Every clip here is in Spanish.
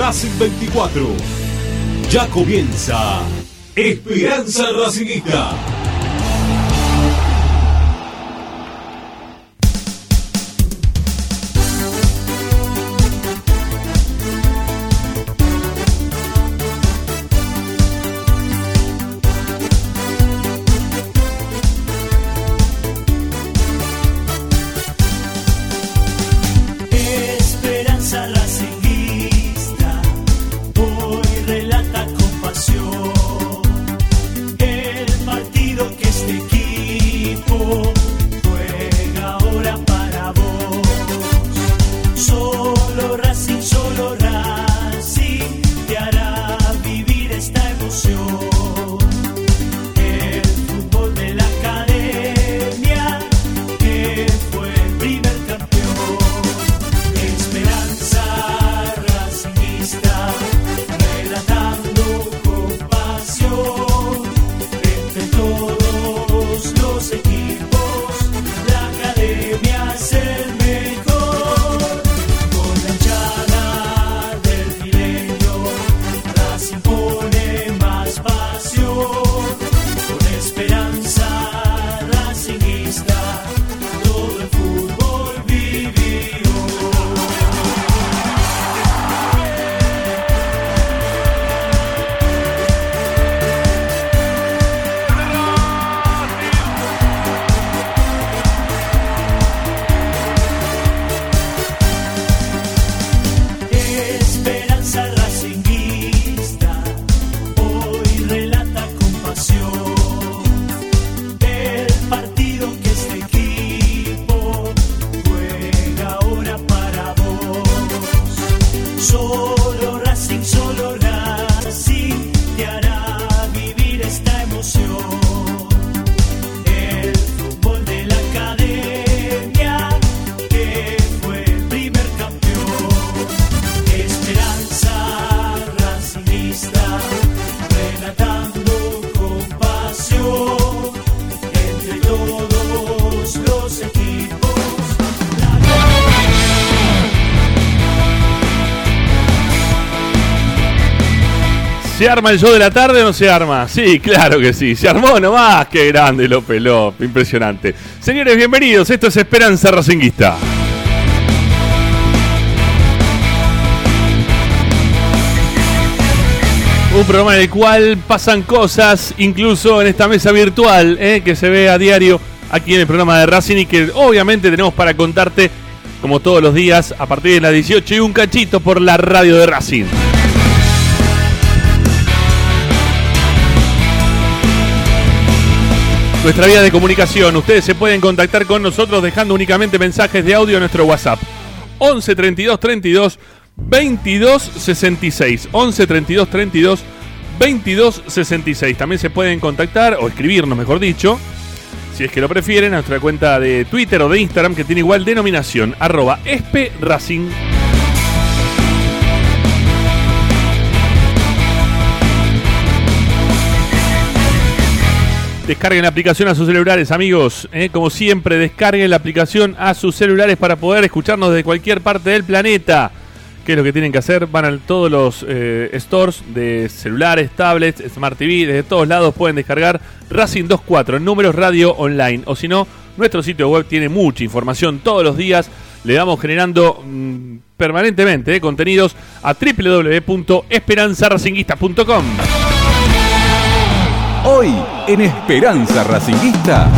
Racing 24. Ya comienza Esperanza Racingista. ¿Se arma el show de la tarde o no se arma? Sí, claro que sí. Se armó nomás. Qué grande López López. Impresionante. Señores, bienvenidos. Esto es Esperanza Racinguista. Un programa en el cual pasan cosas, incluso en esta mesa virtual, eh, que se ve a diario aquí en el programa de Racing y que obviamente tenemos para contarte, como todos los días, a partir de las 18 y un cachito por la radio de Racing. Nuestra vía de comunicación, ustedes se pueden contactar con nosotros dejando únicamente mensajes de audio a nuestro WhatsApp. 11 32 32 22 66. 11 32 32 22 66. También se pueden contactar o escribirnos, mejor dicho, si es que lo prefieren, a nuestra cuenta de Twitter o de Instagram que tiene igual denominación, arroba espracing. Descarguen la aplicación a sus celulares, amigos. ¿eh? Como siempre, descarguen la aplicación a sus celulares para poder escucharnos de cualquier parte del planeta. ¿Qué es lo que tienen que hacer? Van a todos los eh, stores de celulares, tablets, Smart TV, desde todos lados pueden descargar Racing 24 números radio online. O si no, nuestro sitio web tiene mucha información todos los días. Le vamos generando mm, permanentemente eh, contenidos a www.esperanzaracinguista.com. Hoy en Esperanza Racinguista.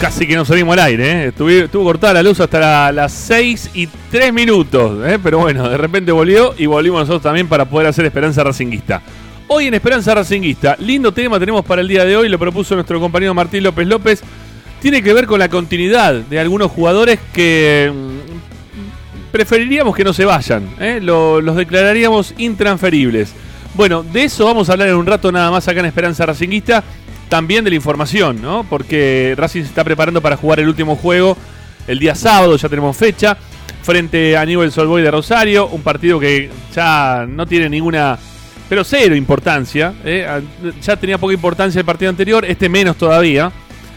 Casi que no salimos al aire, ¿eh? Estuve- estuvo cortada la luz hasta la- las 6 y 3 minutos, ¿eh? pero bueno, de repente volvió y volvimos nosotros también para poder hacer Esperanza Racinguista. Hoy en Esperanza Racinguista, lindo tema tenemos para el día de hoy, lo propuso nuestro compañero Martín López López, tiene que ver con la continuidad de algunos jugadores que mm, preferiríamos que no se vayan, ¿eh? Lo- los declararíamos intransferibles. Bueno, de eso vamos a hablar en un rato nada más acá en Esperanza Racinguista, también de la información, ¿no? Porque Racing se está preparando para jugar el último juego el día sábado, ya tenemos fecha, frente a Newell's Old Boys de Rosario, un partido que ya no tiene ninguna, pero cero importancia, ¿eh? Ah, ya tenía poca importancia el partido anterior, este menos todavía,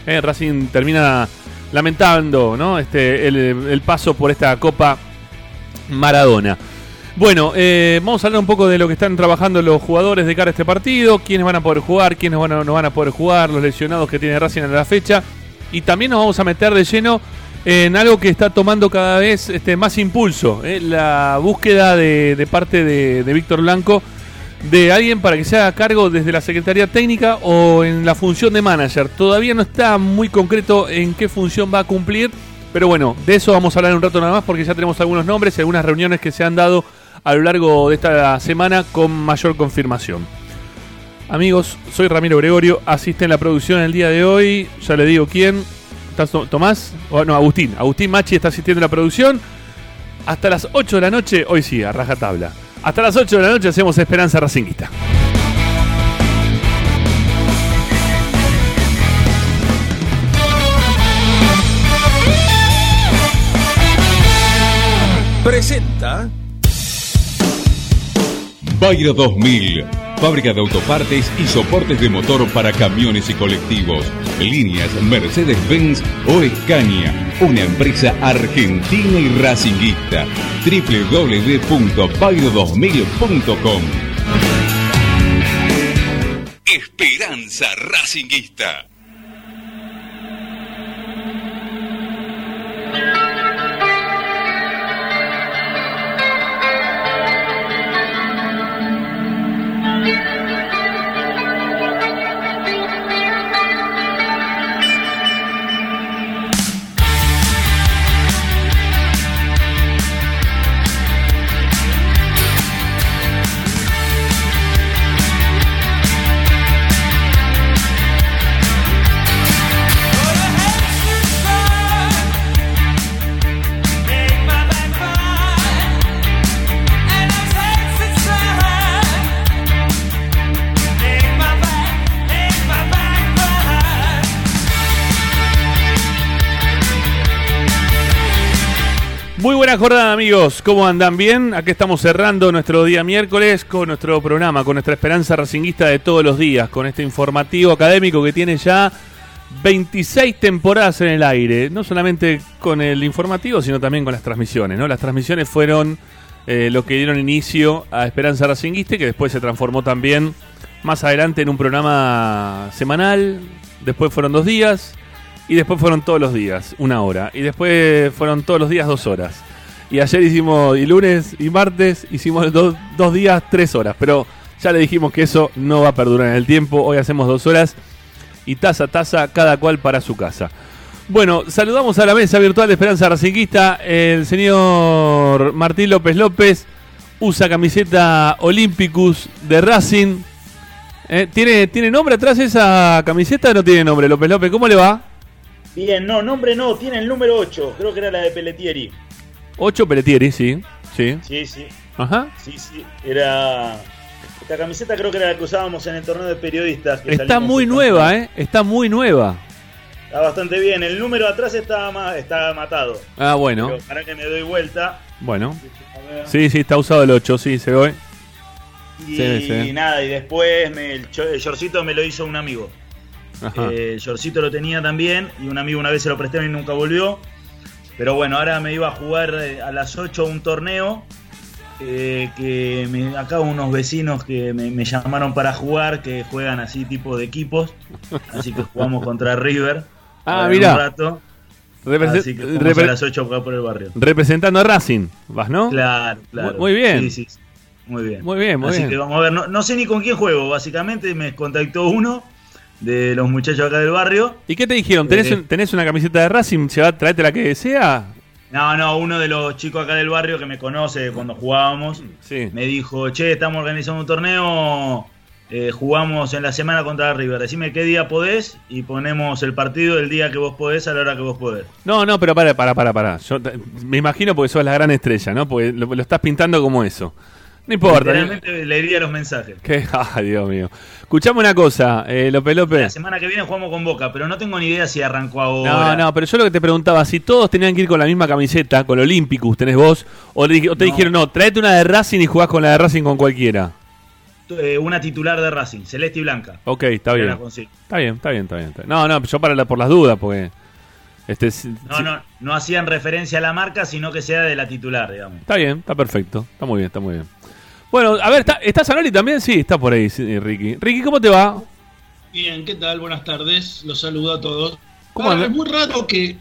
¿eh? Racing termina lamentando, ¿no? Este, el paso por esta Copa Maradona. Bueno, eh, vamos a hablar un poco de lo que están trabajando los jugadores de cara a este partido, quiénes van a poder jugar, quiénes a- no van a poder jugar, los lesionados que tiene Racing en la fecha. Y también nos vamos a meter de lleno en algo que está tomando cada vez este, más impulso, eh, la búsqueda de, de parte de, de Víctor Blanco de alguien para que se haga cargo desde la Secretaría Técnica o en la función de manager. Todavía no está muy concreto en qué función va a cumplir, pero bueno, de eso vamos a hablar un rato nada más porque ya tenemos algunos nombres y algunas reuniones que se han dado a lo largo de esta semana con mayor confirmación. Amigos, soy Ramiro Gregorio, asiste en la producción el día de hoy, ya le digo quién, ¿Estás To- Tomás? No, Agustín, Agustín Machi está asistiendo a la producción. Hasta las 8 de la noche, hoy sí, a rajatabla. Hasta las 8 de la noche hacemos Esperanza Racinguista. Presenta Bayra 2000. Fábrica de autopartes y soportes de motor para camiones y colectivos. Líneas Mercedes-Benz o Escaña. Una empresa argentina y racinguista. www.bayro2000.com Esperanza Racinguista. Buena jornada amigos, ¿cómo andan? ¿Bien? Aquí estamos cerrando nuestro día miércoles con nuestro programa, con nuestra esperanza racinguista de todos los días, con este informativo académico que tiene ya 26 temporadas en el aire, no solamente con el informativo, sino también con las transmisiones, ¿no? Las transmisiones fueron eh, lo que dieron inicio a Esperanza Racinguista, que después se transformó también más adelante en un programa semanal, después fueron dos días, y después fueron todos los días, una hora. Y después fueron todos los días dos horas. Y ayer hicimos, y lunes y martes, hicimos dos, dos días tres horas. Pero ya le dijimos que eso no va a perdurar en el tiempo. Hoy hacemos dos horas y taza a taza, cada cual para su casa. Bueno, saludamos a la mesa virtual de Esperanza Racinguista. El señor Martín López López usa camiseta Olympicus de Racing. Eh, ¿tiene, ¿Tiene nombre atrás esa camiseta o no tiene nombre, López López? ¿Cómo le va? Bien, no, nombre no, tiene el número 8, creo que era la de Pelletieri. 8 Pelletieri, sí. Sí. Sí, sí, Ajá. sí, sí, era... Esta camiseta creo que era la que usábamos en el torneo de periodistas. que Está muy nueva. ¿eh? Está muy nueva. Está bastante bien, el número atrás está, ma- está matado. Ah, bueno. Pero para que me doy vuelta. Bueno. Sí, sí, está usado el 8, sí, se ve. Y Sí, sí. nada, y después me- el, shortcito me lo hizo un amigo. Ajá. Eh, el shortcito lo tenía también y un amigo una vez se lo presté y nunca volvió. Pero bueno, ahora me iba a jugar eh, a las 8 un torneo eh, que me, acá unos vecinos que me, me llamaron para jugar, que juegan así tipo de equipos. Así que jugamos contra River. Ah, mirá. Un rato. Represe- Así que a las 8 acá por el barrio. representando a Racing, ¿vas, no? Claro, claro. Muy- muy bien. Sí, sí, sí. Muy bien. Muy bien, muy Así bien. que vamos a ver, no, no sé ni con quién juego, básicamente me contactó uno de los muchachos acá del barrio. ¿Y qué te dijeron? ¿Tenés, Eh. un- tenés una camiseta de Racing? ¿Se va a traerte la que sea? No, no, uno de los chicos acá del barrio que me conoce cuando jugábamos, Sí. me dijo, che, estamos organizando un torneo, eh, jugamos en la semana contra River, decime qué día podés y ponemos el partido el día que vos podés a la hora que vos podés. No, no, pero para, para, para, para. Yo te- me imagino porque sos la gran estrella, ¿no? Porque lo, lo estás pintando como eso. No importa. Literalmente leería los mensajes. ¿Qué? Dios mío. Escuchame una cosa, eh, López La López. semana que viene jugamos con Boca, pero no tengo ni idea si arrancó ahora. No, no, pero yo lo que te preguntaba, si todos tenían que ir con la misma camiseta, con el Olympicus, tenés vos, o, te- o te No. dijeron, no, tráete una de Racing y jugás con la de Racing con cualquiera. Eh, una titular de Racing, celeste y blanca. Ok, está bien. la. Está bien, está bien, está bien. está bien. No, no, yo para la- por las dudas, porque Este, No, no, no hacían referencia a la marca, sino que sea de la titular, digamos. Está bien, está perfecto. Está muy bien, está muy bien. Bueno, a ver, ¿está, ¿está Zanoli también? Sí, está por ahí, sí, Ricky. Ricky, ¿cómo te va? Bien, ¿qué tal? Buenas tardes, los saludo a todos. ¿Cómo Ah, es muy raro que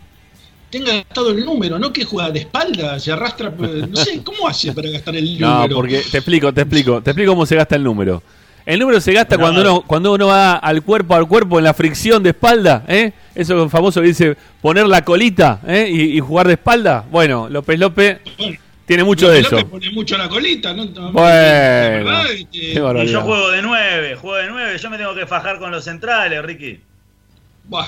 tenga gastado el número, ¿no? Que juega de espalda, se arrastra, pues, no sé, ¿cómo hace para gastar el No, número? porque te explico, te explico, te explico cómo se gasta el número. El número se gasta No, cuando no. uno, cuando uno va al cuerpo al cuerpo en la fricción de espalda, ¿eh? Eso famoso que dice poner la colita, ¿eh? Y, y jugar de espalda. Bueno, López López tiene mucho de eso. pone mucho la colita, ¿no? La Bueno, verdad, este. Y yo juego de 9, juego de 9. Yo me tengo que fajar con los centrales, Ricky. buah,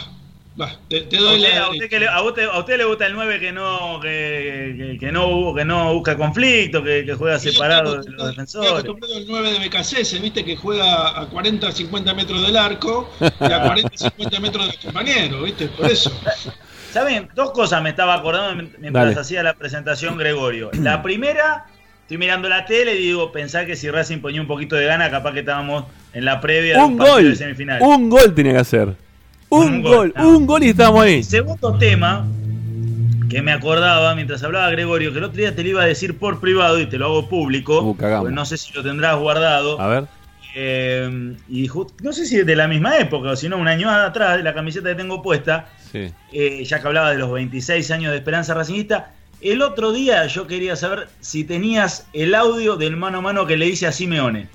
buah, te, te A doy usted, la... a usted que le, a usted- a usted le gusta el 9 que no, que, que- que no, que no busca conflicto, que, que juega separado de los defensores. estoy acostumbrado al 9 de BKC, viste que juega a 40, 50 metros del arco y a 40, 50 metros del compañero, ¿viste? Por eso. ¿Saben? Dos cosas me estaba acordando mient- mientras Dale. hacía la presentación Gregorio. La primera, estoy mirando la tele y digo, pensá que si Racing ponía un poquito de gana, capaz que estábamos en la previa de Un un partido gol, de semifinal. un gol tenía que hacer. Un, Un gol, no. un gol y estábamos ahí. Segundo tema que me acordaba mientras hablaba Gregorio, que el otro día te lo iba a decir por privado y te lo hago público, Uh, porque no sé si lo tendrás guardado. A ver. Eh, y no sé si es de la misma época o si no, un año atrás, la camiseta que tengo puesta, Sí. eh, ya que hablaba de los 26 años de Esperanza Racingista. El otro día yo quería saber si tenías el audio del mano a mano que le hice a Simeone.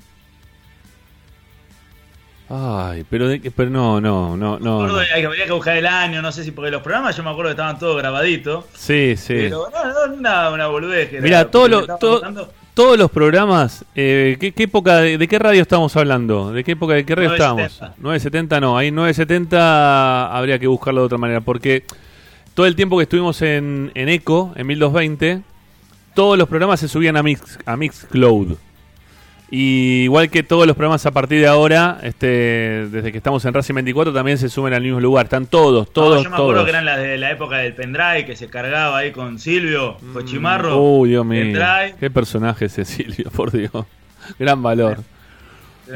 Ay, pero, de- pero no, no, no, no. no. de- habría que buscar el año, no sé si porque los programas yo me acuerdo que estaban todos grabaditos. Sí, sí. Pero no, no, una, una boludez. Mira, todo lo- todo-. Todos los programas, eh, ¿qué, qué época, de, de qué radio estamos hablando? ¿De qué época, de qué radio 970. estamos? 970 no, ahí 970 habría que buscarlo de otra manera, porque todo el tiempo que estuvimos en, en ECO, en 1220, todos los programas se subían a, Mix, a Mixcloud. Y igual que todos los programas a partir de ahora, este, desde que estamos en Racing 24, también se suben al mismo lugar. Están todos, No, todos, yo me acuerdo que eran las de la época del pendrive que se cargaba ahí con Silvio, Cochimarro. Uy, Dios mío. Pendrive. Qué personaje ese Silvio, por Dios. Gran valor.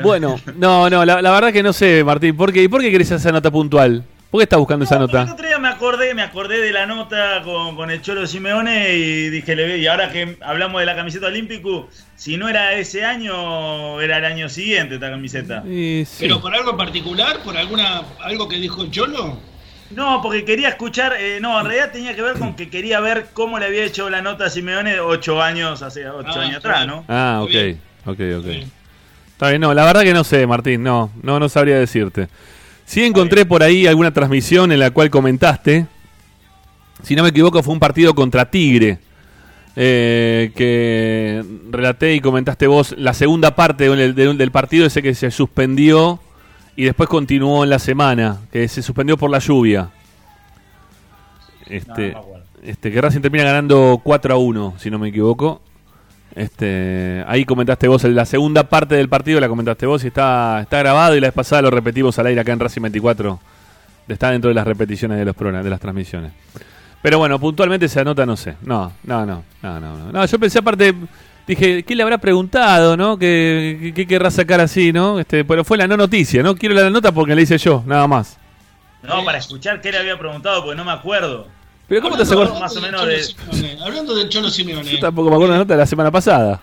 Bueno, no, no, la, la verdad que no sé, Martín. ¿Por qué, ¿Y por qué querés esa nota puntual? ¿Por qué estás buscando esa No, porque El nota? otro día me acordé, me acordé de la nota con, con el Cholo Simeone y dije, le ve- y ahora que hablamos de la camiseta olímpico, si no era ese año, era el año siguiente esta camiseta. Sí. ¿Pero por algo en particular? ¿Por alguna algo que dijo el Cholo? No, porque quería escuchar, eh, no, en realidad tenía que ver con que quería ver cómo le había hecho la nota a Simeone ocho años, hace ocho Ah, años atrás. ¿no? Ah, ok, ok, ok. Bien. Está bien, no, la verdad que no sé, Martín, no, no, no sabría decirte. Sí encontré por ahí alguna transmisión en la cual comentaste, si no me equivoco fue un partido contra Tigre, eh, que relaté y comentaste vos la segunda parte del, del- del partido, ese que se suspendió y después continuó en la semana, que se suspendió por la lluvia. Este, No, no este, que Racing termina ganando 4 a 1, si no me equivoco. Este, ahí comentaste vos, la segunda parte del partido la comentaste vos y está, está grabado y la vez pasada lo repetimos al aire acá en Racing 24. Está dentro de las repeticiones de los programas, de las transmisiones. Pero bueno, puntualmente esa nota no sé. No, no, no, no, no. No, yo pensé aparte, dije, ¿qué le habrá preguntado, no? ¿Qué, qué, qué querrá sacar así, no? Este, pero fue la no noticia, ¿no? Quiero la nota porque la hice yo, nada más. No, para escuchar qué le había preguntado, porque no me acuerdo. Pero ¿cómo te acuerdas? Más o menos Cholo de- Simeone, hablando del Cholo Simeone. Yo tampoco me acuerdo de la nota de la semana pasada.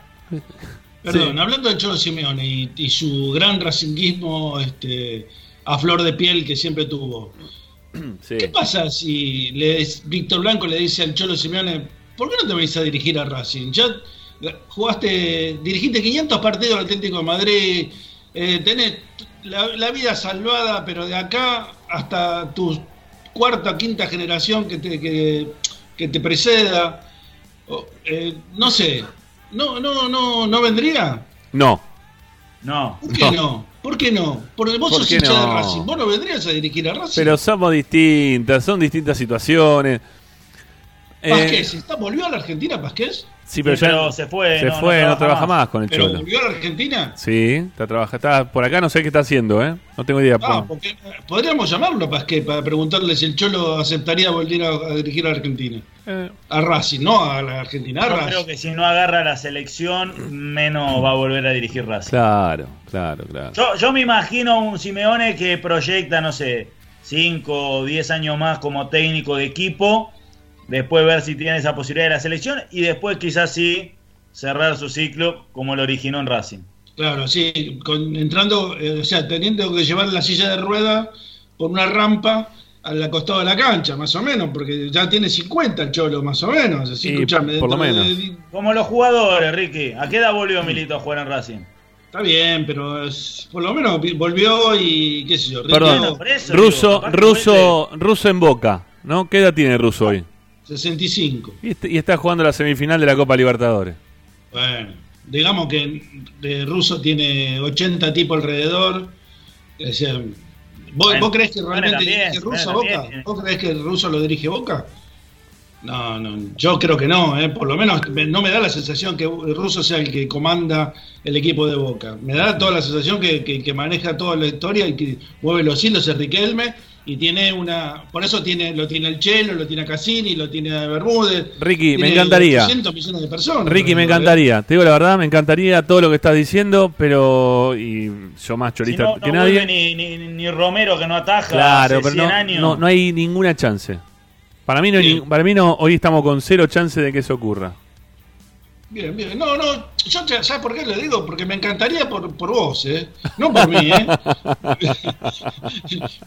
Perdón, Sí. hablando del Cholo Simeone y, y su gran racinguismo este, a flor de piel que siempre tuvo. Sí. ¿Qué pasa si le, Víctor Blanco le dice al Cholo Simeone, ¿por qué no te venís a dirigir a Racing? Ya jugaste, dirigiste 500 partidos al Atlético de Madrid, eh, tenés la, la vida salvada, pero de acá hasta tu cuarta, quinta generación que te, que, que te preceda, eh, no sé, no, no, no, no vendría. No. No. ¿Por qué no? ¿Por qué no? Porque vos ¿Por sos hincha de? Racing, vos no vendrías a dirigir a Racing. Pero somos distintas, son distintas situaciones. Eh, Pasqués, ¿está, ¿volvió a la Argentina Pasqués? Sí, pero Sí, ya pero se fue, se no, no fue, no, trabaja trabaja más. más con el ¿Pero Cholo. volvió a la Argentina? Sí, está, trabaja, está por acá, no sé qué está haciendo, ¿eh? No tengo idea. Ah, por- porque podríamos llamarlo a Pasqués para preguntarle si el Cholo aceptaría volver a, a dirigir a la Argentina. Eh, A Racing, no a la Argentina, a Yo Racing. creo que si no agarra la selección, menos va a volver a dirigir Racing. claro, claro, claro. Yo, yo me imagino un Simeone que proyecta, no sé, 5 o 10 años más como técnico de equipo, después ver si tiene esa posibilidad de la selección y después quizás sí cerrar su ciclo como lo originó en Racing. Claro, sí, con- entrando, eh, o sea, teniendo que llevar la silla de rueda por una rampa al costado de la cancha, más o menos, porque ya tiene 50 el Cholo, más o menos. Así, escuchame, por lo menos. de- Como los jugadores, Ricky. ¿A qué edad volvió Milito a jugar en Racing? está bien, pero es- por lo menos vi- volvió y qué sé yo. eso, digo, ruso, ruso, ruso en Boca, ¿no? ¿Qué edad tiene Ruso hoy? 65. Y, est- y está jugando la semifinal de la Copa Libertadores. Bueno, digamos que de ruso tiene 80 tipos alrededor. O sea, ¿vos, Bueno, vos creés que bueno, realmente también, dirige bueno, Boca? también. ¿Vos creés que el ruso lo dirige Boca? No, no, yo creo que no, ¿eh? por lo menos me- no me da la sensación que el ruso sea el que comanda el equipo de Boca. Me da toda la sensación que, que- que maneja toda la historia y que mueve los hilos es Riquelme y tiene una. Por eso tiene lo tiene el Chelo, lo tiene a Cassini, lo tiene a Bermúdez. Ricky, me encantaría. 800 millones de personas. Ricky, me encantaría, te digo la verdad, me encantaría todo lo que estás diciendo, pero. Y yo más Si chorista no, que no nadie. ni, ni, ni Romero que no ataja Claro, hace pero 100 no, años. no, no hay ninguna chance. Para mí no, hay Sí. ni- para mí no, hoy estamos con cero chance de que eso ocurra. Bien, bien. No, no, yo ya- ¿sabes por qué le digo? Porque me encantaría por, por vos, ¿eh? No por mí, ¿eh?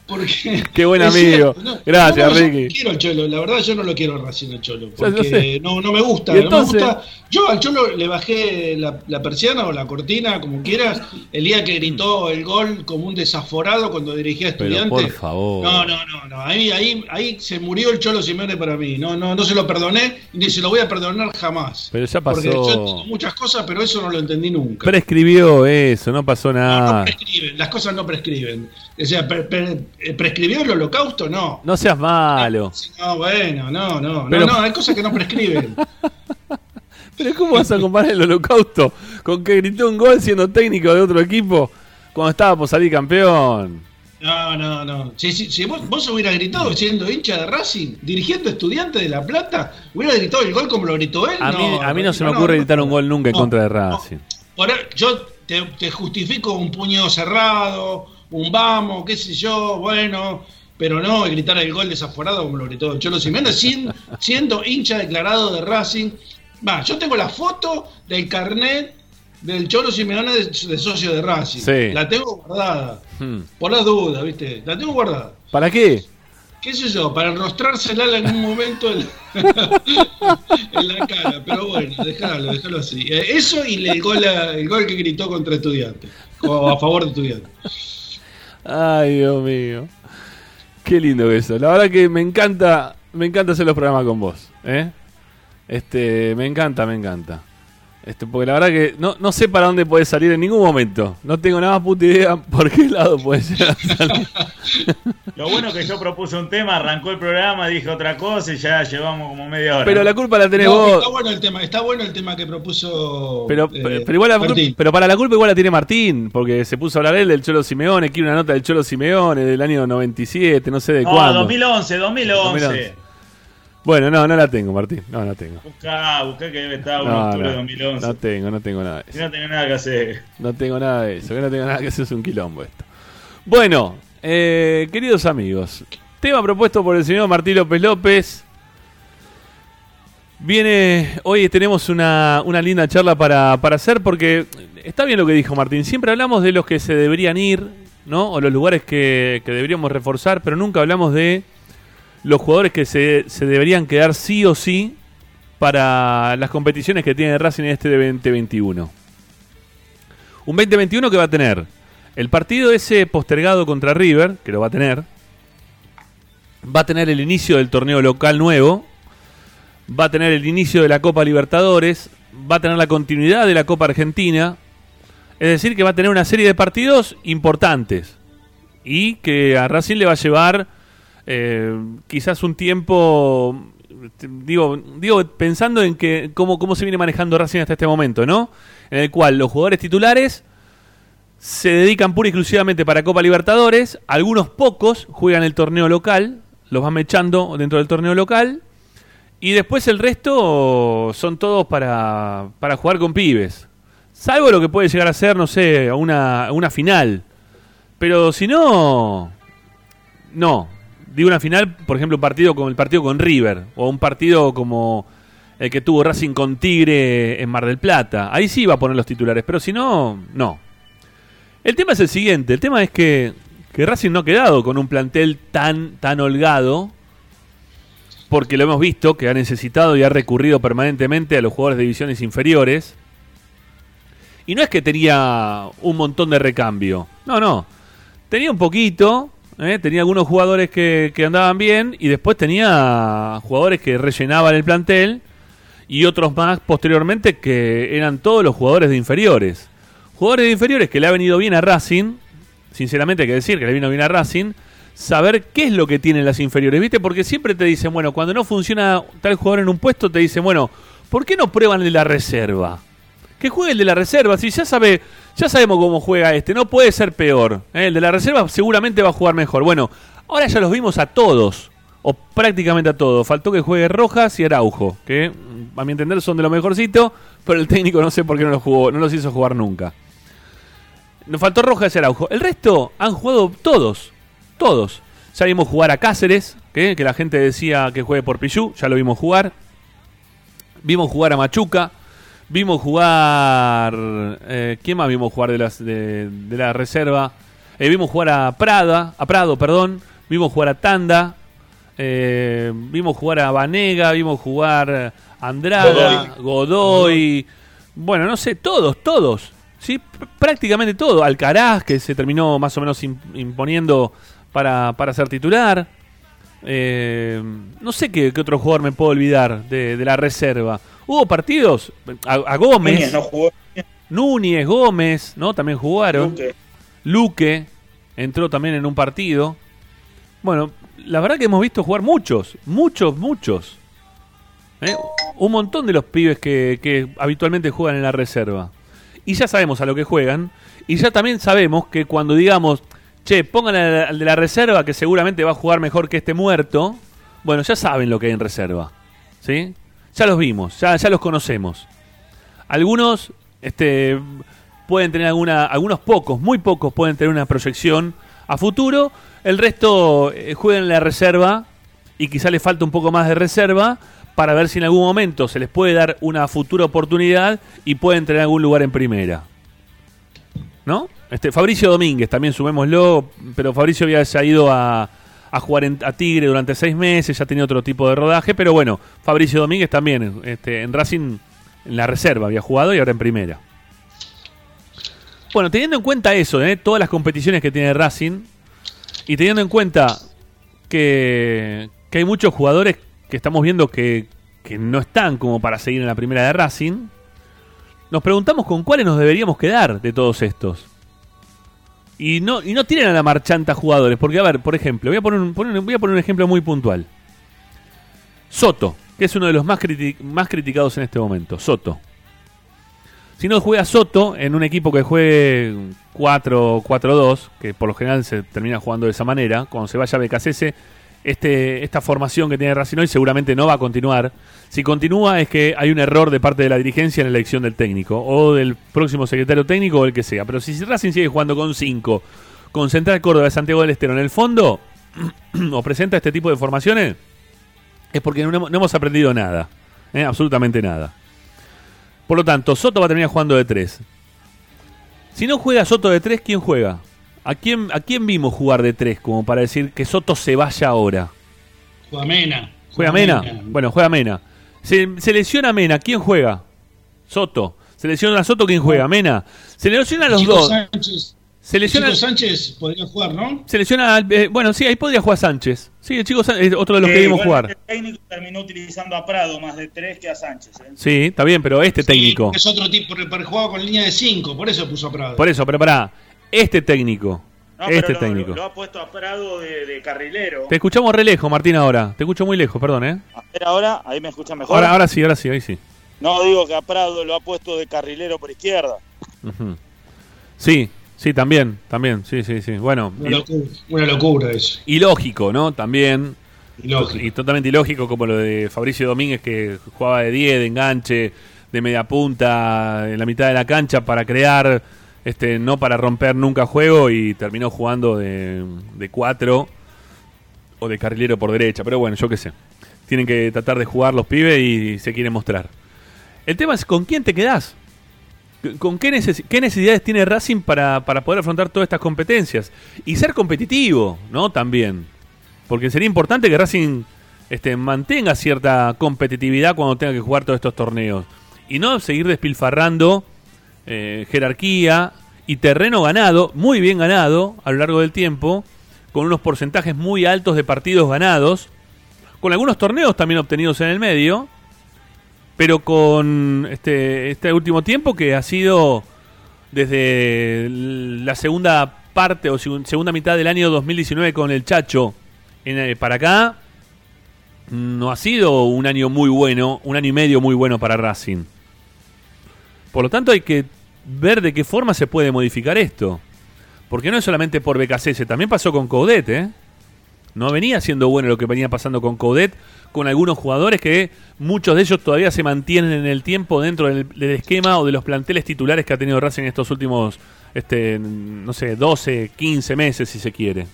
Porque Qué buen amigo. cierto, Gracias, Ricky. quiero al Cholo, la verdad yo no lo quiero Racing al Cholo. Porque no, no me gusta. No me gusta. Yo al Cholo le bajé la, la persiana o la cortina, como quieras, el día que gritó el gol como un desaforado cuando dirigía a Pero estudiantes. por favor. No, no, no, no. Ahí, ahí, ahí se murió el Cholo Simeone para mí. No, no, no se lo perdoné ni se lo voy a perdonar jamás. Pero ya Porque pasó. yo entiendo muchas cosas, pero eso no lo entendí nunca. Prescribió eso, no pasó nada. no prescriben, las cosas no prescriben. O sea, pre- pre- eh, prescribió el holocausto, no. No seas malo. No, bueno, no, no, Pero- no, no, hay cosas que no prescriben. Pero ¿cómo vas a comparar el holocausto con que gritó un gol siendo técnico de otro equipo cuando estaba por salir campeón? No, no, no. Si, si, si vos, vos hubieras gritado siendo hincha de Racing, dirigiendo estudiantes de La Plata, hubiera gritado el gol como lo gritó él. A mí, no, a mí no se me ocurre no, gritar un gol nunca en contra de. Racing. Por yo te, te justifico un puño cerrado, un vamos, qué sé yo, bueno, pero no gritar el gol desaforado como lo gritó Cholo Simeone, siendo, siendo hincha declarado de Racing. Va, yo tengo la foto del carnet del Cholo Simeone de, de socio de Racing. Sí. La tengo guardada, Hmm. por las dudas, ¿viste? La tengo guardada. ¿Para qué? ¿Qué sé yo? Para enrostrársela en algún momento en, en la cara. Pero bueno, déjalo, déjalo así. Eh, Eso y el gol, el gol que gritó contra estudiantes. O a favor de estudiantes. Ay, Dios mío. Qué lindo eso. La verdad que me encanta, me encanta hacer los programas con vos, ¿eh? Este, me encanta, me encanta. Este, porque la verdad que no, no sé para dónde puede salir en ningún momento. No tengo nada más puta idea por qué lado puede llegar a salir. Lo bueno es que yo propuse un tema, arrancó el programa, dije otra cosa y ya llevamos como media hora. Pero la culpa la tenés No, vos. está bueno el tema, está bueno el tema que propuso. Pero, eh, pero, igual la culpa- pero para la culpa igual la tiene Martín, porque se puso a hablar él del Cholo Simeone, quiere una nota del Cholo Simeone del año 97, no sé de no, cuándo. 2011, 2011. 2011. Bueno, no, no la tengo, Martín. No, no tengo. Buscá, buscá que debe estar un No, octubre de no, 2011. no tengo, no tengo nada de eso. no tenés nada que hacer. No tengo nada de eso, que no tengo nada que hacer, es un quilombo esto. Bueno, eh, queridos amigos, tema propuesto por el señor Martín López López. Viene, hoy tenemos una, una linda charla para, para hacer porque está bien lo que dijo Martín, siempre hablamos de los que se deberían ir, ¿no? O los lugares que, que deberíamos reforzar, pero nunca hablamos de los jugadores que se, se deberían quedar sí o sí para las competiciones que tiene Racing en este 2021. Un 2021 que va a tener el partido ese postergado contra River, que lo va a tener. Va a tener el inicio del torneo local nuevo. Va a tener el inicio de la Copa Libertadores. Va a tener la continuidad de la Copa Argentina. Es decir, que va a tener una serie de partidos importantes. Y que a Racing le va a llevar eh, quizás un tiempo. Digo, digo, pensando en que cómo, cómo se viene manejando Racing hasta este momento, ¿no? En el cual los jugadores titulares se dedican pura y exclusivamente para Copa Libertadores. Algunos pocos juegan el torneo local, los van mechando dentro del torneo local. Y después el resto son todos para, para jugar con pibes. Salvo lo que puede llegar a ser, no sé, una, una final. Pero si no, no. Digo una final, por ejemplo, un partido como el partido con River, o un partido como el que tuvo Racing con Tigre en Mar del Plata. Ahí sí iba a poner los titulares, pero si no, no. El tema es el siguiente, el tema es que, que Racing no ha quedado con un plantel tan, tan holgado, porque lo hemos visto, que ha necesitado y ha recurrido permanentemente a los jugadores de divisiones inferiores. Y no es que tenía un montón de recambio, no, no. Tenía un poquito, ¿eh? tenía algunos jugadores que, que andaban bien y después tenía jugadores que rellenaban el plantel y otros más posteriormente que eran todos los jugadores de inferiores. Jugadores de inferiores que le ha venido bien a Racing, sinceramente hay que decir que le vino bien a Racing, saber qué es lo que tienen las inferiores, ¿viste? Porque siempre te dicen, bueno, cuando no funciona tal jugador en un puesto, te dicen, bueno, ¿por qué no prueban el de la reserva? Que juegue el de la reserva, si ya sabe, ya sabemos cómo juega este, no puede ser peor. ¿eh? El de la reserva seguramente va a jugar mejor. Bueno, ahora ya los vimos a todos, o prácticamente a todos. Faltó que juegue Rojas y Araujo, que a mi entender son de lo mejorcito, pero el técnico no sé por qué no los jugó, no los hizo jugar nunca. Nos faltó Rojas y Araujo. El resto han jugado todos, todos. Ya vimos jugar a Cáceres, que, la gente decía que juegue por Pichu, ya lo vimos jugar. Vimos jugar a Machuca. Vimos jugar. Eh, ¿Quién más vimos jugar de, las, de, de la reserva? Eh, vimos jugar a Prada, a Prado, perdón. Vimos jugar a Tanda. eh, vimos jugar a Vanega. Vimos jugar a Andrada, Godoy. Bueno, no sé, todos, todos. Sí, Pr- prácticamente todo. Alcaraz, que se terminó más o menos im- imponiendo para, para ser titular. Eh, no sé qué, qué otro jugador me puedo olvidar de, de la reserva. Hubo partidos, a, a Gómez, Núñez no jugó. Núñez, Gómez, ¿no? También jugaron. Luque. Luque entró también en un partido. Bueno, la verdad que hemos visto jugar muchos, muchos, muchos. ¿Eh? Un montón de los pibes que, que habitualmente juegan en la reserva. Y ya sabemos a lo que juegan. Y ya también sabemos que cuando digamos, che, pongan al, de la reserva que seguramente va a jugar mejor que este muerto. Bueno, ya saben lo que hay en reserva. ¿Sí? Ya los vimos, ya, ya los conocemos. Algunos este, pueden tener alguna, algunos pocos, muy pocos pueden tener una proyección a futuro. El resto eh, juegan en la reserva y quizá les falta un poco más de reserva para ver si en algún momento se les puede dar una futura oportunidad y pueden tener algún lugar en primera. ¿No? Este, Fabricio Domínguez, también sumémoslo, pero Fabricio había ya ido a, a jugar en- a Tigre durante seis meses, ya tenía otro tipo de rodaje, pero bueno, Fabricio Domínguez también este, en Racing, en la reserva había jugado y ahora en primera. Bueno, teniendo en cuenta eso, ¿eh? todas las competiciones que tiene Racing, y teniendo en cuenta que, que hay muchos jugadores que estamos viendo que, que no están como para seguir en la primera de Racing, nos preguntamos con cuáles nos deberíamos quedar de todos estos. Y no, y no tienen a la marchanta jugadores, porque a ver, por ejemplo, voy a poner un, voy a poner un ejemplo muy puntual. Soto, que es uno de los más, más criticados en este momento. Soto. Si no juega Soto en un equipo que juegue 4-4-2, que por lo general se termina jugando de esa manera, cuando se vaya a BKCS, este, esta formación que tiene Racing hoy seguramente no va a continuar. Si continúa es que hay un error de parte de la dirigencia en la elección del técnico, o del próximo secretario técnico o el que sea. Pero si Racing sigue jugando con 5, con Central Córdoba de Santiago del Estero en el fondo, o presenta este tipo de formaciones, es porque no hemos, aprendido nada. ¿eh? Absolutamente nada. Por lo tanto, Soto va a terminar jugando de 3. Si no juega Soto de 3, ¿quién juega? ¿A quién, ¿A quién vimos jugar de 3 como para decir que Soto se vaya ahora? Juega Mena. ¿Juega Mena? Bueno, juega Mena. Se, se lesiona Mena, ¿quién juega? Soto. Se lesiona a Soto, ¿quién juega? Mena. Se lesiona a los Chico dos. Sánchez, Se lesiona, Chico Sánchez podría jugar, ¿no? se lesiona al- eh, bueno, sí, ahí podría jugar Sánchez. Sí, el chico Sánchez, otro de los que vimos jugar. El técnico terminó utilizando a Prado más de tres que a Sánchez. ¿eh? Sí, está bien, pero este técnico. Es otro tipo, pero jugaba con línea de 5, por eso puso a Prado. Por eso, pero pará. Este técnico. No, este lo- técnico. Lo, lo ha puesto a Prado de, de carrilero. Te escuchamos re lejos, Martín, ahora. Te escucho muy lejos, perdón, ¿eh? A ver ahora, ahí me escucha mejor. Ahora, ahora sí, ahora sí, ahí sí. No digo que a Prado lo ha puesto de carrilero por izquierda. Sí, sí, también, también, sí, sí, sí. Bueno, Una locura, una locura eso. y lógico, ¿no? También. Ilógico. Y totalmente ilógico como lo de Fabricio Domínguez que jugaba de 10, de enganche, de media punta, en la mitad de la cancha para crear, este, no para romper nunca juego y terminó jugando de, de 4. o de carrilero por derecha, pero bueno, yo qué sé. Tienen que tratar de jugar los pibes y se quieren mostrar. El tema es con quién te quedás. ¿Con qué, neces- qué necesidades tiene Racing para, para poder afrontar todas estas competencias? Y ser competitivo, ¿no? También. Porque sería importante que Racing este, mantenga cierta competitividad cuando tenga que jugar todos estos torneos. Y no seguir despilfarrando eh, jerarquía y terreno ganado, muy bien ganado a lo largo del tiempo, con unos porcentajes muy altos de partidos ganados, con algunos torneos también obtenidos en el medio, pero con este, este último tiempo que ha sido desde la segunda parte o segun- segunda mitad del año 2019 con el Chacho eh, para acá, no ha sido un año muy bueno, un año y medio muy bueno para Racing. Por lo tanto hay que ver de qué forma se puede modificar esto. Porque no es solamente por BKC, también pasó con Coudet, ¿eh? No venía siendo bueno lo que venía pasando con Coudet, con algunos jugadores que muchos de ellos todavía se mantienen en el tiempo dentro del, del esquema o de los planteles titulares que ha tenido Racing en estos últimos, este, no sé, 12, 15 meses si se quiere.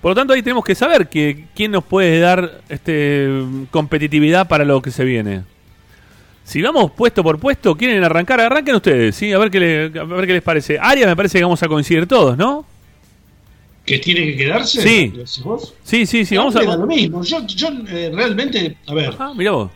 Por lo tanto ahí tenemos que saber que, quién nos puede dar este, competitividad para lo que se viene. Si vamos puesto por puesto, quieren arrancar, arranquen ustedes, ¿sí? A ver qué, le- a ver qué les parece. Aria me parece que vamos a coincidir todos, ¿no? ¿Que tiene que quedarse? Sí. ¿Decís vos? Sí, sí, sí, vamos a... lo mismo. Yo, yo eh, realmente, a ver, Ah, mira vos.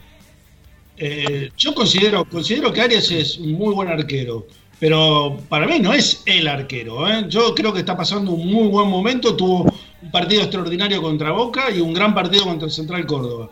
eh, yo considero, considero que Arias es un muy buen arquero, pero para mí no es el arquero. ¿eh? Yo creo que está pasando un muy buen momento. Tuvo un partido extraordinario contra Boca y un gran partido contra el Central Córdoba.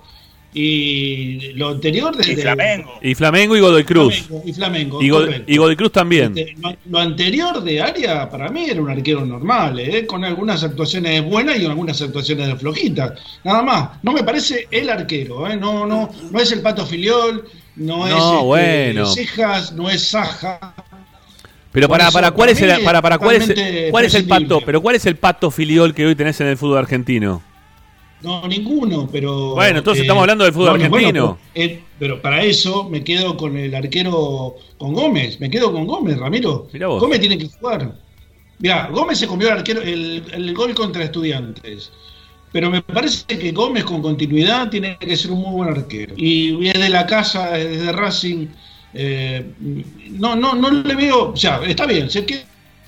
Y lo anterior desde Y Flamengo. Y Flamengo y Godoy Cruz. Flamengo, y Flamengo. Y, Godoy Cruz también. Este, lo, lo anterior de Aria para mí era un arquero normal, ¿eh? con algunas actuaciones buenas y algunas actuaciones flojitas. Nada más. No me parece el arquero, ¿eh? no, no, no es el Pato Filiol, no, es No, este, bueno. Cejas, no es Saja. Pero para, eso, para cuál es para el para, para cuál es cuál es el pato, pero cuál es el pato filiol que hoy tenés en el fútbol argentino? No, ninguno, pero. Bueno, entonces estamos hablando del fútbol argentino. pero, eh, pero para eso me quedo con el arquero, con Gómez. Me quedo con Gómez, Ramiro. Mirá vos. Gómez tiene que jugar. Mirá, Gómez se comió el arquero, el, el gol contra Estudiantes. Pero me parece que Gómez con continuidad tiene que ser un muy buen arquero. Y es de la casa, es de Racing. eh, no, no, no le veo. O sea, está bien, se queda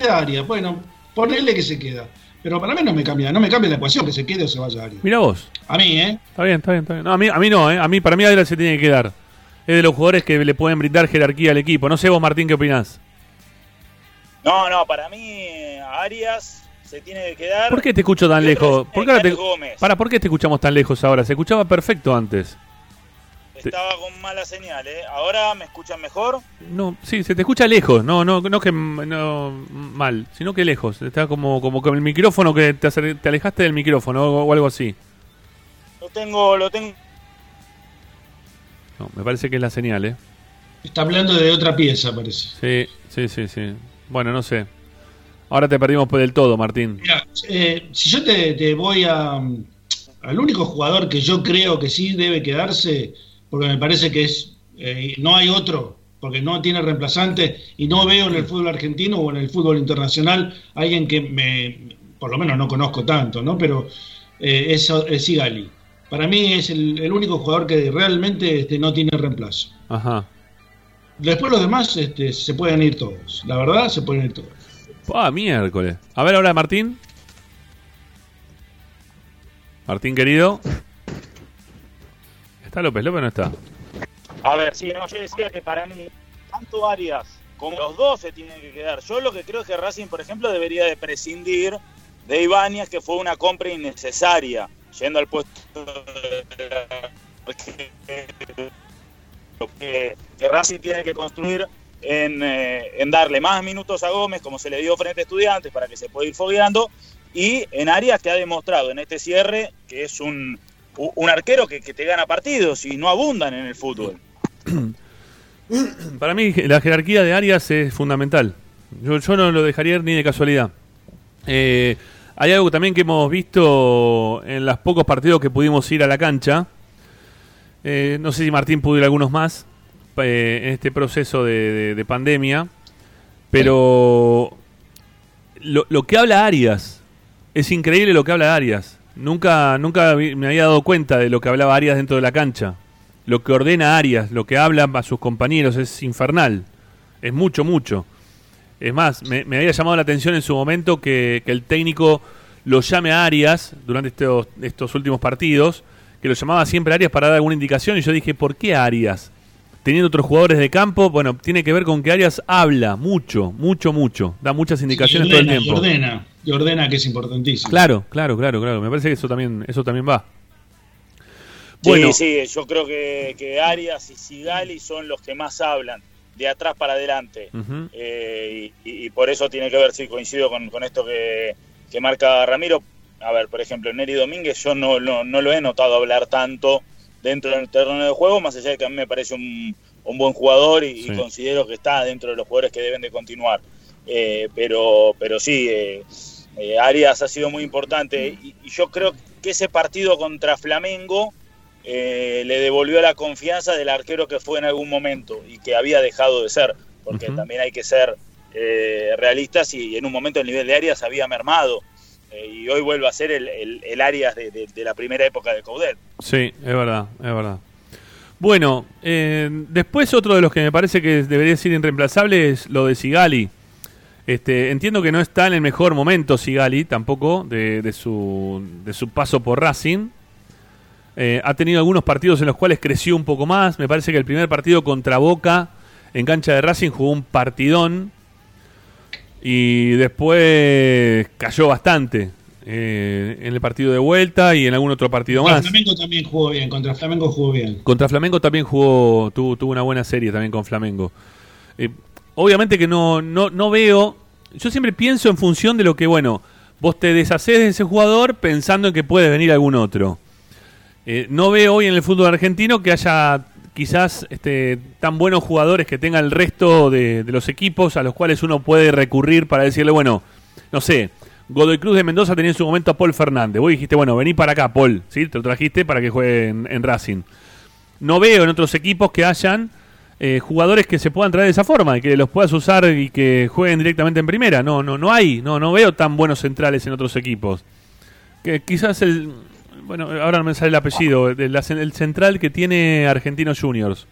área. Bueno, ponele que se queda. Pero para mí no me cambia, no me cambia la ecuación que se quede o se vaya a área. Mira vos. A mí, ¿eh? Está bien, está bien, está bien. No, a mí, a mí no, ¿eh? A mí, para mí Adrián se tiene que quedar. Es de los jugadores que le pueden brindar jerarquía al equipo. No sé vos, Martín, ¿qué opinás? No, no, para mí Arias se tiene que quedar. ¿Por qué te escucho tan lejos? ¿Por qué, te... Para, ¿por qué te escuchamos tan lejos ahora? Se escuchaba perfecto antes. Estaba con mala señal, ¿eh? Ahora me escuchan mejor. No, sí, se te escucha lejos, no, no, no que mm, no, mal, sino que lejos. Está como, como con el micrófono que te, acer- te alejaste del micrófono o, o algo así. Lo tengo, lo tengo. No, me parece que es la señal, ¿eh? Está hablando de otra pieza, parece. Sí, sí, sí, sí. Bueno, no sé. Ahora te perdimos pues del todo, Martín. Mira, eh, si yo te, te voy a. Al único jugador que yo creo que sí debe quedarse, porque me parece que es. eh, no hay otro, porque no tiene reemplazante, y no veo en el fútbol argentino o en el fútbol internacional alguien que me. Por lo menos no conozco tanto, ¿no? Pero eh, es, es Sigali. Para mí es el, el único jugador que realmente este, no tiene reemplazo. Ajá. Después los demás este, se pueden ir todos. La verdad, se pueden ir todos. Ah, miércoles. A ver ahora, Martín. Martín, querido. ¿Está López? ¿López no está? A ver, sí, no, yo decía que para mí, tanto Arias como los dos se tienen que quedar. Yo lo que creo es que Racing, por ejemplo, debería de prescindir de Ibáñez, que fue una compra innecesaria, yendo al puesto que, que Racing tiene que construir en, eh, en darle más minutos a Gómez, como se le dio frente a estudiantes, para que se pueda ir fogueando, y en Arias que ha demostrado en este cierre que es un, un arquero que, que te gana partidos y no abundan en el fútbol. Para mí la jerarquía de Arias es fundamental. Yo, yo no lo dejaría ni de casualidad. Eh, hay algo también que hemos visto en los pocos partidos que pudimos ir a la cancha. Eh, no sé si Martín pudo ir algunos más eh, en este proceso de pandemia. Pero lo, lo que habla Arias, es increíble lo que habla Arias. Nunca, nunca me había dado cuenta de lo que hablaba Arias dentro de la cancha. Lo que ordena Arias, lo que habla a sus compañeros es infernal. Es mucho, mucho. Es más, me, me había llamado la atención en su momento que, que el técnico lo llame a Arias durante estos, estos últimos partidos, que lo llamaba siempre a Arias para dar alguna indicación y yo dije, ¿por qué Arias? Teniendo otros jugadores de campo, bueno, tiene que ver con que Arias habla mucho, mucho, mucho, da muchas indicaciones todo el tiempo. Ordena, y ordena que es importantísimo. Claro, claro, claro, claro. Me parece que eso también, eso también va. Bueno, sí, yo creo que, que Arias y Sigali son los que más hablan, de atrás para adelante. Eh, y, y por eso tiene que ver, sí, coincido con, con esto que, que marca Ramiro. A ver, por ejemplo, Neri Domínguez yo no, no, no lo he notado hablar tanto dentro del terreno de juego, más allá de que a mí me parece un, un buen jugador y, y considero que está dentro de los jugadores que deben de continuar. Eh, pero, pero sí, eh, eh, Arias ha sido muy importante y, y yo creo que ese partido contra Flamengo eh, le devolvió la confianza del arquero que fue en algún momento y que había dejado de ser, porque también hay que ser eh, realistas y en un momento el nivel de Arias había mermado eh, y hoy vuelve a ser el, el, el Arias de, de- de la primera época de Coudet. sí, es verdad, es verdad. Bueno, eh, después otro de los que me parece que debería ser irreemplazable es lo de Sigali. Este, entiendo que no está en el mejor momento Sigali tampoco de, de su, de su paso por Racing. Eh, ha tenido algunos partidos en los cuales creció un poco más. Me parece que el primer partido contra Boca en cancha de Racing jugó un partidón y después cayó bastante eh, en el partido de vuelta y en algún otro partido Contra más. Flamengo también jugó bien, contra Flamengo jugó bien. Contra Flamengo también jugó, tuvo, tuvo una buena serie también con Flamengo. Eh, obviamente que no, no, no veo, yo siempre pienso en función de lo que, bueno, vos te deshacés de ese jugador pensando en que puede venir algún otro. Eh, no veo hoy en el fútbol argentino que haya quizás este, tan buenos jugadores que tenga el resto de, los equipos a los cuales uno puede recurrir para decirle, bueno, no sé, Godoy Cruz de Mendoza tenía en su momento a Paul Fernández. Vos dijiste, bueno, vení para acá, Paul, ¿sí? Te lo trajiste para que juegue en Racing. No veo en otros equipos que hayan eh, jugadores que se puedan traer de esa forma y que los puedas usar y que jueguen directamente en primera. No, no, no hay, no, no veo tan buenos centrales en otros equipos. Que quizás el, bueno, ahora no me sale el apellido, de la- el central que tiene Argentinos Juniors.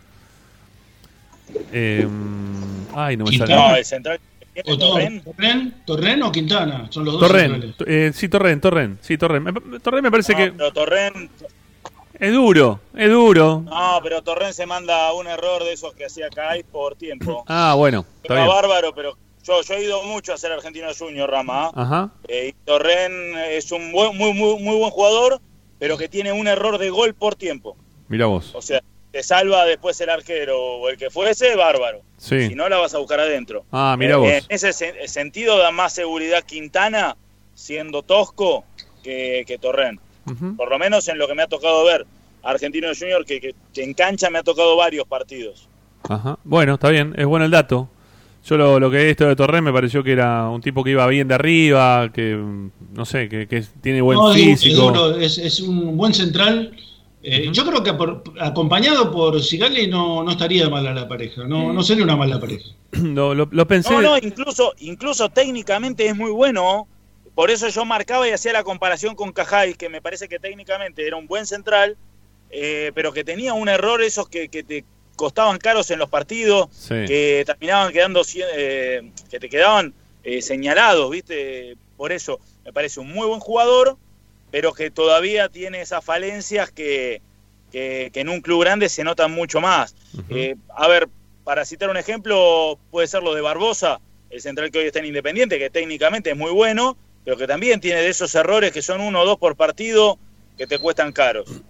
Eh, ay, no me sale. No, el central O Torren, Torren, Torren o Quintana, son los dos Torren, eh, sí, Torren, Torren, sí, Torren. Me- Torren me parece no, que Torren, es duro, es duro. no, pero Torren se manda un error de esos que hacía Kai por tiempo. Ah, bueno, está bien. bárbaro, pero yo, yo he ido mucho a ser argentino junior, Rama. Ajá. Eh, y Torren es un buen, muy, muy, muy buen jugador, pero que tiene un error de gol por tiempo. Mira vos. O sea, te salva después el arquero o el que fuese, bárbaro. Sí. Si no, la vas a buscar adentro. Ah, mira Eh, vos. En ese sen- sentido da más seguridad Quintana siendo tosco que, que Torren. Por lo menos en lo que me ha tocado ver. Argentino Junior, que, que- que en cancha me ha tocado varios partidos. Ajá. Bueno, está bien, es bueno el dato. Yo lo, lo que he visto de Torres me pareció que era un tipo que iba bien de arriba, que mm, no sé, que, que tiene buen No, físico. es, es un buen central. Eh. Yo creo que por- acompañado por Sigali no, no estaría mala la pareja, no, no sería una mala pareja. lo, lo- lo pensé. No, no, incluso, incluso técnicamente es muy bueno. Por eso yo marcaba y hacía la comparación con Cajay, que me parece que técnicamente era un buen central, eh, pero que tenía un error esos que, que te costaban caros en los partidos, Sí. que terminaban quedando, eh, que te quedaban eh, señalados, ¿viste? Por eso me parece un muy buen jugador, pero que todavía tiene esas falencias que, que, que en un club grande se notan mucho más. Eh, a ver, para citar un ejemplo, puede ser lo de Barbosa, el central que hoy está en Independiente, que técnicamente es muy bueno, pero que también tiene de esos errores que son uno o dos por partido que te cuestan caros.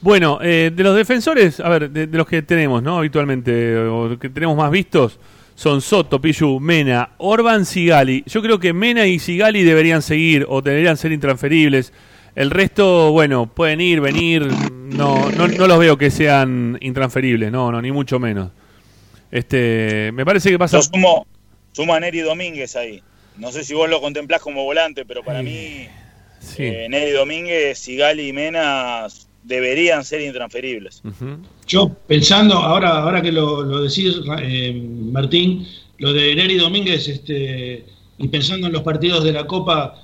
Bueno, eh, de los defensores, a ver, de, de los que tenemos, ¿no? Habitualmente, o que tenemos más vistos, son Soto, Pichu, Mena, Orban, Sigali. Yo creo que Mena y Sigali deberían seguir o deberían ser intransferibles. El resto, bueno, pueden ir, venir. No, no, no los veo que sean intransferibles, no, no, ni mucho menos. Este, me parece que pasa. Yo sumo, sumo a Neri Domínguez ahí. No sé si vos lo contemplás como volante, pero para mí Sí. eh, Neri Domínguez, Sigali y Mena deberían ser intransferibles. Yo pensando, ahora, ahora que lo, lo decís, eh, Martín, lo de Neri Domínguez, este, y pensando en los partidos de la Copa,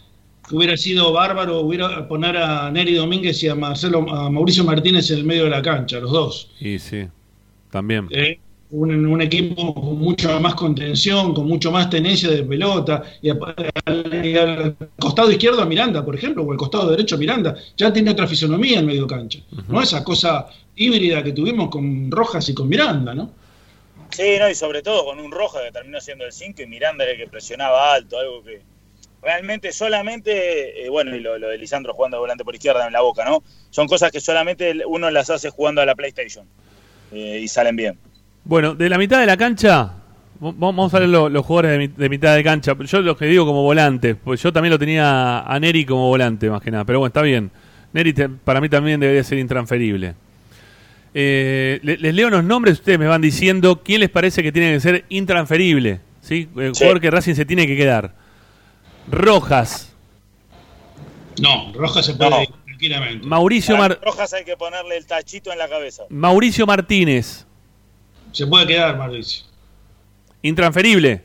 que hubiera sido bárbaro hubiera poner a Neri Domínguez y a Marcelo a Mauricio Martínez en el medio de la cancha, los dos. Y sí, también. Eh, un, un equipo con mucha más contención, con mucho más tenencia de pelota, y, a- al, y al costado izquierdo a Miranda, por ejemplo, o al costado derecho a Miranda, ya tiene otra fisonomía en medio cancha, ¿no? Esa cosa híbrida que tuvimos con Rojas y con Miranda, ¿no? Sí, no, y sobre todo con un Roja que terminó siendo el 5 y Miranda era el que presionaba alto, algo que realmente solamente, eh, bueno, y lo, lo de Lisandro jugando de volante por izquierda en la boca, ¿no? Son cosas que solamente uno las hace jugando a la PlayStation eh, y salen bien. Bueno, de la mitad de la cancha, vamos a ver lo- los jugadores de, mi- de mitad de cancha. Yo los que digo como volante, pues yo también lo tenía a Neri como volante más que nada, pero bueno, está bien. Neri te- para mí también debería ser intransferible. Eh, le- les leo unos nombres, ustedes me van diciendo quién les parece que tiene que ser intransferible. ¿sí? El Sí. jugador que Racing se tiene que quedar. Rojas, No, Rojas se puede No. ir tranquilamente. Mauricio, Mar- Rojas hay que ponerle el tachito en la cabeza. Mauricio Martínez, Se puede quedar, Mauricio. intransferible.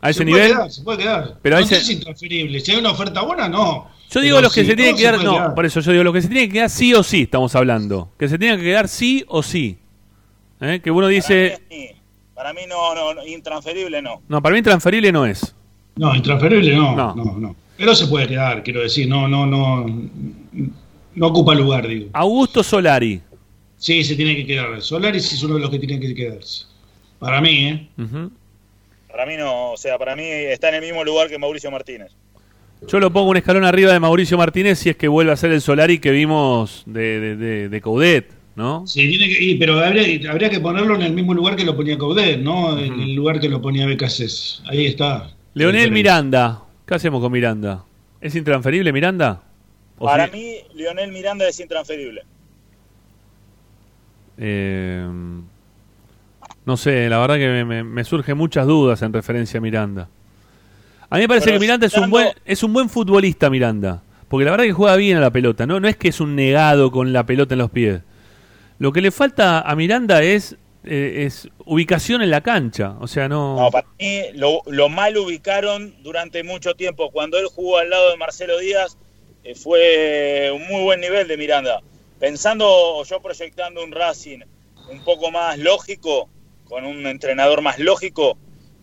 A ese se nivel. Puede quedar, se puede quedar. Pero a no ese- si intransferible. Si hay una oferta buena, no. Yo digo Pero los que si se tienen que quedar, no, quedar. por eso yo digo los que se tienen que quedar sí o sí, estamos hablando. Que se tienen que quedar sí o sí. ¿Eh? Que uno dice, Para mí, para mí no, no, no, intransferible no. no, para mí transferible no es. No, intransferible no, No. no, no, Pero se puede quedar, quiero decir, no, no, no, no ocupa lugar, digo. Augusto Solari. Sí, se tiene que quedar. Solaris es uno de los que tienen que quedarse. Para mí, ¿eh? Para mí no, o sea, para mí está en el mismo lugar que Mauricio Martínez. Yo lo pongo un escalón arriba de Mauricio Martínez si es que vuelve a ser el Solari que vimos de, de, de, de Coudet, ¿no? Sí, tiene que, pero habría, habría que ponerlo en el mismo lugar que lo ponía Caudet, ¿no? En el lugar que lo ponía Becasés. Ahí está. Leonel. Miranda. ¿Qué hacemos con Miranda? ¿Es intransferible Miranda? ¿O Para sí? mí, Lionel Miranda es intransferible. Eh, no sé, la verdad que me, me- surgen muchas dudas en referencia a Miranda. A mí me parece Pero que Miranda es un buen es un buen futbolista Miranda, porque la verdad que juega bien a la pelota, no no es que es un negado con la pelota en los pies. Lo que le falta a Miranda es eh, es ubicación en la cancha, o sea, no, No, para mí lo, lo mal ubicaron durante mucho tiempo. Cuando él jugó al lado de Marcelo Díaz, eh, fue un muy buen nivel de Miranda. Pensando, o yo proyectando un Racing un poco más lógico, con un entrenador más lógico,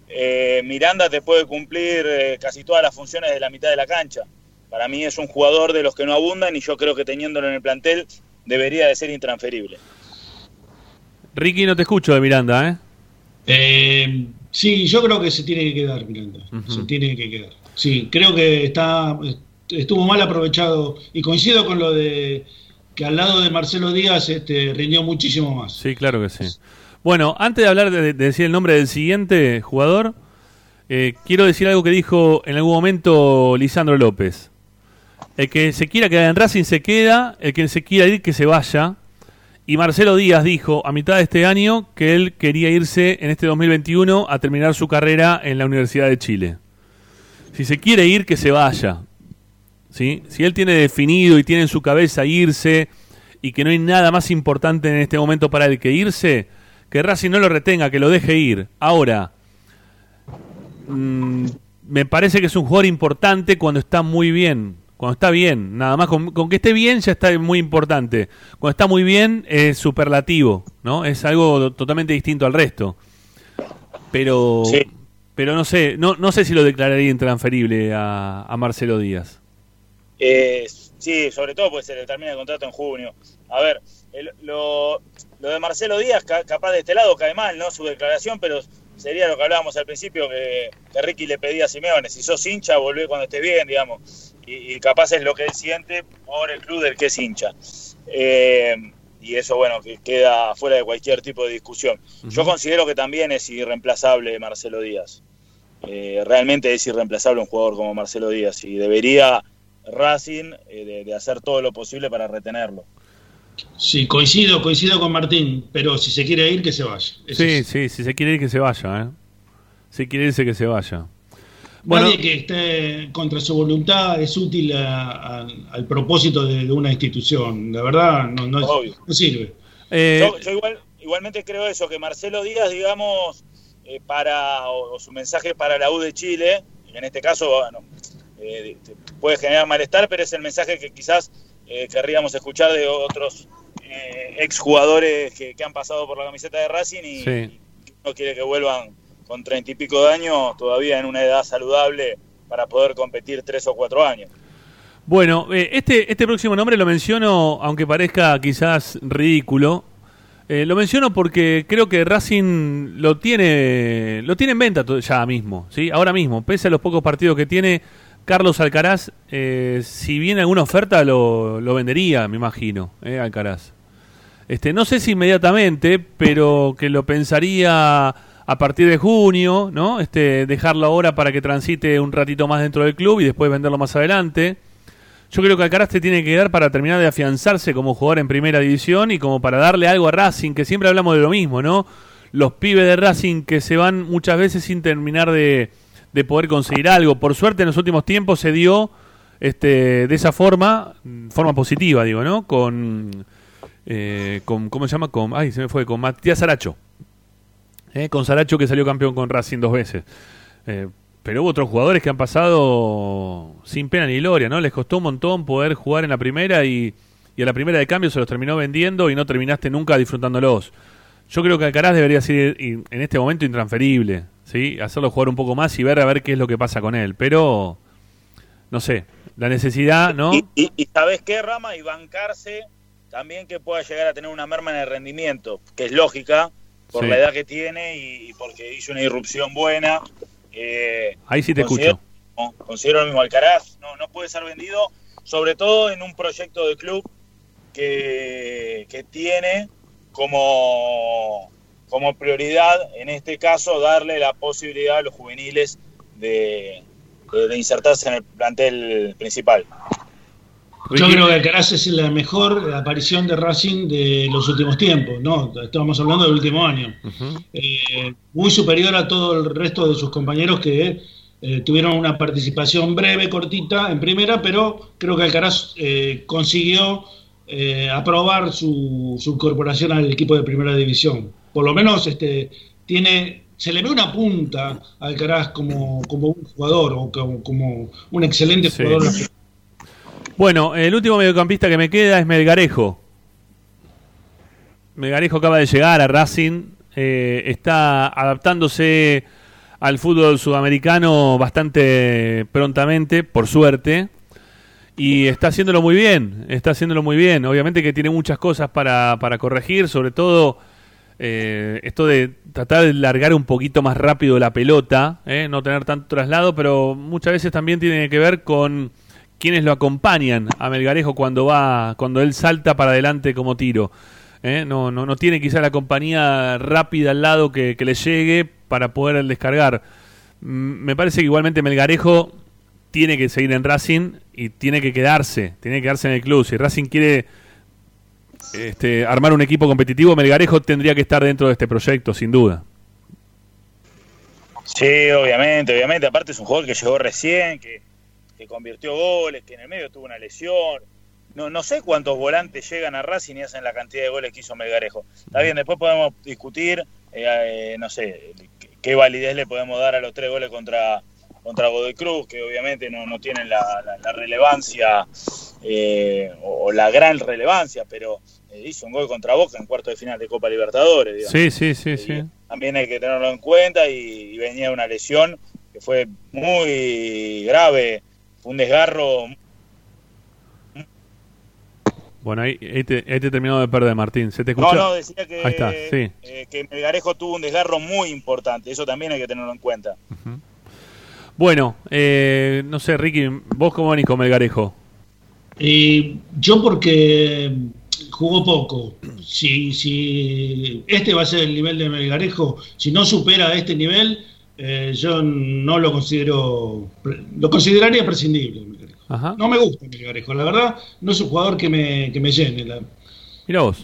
eh, Miranda te puede cumplir eh, casi todas las funciones de la mitad de la cancha. Para mí es un jugador de los que no abundan y yo creo que teniéndolo en el plantel debería de ser intransferible. Ricky no te escucho de Miranda, ¿eh? Eh, sí, yo creo que se tiene que quedar, Miranda. Se tiene que quedar. Sí, creo que está estuvo mal aprovechado y coincido con lo de que al lado de Marcelo Díaz este, rindió muchísimo más. Sí, claro que sí. Bueno, antes de hablar de, de decir el nombre del siguiente jugador, eh, quiero decir algo que dijo en algún momento Lisandro López. El que se quiera quedar en Racing se queda, el que se quiera ir que se vaya. Y Marcelo Díaz dijo a mitad de este año que él quería irse en este 2021 a terminar su carrera en la Universidad de Chile. Si se quiere ir, que se vaya. ¿Sí? Si él tiene definido y tiene en su cabeza irse y que no hay nada más importante en este momento para el que irse, que Racing no lo retenga, que lo deje ir. Ahora, mm, me parece que es un jugador importante cuando está muy bien. Cuando está bien, nada más con, con que esté bien ya está muy importante. Cuando está muy bien es superlativo, ¿no? Es algo totalmente distinto al resto. Pero, Sí. pero no sé, no, no sé si lo declararía intransferible a, a Marcelo Díaz. Eh, sí, sobre todo porque se le termina el contrato en junio. A ver, el- lo, lo de Marcelo Díaz, ca- capaz de este lado cae mal, ¿no? Su declaración, pero sería lo que hablábamos al principio que, que Ricky le pedía a Simeone. Si sos hincha, volvé cuando estés bien, digamos. Y, y capaz es lo que él siente por el club del que es hincha. Eh, y eso, bueno, que queda fuera de cualquier tipo de discusión. Yo considero que también es irreemplazable Marcelo Díaz. Eh, realmente es irreemplazable un jugador como Marcelo Díaz y debería Racing eh, de, de hacer todo lo posible para retenerlo. Sí, coincido, coincido con Martín, pero si se quiere ir, que se vaya. Eso Sí, es. sí, si se quiere ir que se vaya, ¿eh? Si quiere irse que se vaya. Bueno, Nadie que esté contra su voluntad es útil a- a- al propósito de, de una institución. La verdad, no, no, sirve. eh, Yo, yo igual, igualmente creo eso, que Marcelo Díaz, digamos, eh, para o, o su mensaje para la U de Chile, en este caso, bueno, eh, puede generar malestar, pero es el mensaje que quizás eh, querríamos escuchar de otros eh, exjugadores que, que han pasado por la camiseta de Racing y, Sí. y no quiere que vuelvan con treinta y pico de años, todavía en una edad saludable para poder competir tres o cuatro años. Bueno, eh, este, este próximo nombre lo menciono, aunque parezca quizás ridículo. eh, lo menciono porque creo que Racing lo tiene, lo tiene en venta ya mismo, ¿sí? Ahora mismo, pese a los pocos partidos que tiene, Carlos Alcaraz, eh, si viene alguna oferta, lo, lo vendería, me imagino, eh, Alcaraz. Este, no sé si inmediatamente, pero que lo pensaría a partir de junio, ¿no? Este, dejarlo ahora para que transite un ratito más dentro del club y después venderlo más adelante. Yo creo que Alcaraz te tiene que dar para terminar de afianzarse como jugador en primera división y como para darle algo a Racing, que siempre hablamos de lo mismo, ¿no? Los pibes de Racing que se van muchas veces sin terminar de, de poder conseguir algo. Por suerte en los últimos tiempos se dio este, de esa forma, mm, forma positiva, digo, ¿no? Con, eh, con ¿cómo se llama? Con, ay, se me fue, con Matías Aracho. Eh, con Saracho que salió campeón con Racing dos veces. Eh, pero hubo otros jugadores que han pasado sin pena ni gloria, ¿no? Les costó un montón poder jugar en la primera y, y a la primera de cambio se los terminó vendiendo y no terminaste nunca disfrutándolos. Yo creo que Alcaraz debería ser en este momento intransferible, ¿sí? Hacerlo jugar un poco más y ver a ver qué es lo que pasa con él. Pero, no sé, la necesidad, ¿no? Y, y- y ¿sabes qué, Rama? Y bancarse también que pueda llegar a tener una merma en el rendimiento, que es lógica por Sí. la edad que tiene y, y porque hizo una irrupción buena. Eh, Ahí sí te considero- escucho. no, considero lo mismo. Alcaraz no, no puede ser vendido, sobre todo en un proyecto de club que, que tiene como, como prioridad, en este caso, darle la posibilidad a los juveniles de, de- de insertarse en el plantel principal. Yo creo que Alcaraz es la mejor aparición de Racing de los últimos tiempos, ¿no? Estamos hablando del último año. Eh, muy superior a todo el resto de sus compañeros que eh, tuvieron una participación breve, cortita en primera, pero creo que Alcaraz eh, consiguió eh, aprobar su, su incorporación al equipo de primera división. Por lo menos este, tiene, se le ve una punta a Alcaraz como, como un jugador o como, como un excelente Sí. jugador. Bueno, el último mediocampista que me queda es Melgarejo. Melgarejo acaba de llegar a Racing, eh, está adaptándose al fútbol sudamericano bastante prontamente, por suerte, y está haciéndolo muy bien, está haciéndolo muy bien. Obviamente que tiene muchas cosas para, para corregir, sobre todo eh, esto de tratar de largar un poquito más rápido la pelota, eh, no tener tanto traslado, pero muchas veces también tiene que ver con quienes lo acompañan a Melgarejo cuando va, cuando él salta para adelante como tiro. ¿eh? No, no, no tiene quizá la compañía rápida al lado que, que le llegue para poder descargar. Mm, Me parece que igualmente Melgarejo tiene que seguir en Racing y tiene que quedarse, tiene que quedarse en el club. Si Racing quiere este, armar un equipo competitivo, Melgarejo tendría que estar dentro de este proyecto, sin duda. Sí, obviamente, obviamente. Aparte es un jugador que llegó recién, que, que convirtió goles, que en el medio tuvo una lesión. No, no sé cuántos volantes llegan a Racing y hacen la cantidad de goles que hizo Melgarejo. Está bien, después podemos discutir, eh, eh, no sé, qué, validez le podemos dar a los tres goles contra, contra Godoy Cruz, que obviamente no, no tienen la, la- la relevancia eh, o, la gran relevancia, pero eh, hizo un gol contra Boca en cuarto de final de Copa Libertadores. digamos. Sí, sí, sí, Y sí. También hay que tenerlo en cuenta y, y venía una lesión que fue muy grave, fue un desgarro. Bueno, ahí, ahí te, ahí te terminó de perder, Martín. ¿Se te No, escuchó? no, decía que, Ahí está, sí. eh, que Melgarejo tuvo un desgarro muy importante, eso también hay que tenerlo en cuenta. Bueno, eh, no sé, Ricky, ¿vos cómo venís con Melgarejo? Y yo porque jugó poco. Si, si este va a ser el nivel de Melgarejo, si no supera este nivel, eh, yo no lo considero, lo consideraría prescindible. Melgarejo. Ajá. No me gusta Melgarejo, la verdad, no es un jugador que me, que me llene. la- Mira vos.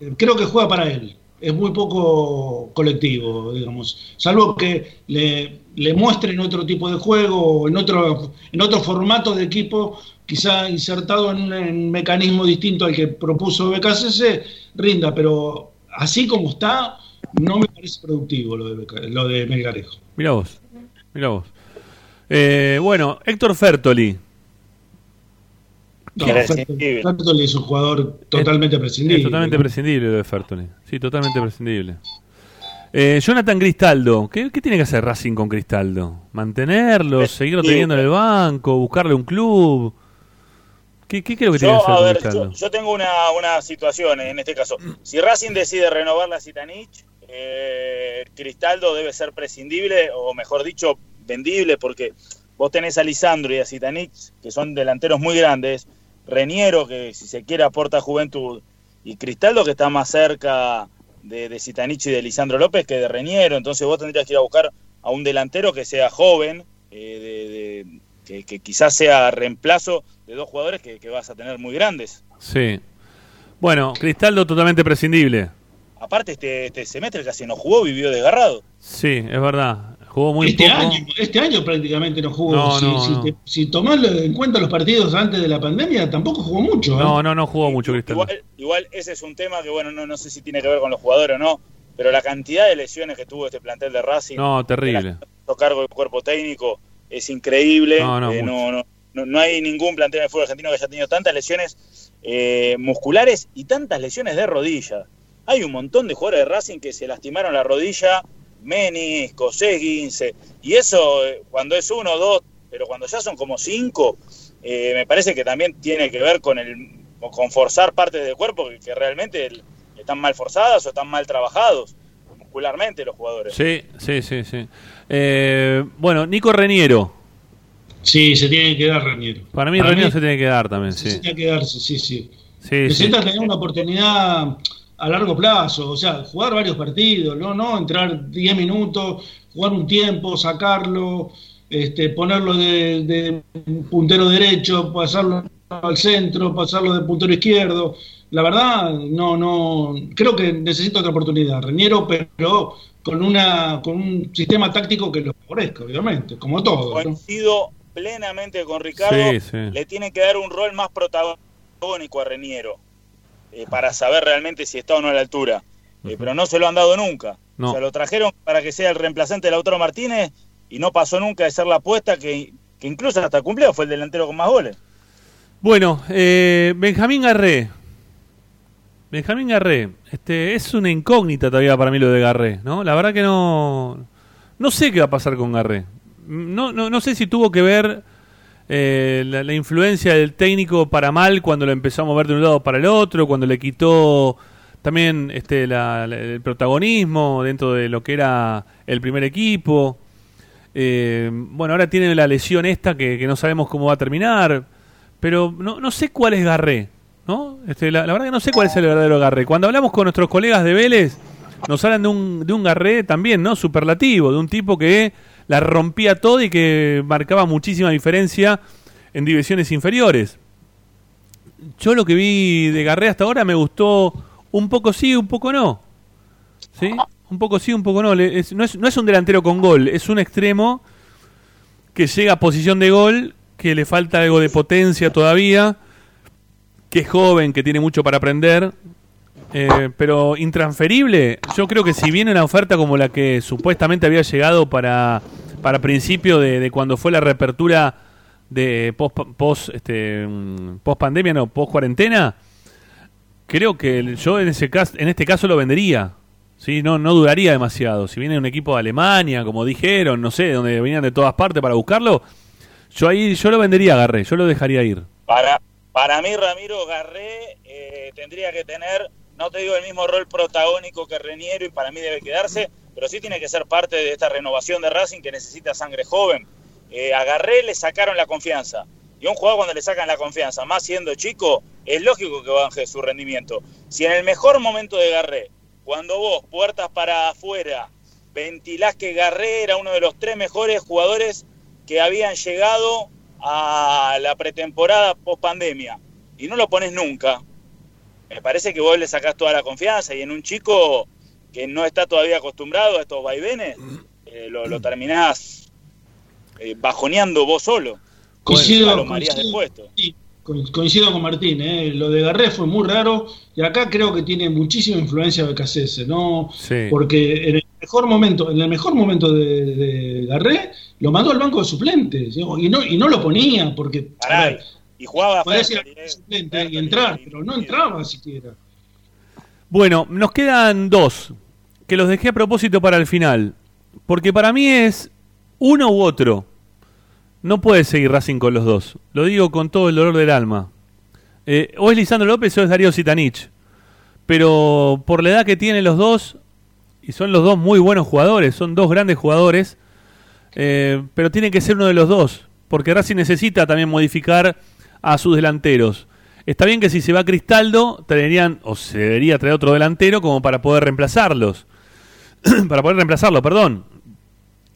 eh, creo que juega para él. Es muy poco colectivo, digamos. Salvo que le, le muestren otro tipo de juego, en otro, en otro formato de equipo, quizá insertado en un, mecanismo distinto al que propuso BKCC, rinda, pero así como está, no me parece productivo lo de, lo de Melgarejo. Mira vos. Mira vos. Eh, bueno, Héctor Fertoli. No. Fertoli es un jugador totalmente prescindible. Es totalmente prescindible lo de Fertoli. Sí, totalmente prescindible. Eh, Jonathan Cristaldo. ¿Qué, qué tiene que hacer Racing con Cristaldo? ¿Mantenerlo? ¿Seguirlo teniendo en el banco? ¿Buscarle un club? ¿Qué, qué creo que tiene Yo, que hacer a ver, Cristaldo? yo, yo tengo una, una situación en este caso. Si Racing decide renovar la Citanich, eh, Cristaldo debe ser prescindible, o mejor dicho, vendible, porque vos tenés a Lisandro y a Citanich, que son delanteros muy grandes, Reniero, que si se quiere aporta juventud, y Cristaldo, que está más cerca de, de y de Lisandro López que de Reniero, entonces vos tendrías que ir a buscar a un delantero que sea joven, eh, de- de- que, que quizás sea reemplazo de dos jugadores que, que vas a tener muy grandes. Sí. Bueno, Cristaldo totalmente prescindible. Aparte, este, este semestre casi no jugó, vivió desgarrado. Sí, es verdad. Jugó muy este, poco. año, este año prácticamente no jugó. No, si, no, si no. te- si tomás en cuenta los partidos antes de la pandemia, tampoco jugó mucho. ¿eh? No, no, no jugó mucho Cristaldo. Igual, igual ese es un tema que, bueno, no, no sé si tiene que ver con los jugadores o no, pero la cantidad de lesiones que tuvo este plantel de Racing, No, terrible. cargo del cuerpo técnico, es increíble. No, no, Eh, no, no, no hay ningún plantel de fútbol argentino que haya tenido tantas lesiones eh, musculares y tantas lesiones de rodilla. Hay un montón de jugadores de Racing que se lastimaron la rodilla, menisco, esguince, y eso eh, cuando es uno o dos, pero cuando ya son como cinco, eh, me parece que también tiene que ver con el con forzar partes del cuerpo que, que realmente el- están mal forzadas o están mal trabajados muscularmente los jugadores. Sí, sí, sí, sí. Eh, bueno, Nico Reniero. Sí, se tiene que dar Raniero. Para mí Reniero se tiene que dar también, sí. Necesita quedarse, sí, sí. Sí, sí. Necesita tener una oportunidad a largo plazo, o sea, jugar varios partidos, no, no entrar 10 minutos, jugar un tiempo, sacarlo, este, ponerlo de, de puntero derecho, pasarlo al centro, pasarlo de puntero izquierdo. La verdad, no, no, creo que necesita otra oportunidad, Reñero, pero con una, con un sistema táctico que lo favorezca, obviamente, como todo. ¿no? Coincido plenamente con Ricardo. Sí, sí. Le tiene que dar un rol más protagónico a Reniero eh, para saber realmente si está o no a la altura. Eh, pero no se lo han dado nunca. No. O sea, lo trajeron para que sea el reemplazante de Lautaro Martínez y no pasó nunca de ser la apuesta que, que incluso hasta cumplió, fue el delantero con más goles. Bueno, eh, Benjamín Garré. Benjamín Garré. Este, es una incógnita todavía para mí lo de Garré, ¿no? La verdad que no. No sé qué va a pasar con Garré. No, no, no sé si tuvo que ver eh, la, la influencia del técnico para mal cuando lo empezó a mover de un lado para el otro, cuando le quitó también este, la- el protagonismo dentro de lo que era el primer equipo. Eh, bueno, ahora tiene la lesión esta que, que no sabemos cómo va a terminar, pero no, no sé cuál es Garré, ¿no? Este, la, la verdad que no sé cuál es el verdadero Garré. Cuando hablamos con nuestros colegas de Vélez, nos hablan de un, de un Garré también, ¿no? Superlativo, de un tipo que la rompía todo y que marcaba muchísima diferencia en divisiones inferiores. Yo lo que vi de Garré hasta ahora me gustó un poco sí, un poco no. ¿Sí? Un poco sí, un poco no. Es, no es un delantero con gol, es un extremo que llega a posición de gol, que le falta algo de potencia todavía, que es joven, que tiene mucho para aprender. Eh, pero intransferible, yo creo que si viene una oferta como la que supuestamente había llegado para, para principio de, de cuando fue la reapertura de post, post, este, mm, post pandemia, no, post cuarentena, creo que yo en ese caso, en este caso lo vendería. Sí, no, no duraría demasiado. Si viene un equipo de Alemania, como dijeron, no sé, donde venían de todas partes para buscarlo, yo ahí yo lo vendería, agarré, yo lo dejaría ir. Para, para mí, Ramiro Garré eh, tendría que tener, no te digo el mismo rol protagónico que Reniero y para mí debe quedarse, pero sí tiene que ser parte de esta renovación de Racing que necesita sangre joven. Eh, a Garré le sacaron la confianza. Y un jugador cuando le sacan la confianza, más siendo chico, es lógico que baje su rendimiento. Si en el mejor momento de Garré, cuando vos, puertas para afuera, ventilás que Garré era uno de los tres mejores jugadores que habían llegado a la pretemporada post pandemia y no lo pones nunca, me parece que vos le sacás toda la confianza y en un chico que no está todavía acostumbrado a estos vaivenes, eh, lo, lo terminás eh, bajoneando vos solo. Coincido, lo coincido, sí, coincido con Martín, ¿eh? lo de Garré fue muy raro y acá creo que tiene muchísima influencia de Cacese, ¿no? Sí. Porque en el mejor momento, en el mejor momento de, de Garré, lo mandó al banco de suplentes ¿sí? y no, y no lo ponía porque a Pará, ver, y jugaba eh. suplente y entrar, pero no entraba siquiera. Bueno, nos quedan dos, que los dejé a propósito para el final, porque para mí es uno u otro. No puede seguir Racing con los dos. Lo digo con todo el dolor del alma. Eh, o es Lisandro López o es Darío Sitanich. Pero por la edad que tienen los dos, y son los dos muy buenos jugadores, son dos grandes jugadores, eh, pero tiene que ser uno de los dos, porque Racing necesita también modificar a sus delanteros. Está bien que si se va Cristaldo, traerían, o se debería traer otro delantero como para poder reemplazarlos. para poder reemplazarlo, perdón.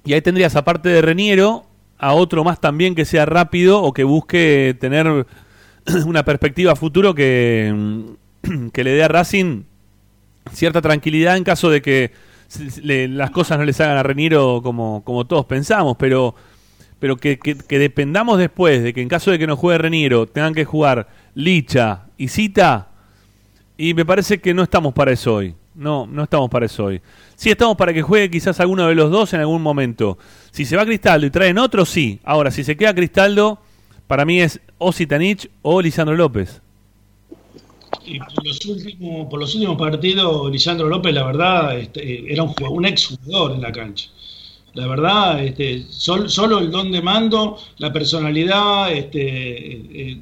Y ahí tendrías, aparte de Reniero, a otro más también que sea rápido o que busque tener una perspectiva futuro que, mm, que le dé a Racing cierta tranquilidad en caso de que las cosas no les hagan a Reniero como, como todos pensamos, pero, pero que, que- dependamos después de que en caso de que no juegue Reniero tengan que jugar Licha y Cita, y me parece que no estamos para eso hoy. No, no estamos para eso hoy. Sí estamos para que juegue quizás alguno de los dos en algún momento. Si se va Cristaldo y traen otro, sí. Ahora, si se queda Cristaldo, para mí es o Zitanich o Lisandro López. Y por los últimos, por los últimos partidos, Lisandro López, la verdad, este, era un, un ex jugador en la cancha. La verdad, este, sol- solo el don de mando, la personalidad, este, eh,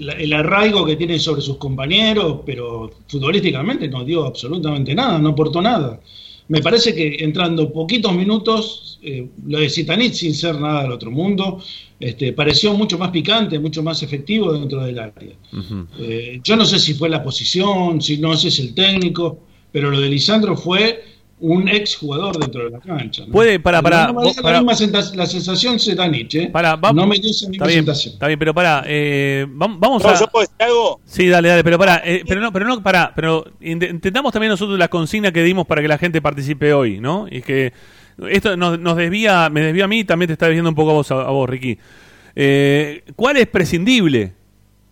la- el arraigo que tiene sobre sus compañeros, pero futbolísticamente no dio absolutamente nada, no aportó nada. Me parece que entrando poquitos minutos, eh, lo de Zitanich, sin ser nada del otro mundo, este, pareció mucho más picante, mucho más efectivo dentro del área. Eh, yo no sé si fue la posición, si no sé si es el técnico, pero lo de Lisandro fue un ex jugador dentro de la cancha. ¿no? Puede, para, para, no, me vos- dio para- la, misma senta- la sensación Zetanich, ¿eh? para, va- no me dio esa está misma bien, sensación. está bien, pero para, eh, vam- vamos No, a... ¿Yo puedo decir algo? Sí, dale, dale, pero para, eh, pero no, pero no, para, pero int- intentamos también nosotros la consigna que dimos para que la gente participe hoy, ¿no? Y que esto nos, nos desvía, me desvía a mí, también te está desviando un poco a vos, a, a vos, Ricky. Eh, ¿Cuál es prescindible?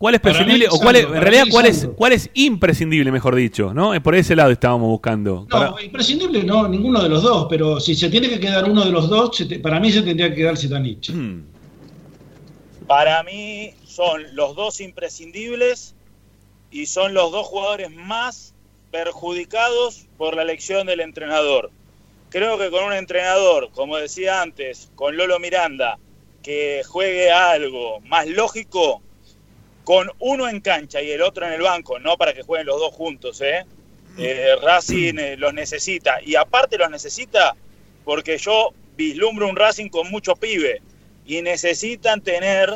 ¿Cuál es prescindible? o cuál es, en realidad, mí, cuál es, cuál es imprescindible, mejor dicho, ¿no? Por ese lado estábamos buscando. Para- No, imprescindible no, ninguno de los dos, pero si se tiene que quedar uno de los dos, se te- para mí se tendría que quedar Zetanich. Hmm. Para mí son los dos imprescindibles y son los dos jugadores más perjudicados por la elección del entrenador. Creo que con un entrenador, como decía antes, con Lolo Miranda, que juegue algo más lógico, con uno en cancha y el otro en el banco, no para que jueguen los dos juntos, ¿eh? Eh, Racing eh, los necesita. Y aparte los necesita porque yo vislumbro un Racing con mucho pibe y necesitan tener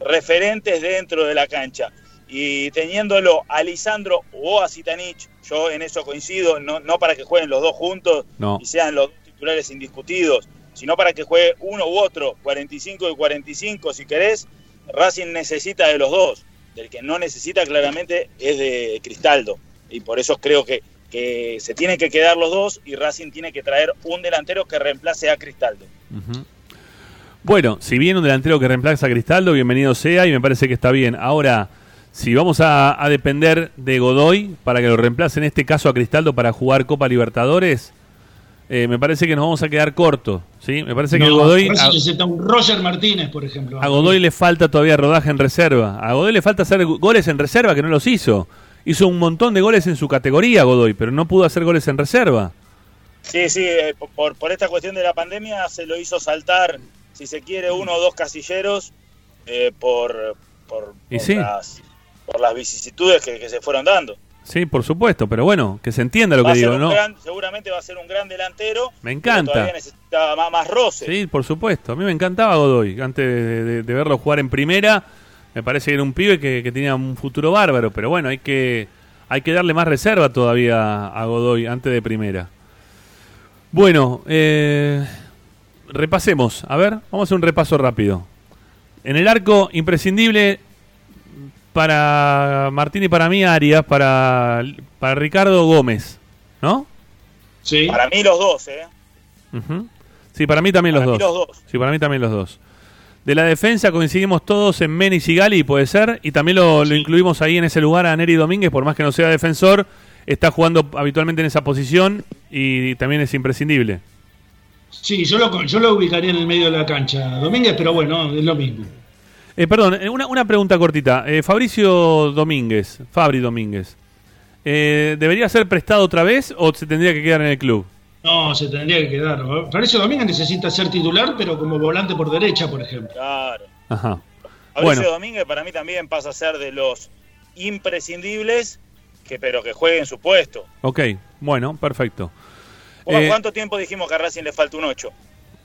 referentes dentro de la cancha. Y teniéndolo a Lisandro o a Zitanich, yo en eso coincido, no, no para que jueguen los dos juntos No. y sean los titulares indiscutidos, sino para que juegue uno u otro, 45 y 45 si querés, Racing necesita de los dos. Del que no necesita claramente es de Cristaldo. Y por eso creo que, que se tienen que quedar los dos y Racing tiene que traer un delantero que reemplace a Cristaldo. Bueno, si viene un delantero que reemplaza a Cristaldo, bienvenido sea y me parece que está bien. Ahora, si vamos a, a depender de Godoy para que lo reemplace en este caso a Cristaldo para jugar Copa Libertadores, eh, me parece que nos vamos a quedar cortos. ¿sí? Me parece que No, Godoy, a, necesita un Roger Martínez, por ejemplo. a Godoy le falta todavía rodaje en reserva. A Godoy le falta hacer goles en reserva que no los hizo. Hizo un montón de goles en su categoría Godoy, pero no pudo hacer goles en reserva. Sí, sí, eh, por, por esta cuestión de la pandemia se lo hizo saltar, si se quiere, uno o dos casilleros eh, por, por, Y por sí. las, por las vicisitudes que, que se fueron dando. Sí, por supuesto, pero bueno, que se entienda lo Va que digo, ¿no? gran- seguramente va a ser un gran delantero. Me encanta. Todavía necesita más, más roce. Sí, por supuesto. A mí me encantaba Godoy. Antes de, de- de verlo jugar en primera, me parece que era un pibe que, que tenía un futuro bárbaro. Pero bueno, hay que, hay que darle más reserva todavía a Godoy antes de primera. Bueno, eh, repasemos. A ver, vamos a hacer un repaso rápido. En el arco, imprescindible para Martín y para mí, Arias, para, para Ricardo Gómez. ¿No? Sí. Para mí los dos, ¿eh? Sí, para mí también Para los mí dos. los dos. Sí, para mí también los dos. De la defensa coincidimos todos en Menis y Gali, puede ser. Y también lo, lo incluimos ahí en ese lugar a Neri Domínguez, por más que no sea defensor. está jugando habitualmente en esa posición y también es imprescindible. Sí, yo lo, yo lo ubicaría en el medio de la cancha, Domínguez, pero bueno, es lo mismo. Eh, perdón, eh, una, una pregunta cortita. Eh, Fabricio Domínguez, Fabri Domínguez, eh, ¿debería ser prestado otra vez o se tendría que quedar en el club? No, se tendría que quedar. Fabricio Domínguez necesita ser titular, pero como volante por derecha, por ejemplo. Claro. Ajá. Mauricio Bueno. Domínguez para mí también pasa a ser de los imprescindibles, que pero que juegue en su puesto. Ok, bueno, perfecto. ¿Cu- Eh, ¿Cuánto tiempo dijimos que a Racing le falta un 8?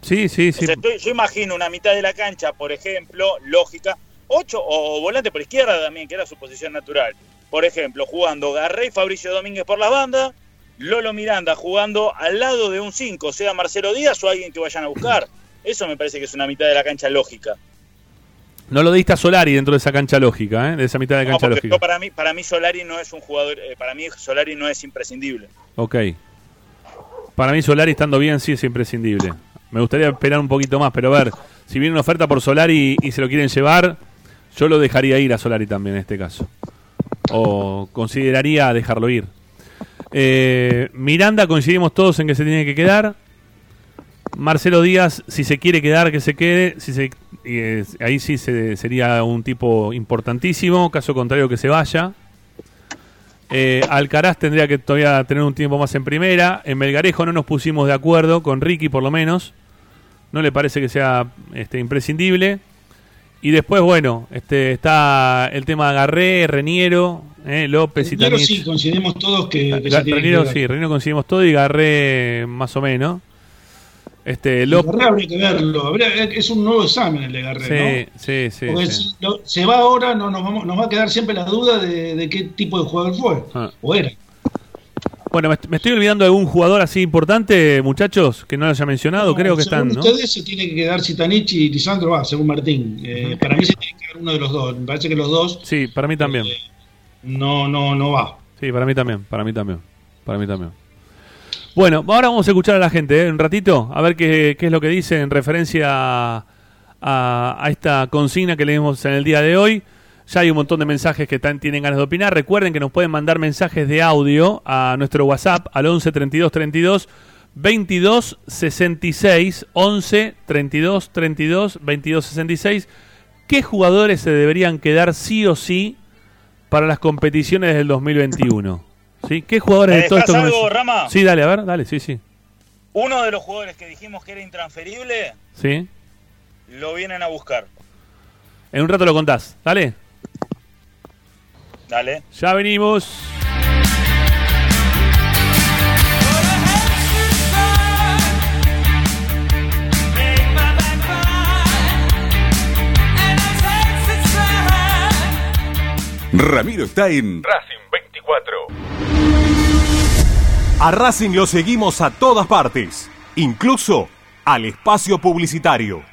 Sí, sí, sí. Estoy- yo imagino una mitad de la cancha, por ejemplo, lógica, 8 o volante por izquierda también, que era su posición natural. Por ejemplo, jugando Garré y Fabricio Domínguez por la banda, Lolo Miranda jugando al lado de un 5, sea Marcelo Díaz o alguien que vayan a buscar. Eso me parece que es una mitad de la cancha lógica. No lo diste a Solari dentro de esa cancha lógica, ¿eh? de esa mitad de No, cancha lógica. para mí, para mí Solari no es un jugador, eh, para mí Solari no es imprescindible. Ok. Para mí Solari estando bien sí es imprescindible. Me gustaría esperar un poquito más, pero a ver, si viene una oferta por Solari y se lo quieren llevar, yo lo dejaría ir a Solari también en este caso. O consideraría dejarlo ir. Eh, Miranda coincidimos todos en que se tiene que quedar. Marcelo Díaz, si se quiere quedar, que se quede. Si se, eh, ahí sí se- sería un tipo importantísimo. Caso contrario, que se vaya. Eh, Alcaraz tendría que todavía tener un tiempo más en primera. En Melgarejo no nos pusimos de acuerdo, con Ricky por lo menos. No le parece que sea este, imprescindible. Y después, bueno, este, está el tema de Garré, Reniero, eh, López y Tanich. sí, coincidimos todos que, que se que Reniero quedar. sí, Reniero conseguimos todo y Garré más o menos. Este, López. Habría que verlo. habría- es un nuevo examen el de Garré, Sí, ¿no? sí, sí. Porque sí. si lo- se va ahora, no, nos, vamos- nos va a quedar siempre la duda de, de qué tipo de jugador fue. Ah. O era. Bueno, me, me estoy olvidando de algún jugador así importante, muchachos, que no lo haya mencionado. No, Creo que están, ¿no? Ustedes se tiene que quedar Zitanich y Lisandro va, según Martín. Eh, Para mí se tiene que quedar uno de los dos. Me parece que los dos Sí, para mí también. eh, no, no, no va. Sí, para mí también, para mí también, para mí también. Bueno, ahora vamos a escuchar a la gente, ¿eh? un ratito, a ver qué, qué es lo que dice en referencia a, a- a esta consigna que leímos en el día de hoy. Ya hay un montón de mensajes que tienen ganas de opinar. Recuerden que nos pueden mandar mensajes de audio a nuestro WhatsApp al 11 32 32 22 66 11 32 32 22 66. ¿Qué jugadores se deberían quedar sí o sí para las competiciones del 2021? ¿Sí? ¿Qué jugadores ¿Me de todo esto dejás que algo, Rama? Sí, dale, a ver, dale, sí, sí. Uno de los jugadores que dijimos que era intransferible, Sí. lo vienen a buscar. En un rato lo contás. Dale. Dale. Ya venimos. Ramiro está en Racing 24. A Racing lo seguimos a todas partes, incluso al espacio publicitario.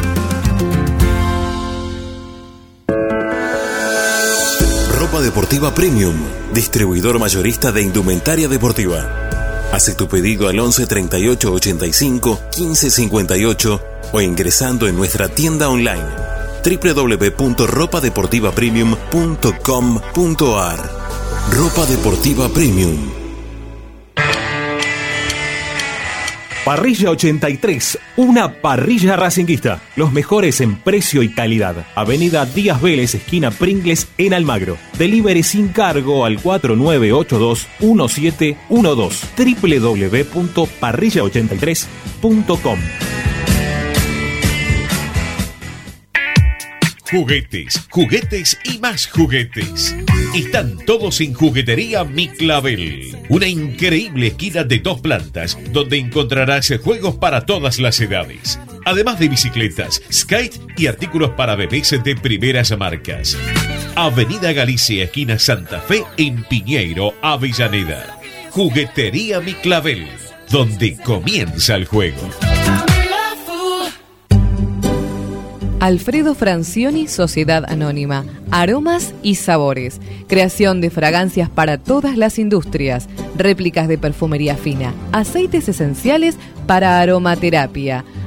Deportiva premium, distribuidor mayorista de indumentaria deportiva. Hace tu pedido al 11 38 85 15 58 o ingresando en nuestra tienda online www.ropadeportivapremium.com.ar Ropa deportiva premium. Parrilla 83, una parrilla racinguista. Los mejores en precio y calidad. Avenida Díaz Vélez, esquina Pringles, en Almagro. Delivery sin cargo al 4982-1712. www.parrilla83.com. Juguetes, juguetes y más juguetes. Están todos en Juguetería Mi Clavel. Una increíble esquina de dos plantas donde encontrarás juegos para todas las edades. Además de bicicletas, skate y artículos para bebés de primeras marcas. Avenida Galicia, esquina Santa Fe, en Piñeiro, Avellaneda. Juguetería Mi Clavel, donde comienza el juego. Alfredo Francioni, Sociedad Anónima. Aromas y sabores. Creación de fragancias para todas las industrias. Réplicas de perfumería fina. Aceites esenciales para aromaterapia.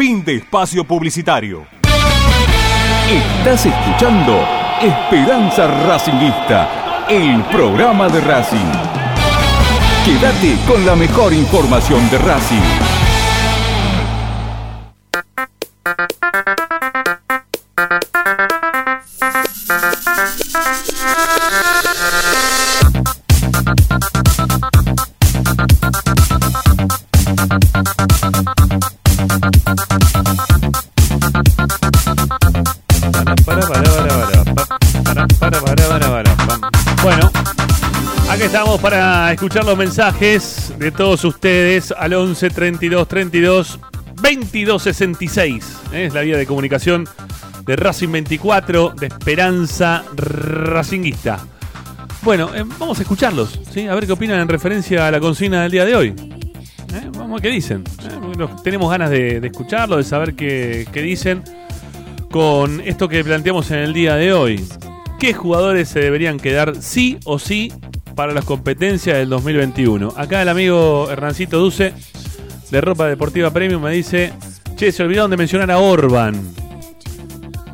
Fin de espacio publicitario. Estás escuchando Esperanza Racingista, el programa de Racing. Quédate con la mejor información de Racing. Escuchar los mensajes de todos ustedes al 11 32 32 22 66. ¿eh? Es la vía de comunicación de Racing 24, de Esperanza Racinguista. Bueno, eh, vamos a escucharlos, ¿sí? a ver qué opinan en referencia a la consigna del día de hoy. ¿Eh? Vamos a ver qué dicen. ¿eh? Tenemos ganas de, de escucharlo, de saber qué, qué dicen con esto que planteamos en el día de hoy. ¿Qué jugadores se deberían quedar sí o sí para las competencias del 2021? Acá el amigo Hernancito Duce de Ropa Deportiva Premium me dice, che, se olvidaron de mencionar a Orban.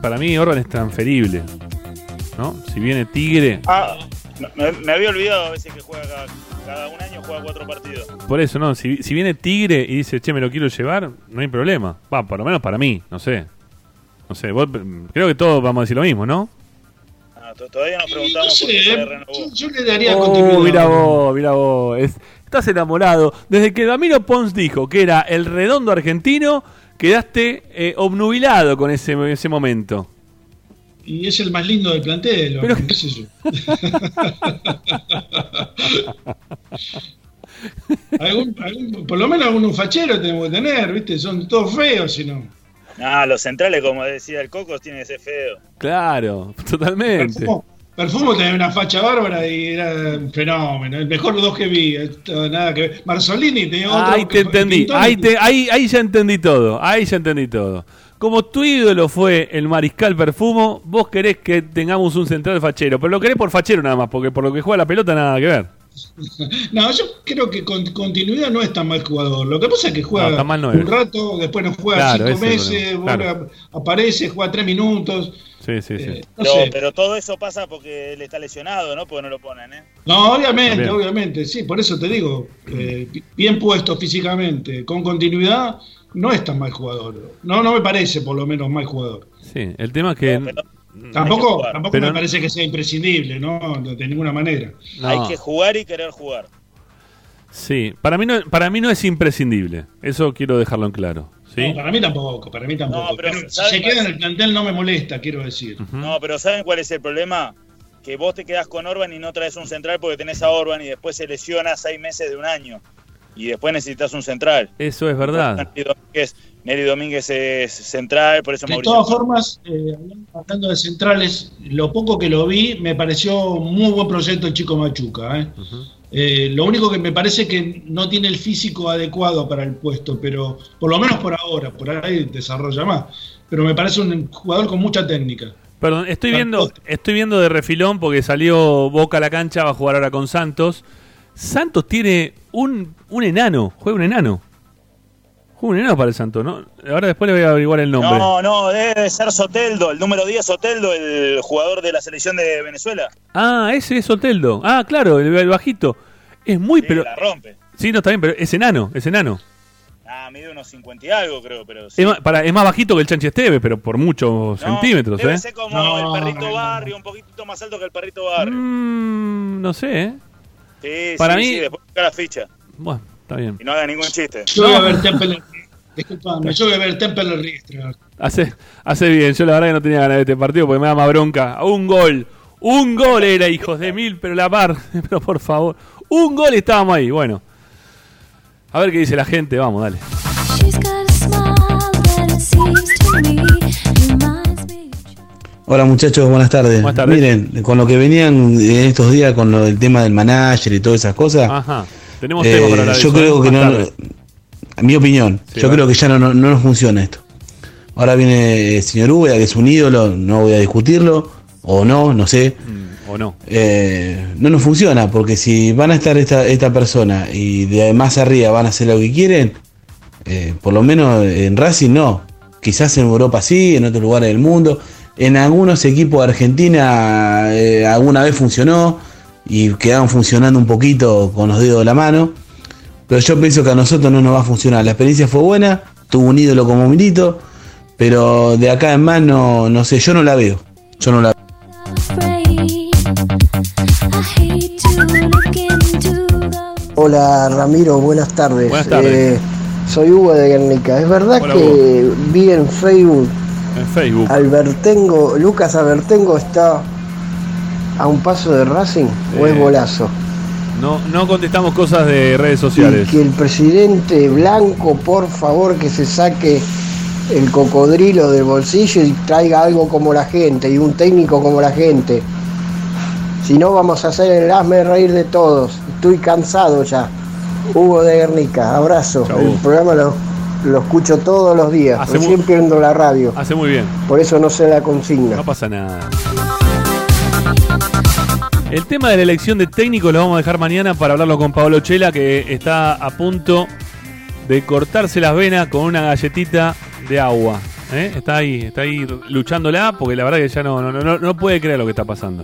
Para mí Orban es transferible. ¿No? Si viene Tigre, Ah, me había olvidado a veces que juega cada, cada un año juega cuatro partidos. por eso, ¿no? Si, si viene Tigre y dice, che, me lo quiero llevar, no hay problema. Va, por lo menos para mí, no sé. No sé, vos- creo que todos vamos a decir lo mismo, ¿no? To- todavía nos Y no preguntamos sé, por qué se eh, renovó. yo, yo le daría Oh, continuidad. mira vos, mira vos. Es- estás enamorado. Desde que Damiro Pons dijo que era el redondo argentino, quedaste eh, obnubilado con ese, ese momento. Y es el más lindo del plantel, Pero- qué sé yo. Algún- algún- por lo menos algún fachero tenemos que tener, ¿viste? Son todos feos, si no. Ah, los centrales, como decía el Coco, tienen que ser feo. Claro, totalmente. Perfumo, Perfumo tenía una facha bárbara y era un fenómeno. El mejor dos que vi. esto, nada que ver. Marzolini tenía otro. Ahí que te entendí, ahí, te, ahí, ahí ya entendí todo, ahí ya entendí todo. Como tu ídolo fue el mariscal Perfumo, vos querés que tengamos un central fachero, pero lo querés por fachero nada más, porque por lo que juega la pelota nada que ver. No, yo creo que con continuidad no es tan mal jugador. Lo que pasa es que juega No, tan mal no es. un rato, después no juega Claro, cinco meses, aparece, juega tres minutos. Sí, sí, sí. Eh, no Pero, sé. pero todo eso pasa porque él está lesionado, ¿no? Porque no lo ponen, ¿eh? No, obviamente, Bien. obviamente, sí, por eso te digo, eh, bien puesto físicamente, con continuidad, no es tan mal jugador. No, no me parece por lo menos mal jugador. Sí, el tema es que... No, pero Tampoco, tampoco Pero- me parece que sea imprescindible, ¿no? De, ninguna manera. no. Hay que jugar y querer jugar. Sí, para mí, no, para mí no es imprescindible. Eso quiero dejarlo en claro. ¿sí? No, para mí tampoco, para mí tampoco. No, pero, Pero si ¿sabes se queda en el plantel no me molesta, quiero decir. No, pero ¿saben cuál es el problema? Que vos te quedás con Orban y no traes un central porque tenés a Orban y después se lesiona seis meses de un año. Y después necesitas un central. Eso es verdad. Nelly Domínguez, es central, por eso De Mauricio. todas formas, eh, hablando- de centrales, lo poco que lo vi, me pareció muy buen proyecto el chico Machuca. ¿eh? Eh, lo único que me parece que no tiene el físico adecuado para el puesto, pero por lo menos por ahora, por ahí desarrolla más. Pero me parece un jugador con mucha técnica. Perdón, estoy viendo, estoy viendo de refilón porque salió Boca a la cancha, va a jugar ahora con Santos. Santos tiene un, un enano, juega un enano. Juega un enano para el Santos, ¿no? Ahora después le voy a averiguar el nombre. No, no, debe de ser Soteldo, el número 10 Soteldo, el jugador de la selección de Venezuela. Ah, ese es Soteldo. Ah, claro, el, el bajito. Es muy, Sí, pero. la rompe. Sí, no, está bien, pero es enano, es enano. Ah, mide unos 50 y algo, creo, pero sí. Es, más, para, es más bajito que el Chanchi Esteve, pero por muchos No, centímetros, debe ¿eh? ser como No, el perrito no, no. barrio, un poquito más alto que el perrito barrio. Mm, no sé, ¿eh? Sí, Para sí, mí- sí, después busca la ficha. Bueno, está bien. Y no haga ningún chiste. Yo voy a ver Temple. Disculpame, yo voy a ver Temple Register. Hace, hace bien, yo la verdad que no tenía ganas de este partido porque me da más bronca. Un gol, un gol era, hijos de mil, pero la par, pero por favor, un gol y estábamos ahí. Bueno, a ver qué dice la gente, vamos, dale. Hola muchachos, buenas tardes. Buenas tardes. Miren, con lo que venían en estos días con lo del tema del manager y todas esas cosas, Ajá, tenemos eh, tema para yo creo ¿eh? que no, tarde. Mi opinión, Sí, yo vale. creo que ya no, no, no nos funciona esto. Ahora viene el señor Úbeda, que es un ídolo, no voy a discutirlo, o no, no sé. Mm, o no. Eh, no nos funciona, porque si van a estar esta, esta persona y de más arriba van a hacer lo que quieren, eh, por lo menos en Racing no. Quizás en Europa sí, en otros lugares del mundo. En algunos equipos de Argentina eh, alguna vez funcionó y quedaron funcionando un poquito con los dedos de la mano. Pero yo pienso que a nosotros no nos va a funcionar. La experiencia fue buena, tuvo un ídolo como Milito, pero de acá en más no, no sé, yo no la veo. Yo no la Hola Ramiro, buenas tardes. Buenas tardes. Eh, soy Hugo de Guernica. ¿Es verdad Hola, que vi en Facebook En Facebook. Albertengo, Lucas Albertengo está a un paso de Racing o Eh, es bolazo? No, no contestamos cosas de redes Y sociales. que el presidente Blanco, por favor, que se saque el cocodrilo del bolsillo y traiga algo como la gente y un técnico como la gente. Si no, vamos a hacer el hazme reír de todos. Estoy cansado ya. Hugo de Guernica, abrazo. Chau, el programa lo, lo escucho todos los días. Hace Recién mu- pierdo la radio. Hace muy bien. Por eso no sé la consigna. No pasa nada. El tema de la elección de técnico lo vamos a dejar mañana para hablarlo con Pablo Chela, que está a punto de cortarse las venas con una galletita de agua. ¿eh? Está ahí, está ahí luchándola, porque la verdad que ya no, no, no, no puede creer lo que está pasando.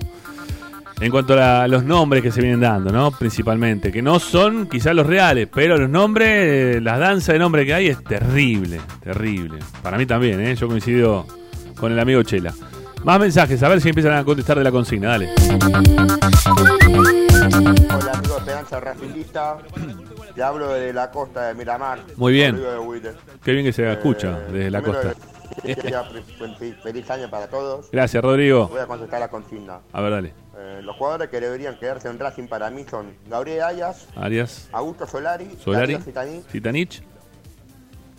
En cuanto a los nombres que se vienen dando, ¿no? Principalmente, que no son quizás los reales, pero los nombres, la danza de nombres que hay es terrible, terrible. Para mí también, ¿eh? Yo coincido con el amigo Chela. Más mensajes, a ver si empiezan a contestar de la consigna, dale. Hola amigo Esperanza Racinguista, te hablo de la costa de Miramar. Muy bien. De. Qué bien que se escucha Eh, desde la costa. fe- fe- Feliz año para todos. Gracias, Rodrigo. Voy a contestar la consigna. A ver, dale. Eh, los jugadores que deberían quedarse en Racing para mí son Gabriel Ayas, Arias, Augusto Solari, Solari, Darío Zitanich.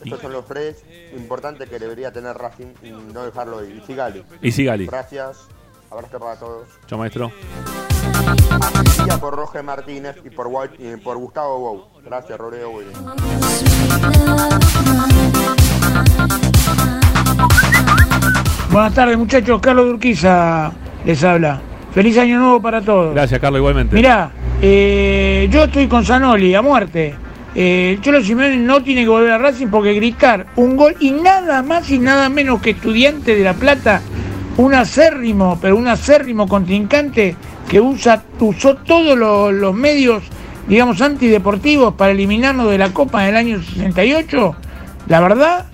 Estos son los tres importantes que debería tener Racing y no dejarlo ir. Y Sigali. Y Sigali. Gracias. Abrazo para todos. Chao, maestro. Y por Roger Martínez y por, Wal- y por Gustavo Bou. Gracias, Rodrigo. Buenas tardes muchachos, Carlos Durquiza les habla. Feliz año nuevo para todos. Gracias, Carlos, igualmente. Mirá, eh, yo estoy con Zanoli a muerte. Eh, el Cholo Simeone no tiene que volver a Racing porque gritar un gol y nada más y nada menos que estudiante de La Plata, un acérrimo, pero un acérrimo contrincante que usa, usó todos los, los medios, digamos, antideportivos para eliminarnos de la Copa del año 68, la verdad,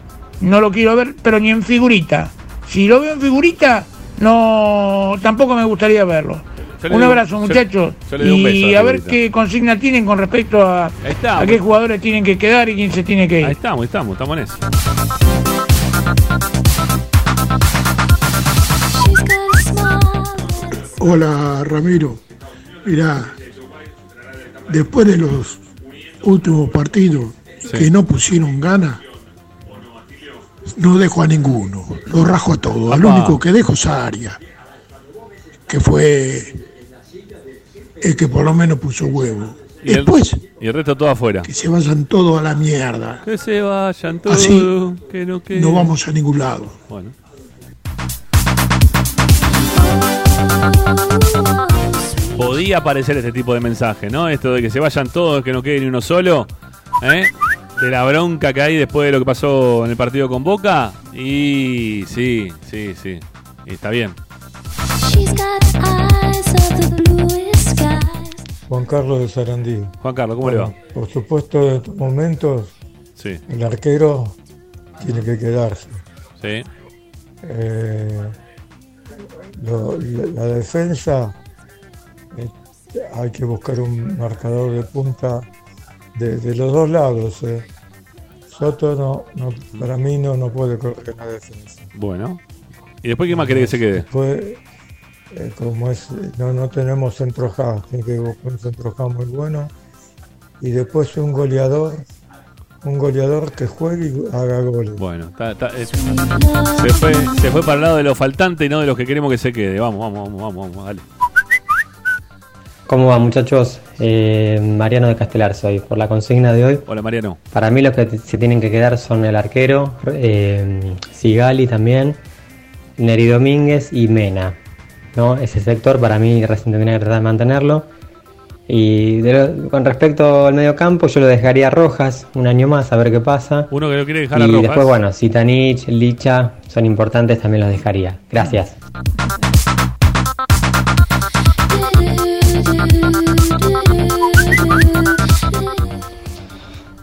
no lo quiero ver, pero ni en figurita. Si lo veo en figurita, no, tampoco me gustaría verlo. Un abrazo, muchachos. beso y a ver qué consigna tienen con respecto a, qué jugadores tienen que quedar y quién se tiene que ir. Ahí estamos, ahí estamos, estamos en eso. Hola Ramiro, mirá, después de los últimos partidos que no pusieron ganas, no dejo a ninguno, lo rajo a todos. Al único que dejo es a Arias, que fue el que por lo menos puso huevo. Y el, Después, y el resto todo afuera. que se vayan todos a la mierda. Que se vayan todos. Así que no, quede. No vamos a ningún lado. Bueno. Podía aparecer este tipo de mensaje, ¿no? Esto de que se vayan todos, que no quede ni uno solo. ¿eh? De la bronca que hay después de lo que pasó en el partido con Boca. Y sí, sí, sí. Y está bien. Juan Carlos de Sarandí. Juan Carlos, ¿cómo le va? Por supuesto, en estos momentos Sí. el arquero tiene que quedarse. Sí. Eh, lo- la, la defensa eh, hay que buscar un marcador de punta de, de los dos lados. eh. Soto no, no, para mí no, no puede correr en la defensa. Bueno. ¿Y después quién más quiere que se quede? Después, eh, como es, no, no tenemos centro half, tiene que buscar un centro half muy bueno. Y después un goleador, un goleador que juegue y haga goles. Bueno, está- está- es- se, fue, se fue para el lado de los faltantes y no de los que queremos que se quede. Vamos, vamos, vamos, vamos, vamos, dale. ¿Cómo va muchachos? Eh, Mariano de Castelar soy. Por la consigna de hoy. Hola Mariano. Para mí los que se tienen que quedar son el arquero, eh, Sigali también, Neri Domínguez y Mena. ¿No? Ese sector para mí Racing tendría que tratar de mantenerlo. Y de lo- con respecto al medio campo, yo lo dejaría a Rojas un año más a ver qué pasa. Uno que lo quiere dejar y a Rojas. después, bueno, si Tanich, Licha son importantes, también los dejaría. Gracias.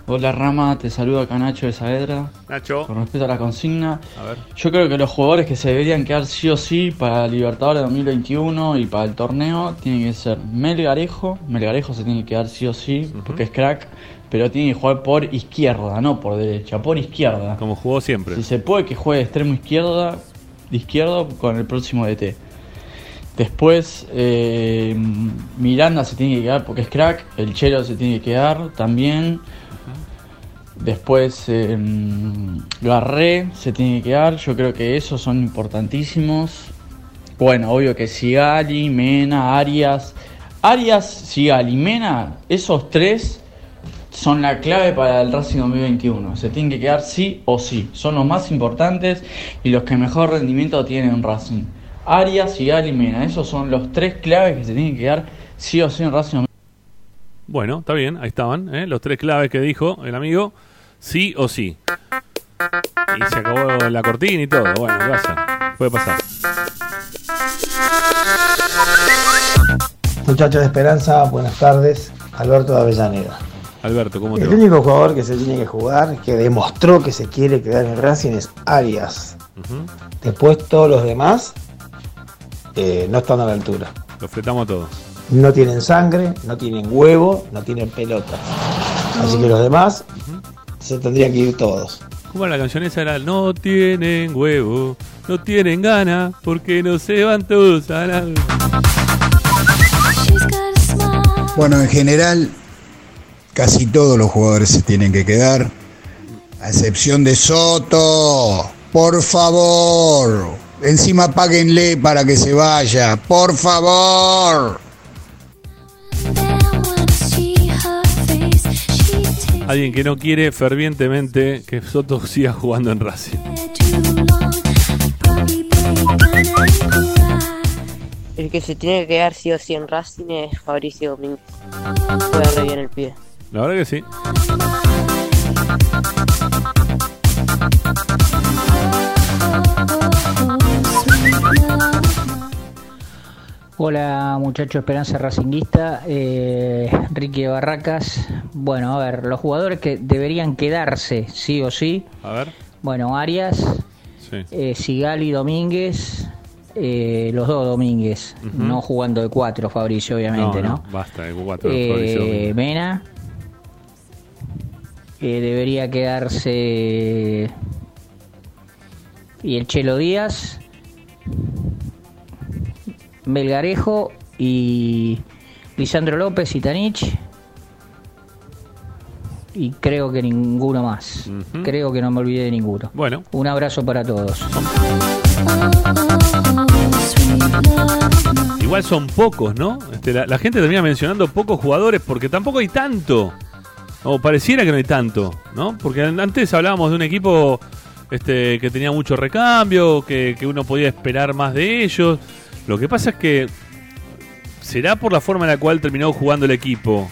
Hola Rama, te saludo acá Nacho de Saavedra. Nacho. Con respecto a la consigna, A ver. yo creo que los jugadores que se deberían quedar sí o sí para Libertadores 2021 y para el torneo tienen que ser Melgarejo. Melgarejo se tiene que quedar sí o sí porque es crack, pero tiene que jugar por izquierda, no por derecha, por izquierda. Como jugó siempre. Si se puede que juegue de extremo izquierda, de izquierdo con el próximo DT. Después eh, Miranda se tiene que quedar porque es crack, el Chelo se tiene que quedar también. Después eh, Garré se tiene que quedar, yo creo que esos son importantísimos. Bueno, obvio que Sigali, Mena, Arias. Arias, Sigali, Mena, esos tres son la clave para el Racing 2021. Se tienen que quedar sí o sí. Son los más importantes y los que mejor rendimiento tienen en Racing. Arias, Sigali, Mena. Esos son los tres claves que se tienen que quedar sí o sí en Racing Bueno, está bien, ahí estaban, ¿eh? los tres claves que dijo el amigo, sí o sí. Y se acabó la cortina y todo, bueno, ¿qué pasa? Puede pasar. Muchachos de Esperanza, buenas tardes. Alberto de Avellaneda. Alberto, ¿cómo te El va? único jugador que se tiene que jugar, que demostró que se quiere quedar en Racing es Arias. Después todos los demás eh, no están a la altura. Lo fletamos a todos. No tienen sangre, no tienen huevo, no tienen pelota. Así que los demás se tendrían que ir todos. ¿Cómo era la canción esa? Era No tienen huevo, no tienen gana, porque no se van todos a la... Bueno, en general, casi todos los jugadores se tienen que quedar, a excepción de Soto. Por favor, encima páguenle para que se vaya. Por favor. Alguien que no quiere fervientemente que Soto siga jugando en Racing. El que se tiene que quedar sí o sí en Racing es Fabricio Domínguez. Juega re bien el pie. La verdad que sí. Hola muchacho Esperanza Racinguista, eh, Ricky de Barracas. Bueno, a ver, los jugadores que deberían quedarse sí o sí. A ver. Bueno, Arias, Sí. eh, Sigali Domínguez, eh, los dos Domínguez, no jugando de cuatro Fabricio obviamente, ¿no? Basta de cuatro. Eh, Fabricio. Mena, que debería quedarse y el Chelo Díaz, Melgarejo y Lisandro López y Tanich. Y creo que ninguno más. Creo que no me olvidé de ninguno. Bueno. Un abrazo para todos. Igual son pocos, ¿no? Este, la, la gente termina mencionando pocos jugadores porque tampoco hay tanto. O pareciera que no hay tanto, ¿no? Porque an- antes hablábamos de un equipo este, que tenía mucho recambio, que, que uno podía esperar más de ellos. Lo que pasa es que será por la forma en la cual terminó jugando el equipo,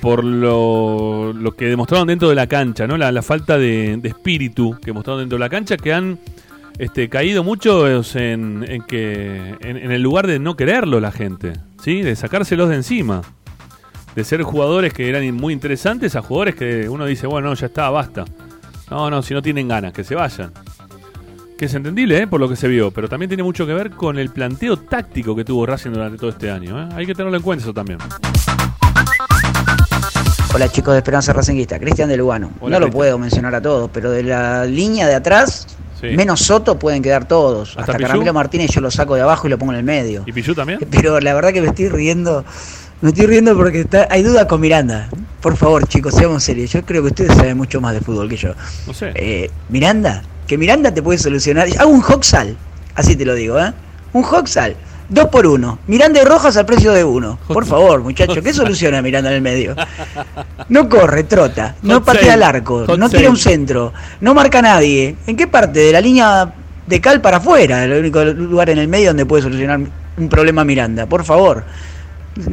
por lo, que demostraron dentro de la cancha, ¿no? La, falta de, espíritu que mostraron dentro de la cancha, que han este, caído muchos en, en que en, en el lugar de no quererlo la gente, ¿sí? De sacárselos de encima. De ser jugadores que eran muy interesantes a jugadores que uno dice, bueno, ya está, basta. No, no, si no tienen ganas, que se vayan. Que es entendible, ¿eh? por lo que se vio, pero también tiene mucho que ver con el planteo táctico que tuvo Racing durante todo este año. ¿eh? Hay que tenerlo en cuenta eso también. Hola chicos de Esperanza Racinguista, Cristian de Lugano. Hola, no lo puedo mencionar a todos, pero de la línea de atrás, Sí. menos Soto pueden quedar todos. ¿Hasta Hasta? Caramelo Martínez yo lo saco de abajo y lo pongo en el medio. ¿Y Pichu también? Pero la verdad que me estoy riendo, me estoy riendo porque está- hay dudas con Miranda. Por favor chicos, seamos serios. Yo creo que ustedes saben mucho más de fútbol que yo. No sé. Eh, Miranda, que Miranda te puede solucionar. Hago un Hoxal, así te lo digo, ¿eh? Un Hoxal. Dos por uno. Miranda y Rojas al precio de uno. Por favor, muchachos, ¿qué soluciona Miranda en el medio? No corre, trota, no patea al arco, no tira un centro, no marca a nadie. ¿En qué parte? De la línea de cal para afuera, el único lugar en el medio donde puede solucionar un problema Miranda. Por favor.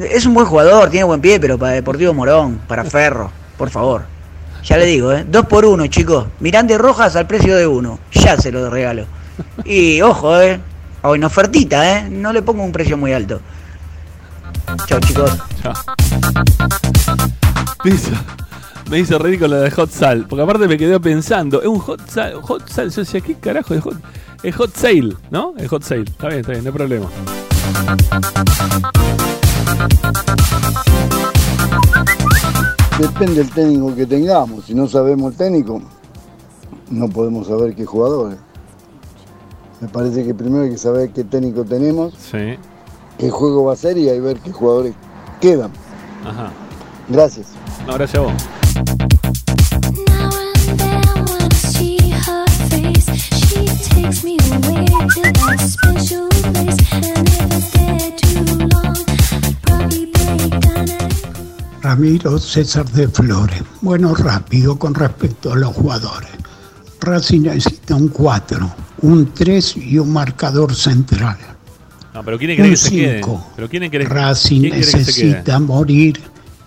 Es un buen jugador, tiene buen pie, pero para Deportivo Morón, para Ferro, por favor. Ya le digo, ¿eh? Dos por uno, chicos. Miranda y Rojas al precio de uno. Ya se lo regalo. Y ojo, ¿eh? Hoy en ofertita, ¿eh? No le pongo un precio muy alto. Chao, chicos. Me hizo, me hizo con lo de Hot Sal, porque aparte me quedé pensando, es un Hot Sal, Hot Sal, yo decía, ¿qué carajo es Hot? Es Hot Sale, ¿no? Es Hot Sale, está bien, está bien, no hay problema. Depende del técnico que tengamos. Si no sabemos el técnico, no podemos saber qué jugadores. Me parece que primero hay que saber qué técnico tenemos, Sí, qué juego va a ser y ahí ver qué jugadores quedan. ajá. Gracias. No, gracias a vos. Ramiro César de Flores. Bueno, rápido con respecto a los jugadores. Racing necesita un 4, un 3 y un marcador central. No, pero ¿quién quiere que se quede? 5. ¿Pero quién Racing quién que necesita morir,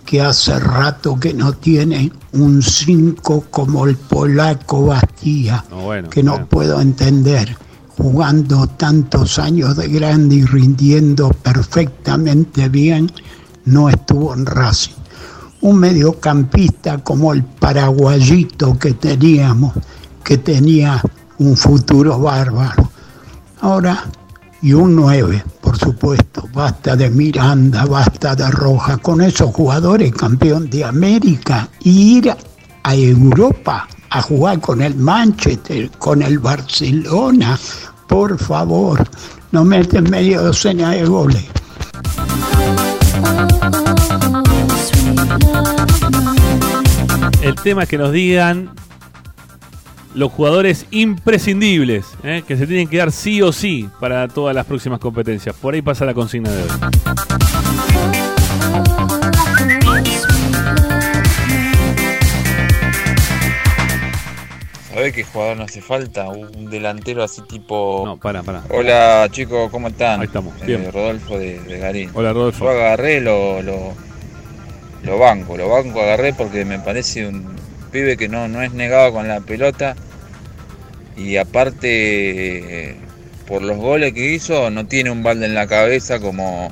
que hace rato que no tiene un 5 como el polaco Bastía, No, bueno, que no puedo entender. Jugando tantos años de grande y rindiendo perfectamente bien, no estuvo en Racing. Un mediocampista como el paraguayito que teníamos, que tenía un futuro bárbaro. Ahora, y un 9, por supuesto. Basta de Miranda, basta de Roja. Con esos jugadores, campeón de América, y ir a Europa a jugar con el Manchester, con el Barcelona. Por favor, no meten media docena de goles. El tema es que nos digan los jugadores imprescindibles, ¿eh? que se tienen que dar sí o sí para todas las próximas competencias. Por ahí pasa la consigna de hoy. ¿Sabés qué jugador no hace falta? Un delantero así tipo. No, para, para. Hola chicos, ¿cómo están? Ahí estamos, Eh, bien. Rodolfo de, de Garín. Hola, Rodolfo. Yo agarré, lo, lo, lo banco, lo banco agarré porque me parece un pibe que no, no es negado con la pelota. Y aparte, por los goles que hizo, no tiene un balde en la cabeza como,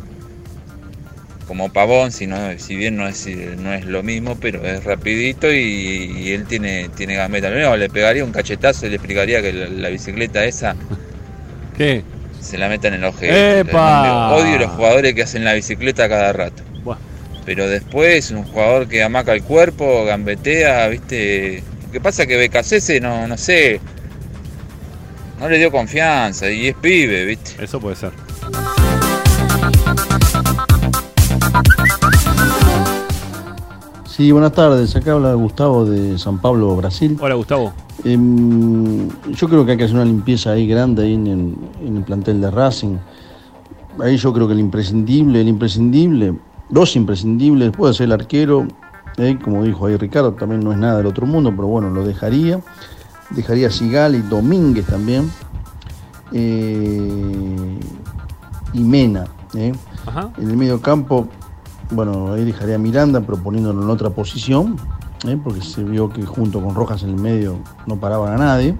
como Pavón, sino, si bien no es, no es lo mismo, pero es rapidito y, y él tiene, tiene gambeta. Lo único, le pegaría un cachetazo y le explicaría que la, la bicicleta esa ¿Qué? se la metan en el ojete. Odio los jugadores que hacen la bicicleta cada rato. Pero después un jugador que amaca el cuerpo, gambetea, viste. Lo que pasa es que Becasese no, no sé. No le dio confianza y es pibe, viste. Eso puede ser. Sí, buenas tardes. Acá habla Gustavo de San Pablo, Brasil. Hola, Gustavo. Em, yo creo que hay que hacer una limpieza ahí grande ahí en el, en el plantel de Racing. Ahí yo creo que el imprescindible, el imprescindible, dos imprescindibles, puede ser el arquero, eh, como dijo ahí Ricardo, también no es nada del otro mundo, pero bueno, lo dejaría. Dejaría Sigal y Domínguez también. Eh, y Mena. eh. En el medio campo, bueno, ahí dejaría a Miranda proponiéndolo en otra posición, porque se vio que junto con Rojas en el medio no paraban a nadie.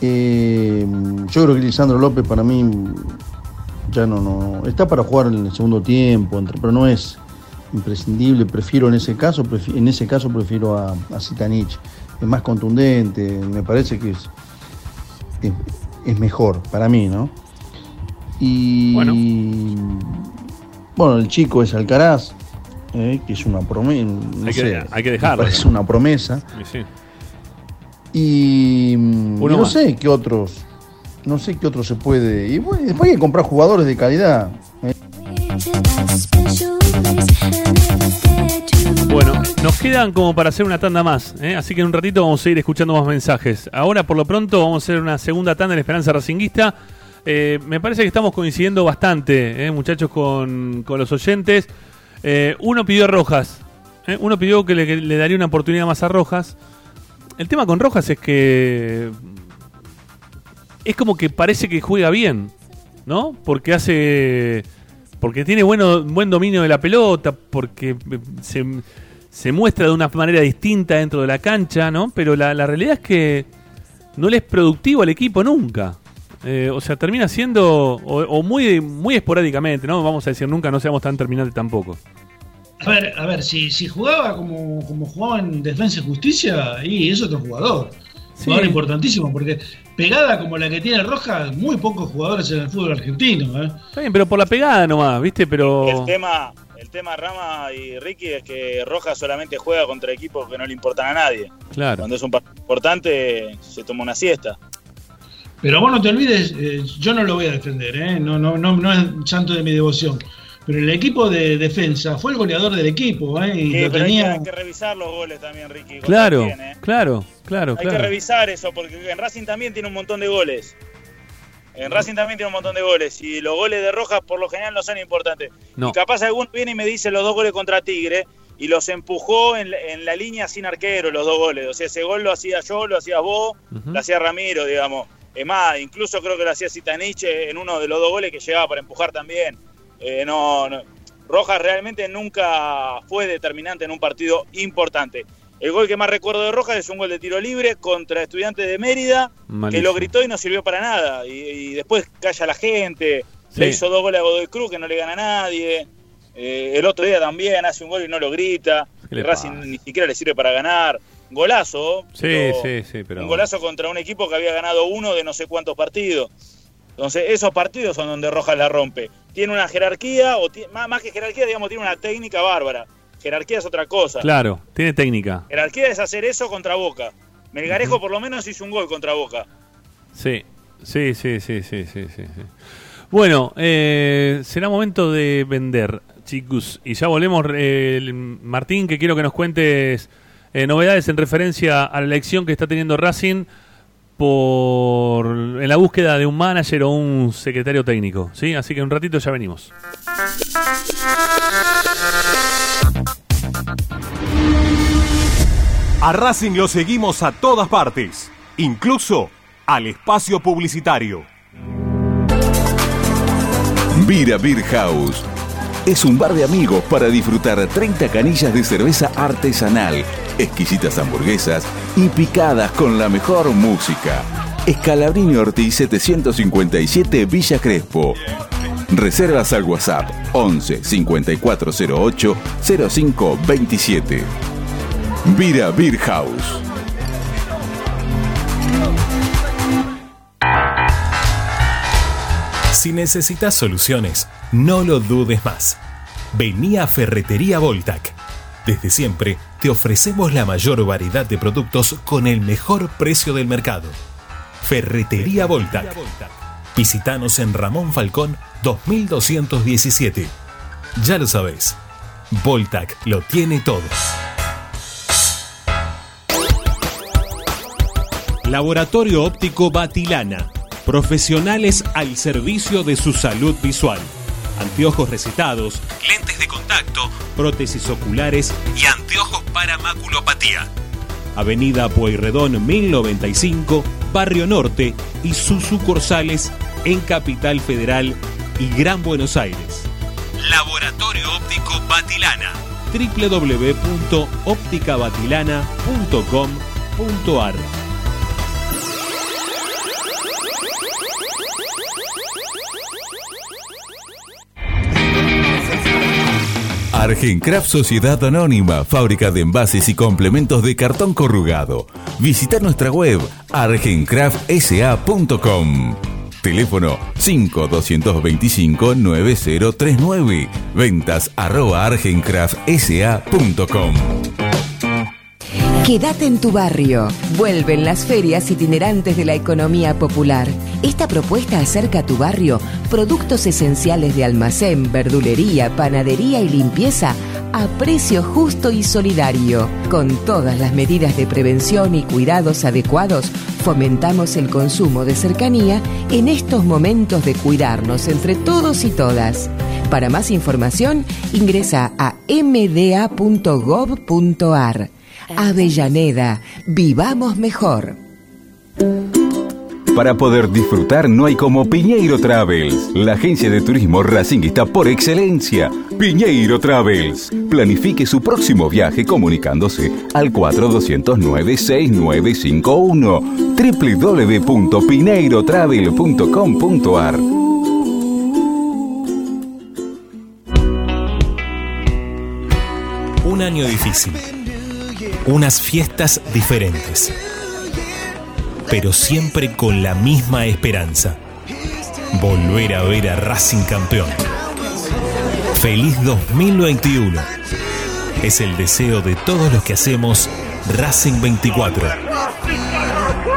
Yo creo que Lisandro López para mí ya no, no. Está para jugar en el segundo tiempo, pero no es imprescindible. Prefiero en ese caso, prefi- en ese caso prefiero a, a Zitanich. Es más contundente, me parece que es, es, es mejor para mí, ¿no? Y bueno, el chico es Alcaraz, eh, que es una promesa. No Hay que- sé, que dejarlo, Es una promesa. Y sí. Y, mm, Uno no más. sé qué otros, no sé qué otros se puede. Y después hay que comprar jugadores de calidad. Bueno, nos quedan como para hacer una tanda más, ¿eh? así que en un ratito vamos a ir escuchando más mensajes. Ahora, por lo pronto, vamos a hacer una segunda tanda en Esperanza Racinguista. Eh, me parece que estamos coincidiendo bastante, ¿eh? muchachos, con, con los oyentes. Uno pidió a Rojas, uno pidió que le daría una oportunidad más a Rojas. El tema con Rojas es que es como que parece que juega bien, ¿no? Porque hace. Porque tiene bueno, buen dominio de la pelota, porque eh, se, se muestra de una manera distinta dentro de la cancha, ¿no? Pero la, la realidad es que no le es productivo al equipo nunca. Eh, o sea, termina siendo. O, o muy, muy esporádicamente, ¿no? Vamos a decir nunca, no seamos tan terminantes tampoco. A ver, a ver, si, si jugaba como, como jugaba en Defensa y Justicia, y es otro jugador. Sí. Jugador importantísimo, porque pegada como la que tiene Rojas, muy pocos jugadores en el fútbol argentino. ¿eh? Está bien, pero por la pegada nomás, ¿viste? Pero. El tema, el tema Rama y Ricky es que Rojas solamente juega contra equipos que no le importan a nadie. Claro. Cuando es un partido importante, se toma una siesta. Pero vos no te olvides, eh, yo no lo voy a defender, ¿eh? no, no, no, no es santo de mi devoción. Pero el equipo de defensa fue el goleador del equipo, ¿eh? y Sí, lo pero hay que, tenía. hay que revisar los goles también, Ricky. Claro, ¿eh? claro, claro, Hay que revisar eso, porque en Racing también tiene un montón de goles. En Racing también tiene un montón de goles. Y los goles de Rojas por lo general no son importantes. No. Y capaz alguno viene y me dice los dos goles contra Tigre y los empujó en, la- en la línea sin arquero, los dos goles. O sea, ese gol lo hacía yo, lo hacías vos, lo hacía Ramiro, digamos. Es más, incluso creo que lo hacía Zitanich en uno de los dos goles que llegaba para empujar también. Eh, no, no. Rojas realmente nunca fue determinante en un partido importante. El gol que más recuerdo de Rojas es un gol de tiro libre contra Estudiantes de Mérida, que lo gritó y no sirvió para nada. Y, y después calla la gente. Sí. Le hizo dos goles a Godoy Cruz que no le gana a nadie. Eh, el otro día también hace un gol y no lo grita. ¿Qué le Y Racing ni siquiera le sirve para ganar. Golazo. Sí, sí, sí, pero. Un golazo contra un equipo que había ganado uno de no sé cuántos partidos. Entonces, esos partidos son donde Rojas la rompe. Tiene una jerarquía, o más, que jerarquía, digamos, tiene una técnica bárbara. Jerarquía es otra cosa. Claro, tiene técnica. Jerarquía es hacer eso contra Boca. Melgarejo por lo menos hizo un gol contra Boca. Sí, sí, sí, sí, sí, sí. Bueno, eh, será momento de vender, chicos. Y ya volvemos, eh, el- Martín, que quiero que nos cuentes eh, novedades en referencia a la elección que está teniendo Racing por en la búsqueda de un manager o un secretario técnico. ¿sí? Así que en un ratito ya venimos. A Racing lo seguimos a todas partes, incluso al espacio publicitario. Vira Beer House. Es un bar de amigos para disfrutar 30 canillas de cerveza artesanal, exquisitas hamburguesas y picadas con la mejor música. Escalabrini Ortiz 757 Villa Crespo. Reservas al WhatsApp 11 5408 0527. Vira Beer House. Si necesitas soluciones, no lo dudes más. Vení a Ferretería Voltac. Desde siempre te ofrecemos la mayor variedad de productos con el mejor precio del mercado. Ferretería Voltac. Visítanos en Ramón Falcón 2217. Ya lo sabéis, Voltac lo tiene todo. Laboratorio Óptico Batilana. Profesionales al servicio de su salud visual. Anteojos recetados, lentes de contacto, prótesis oculares y anteojos para maculopatía. Avenida Pueyrredón 1095, Barrio Norte y sus sucursales en Capital Federal y Gran Buenos Aires. Laboratorio Óptico Batilana. www.opticabatilana.com.ar Argencraft Sociedad Anónima, fábrica de envases y complementos de cartón corrugado. Visita nuestra web argencraftsa.com. Teléfono 5225-9039. Ventas arroba argencraftsa.com. Quédate en tu barrio. Vuelven las ferias itinerantes de la economía popular. Esta propuesta acerca a tu barrio productos esenciales de almacén, verdulería, panadería y limpieza a precio justo y solidario. Con todas las medidas de prevención y cuidados adecuados, fomentamos el consumo de cercanía en estos momentos de cuidarnos entre todos y todas. Para más información, ingresa a mda.gov.ar. Avellaneda, vivamos mejor. Para poder disfrutar no hay como Piñeiro Travels, la agencia de turismo racinguista por excelencia. Piñeiro Travels. Planifique su próximo viaje comunicándose al 4209-6951 www.pineirotravel.com.ar Un año difícil. Unas fiestas diferentes. Pero siempre con la misma esperanza. Volver a ver a Racing campeón. Feliz 2021. Es el deseo de todos los que hacemos Racing 24.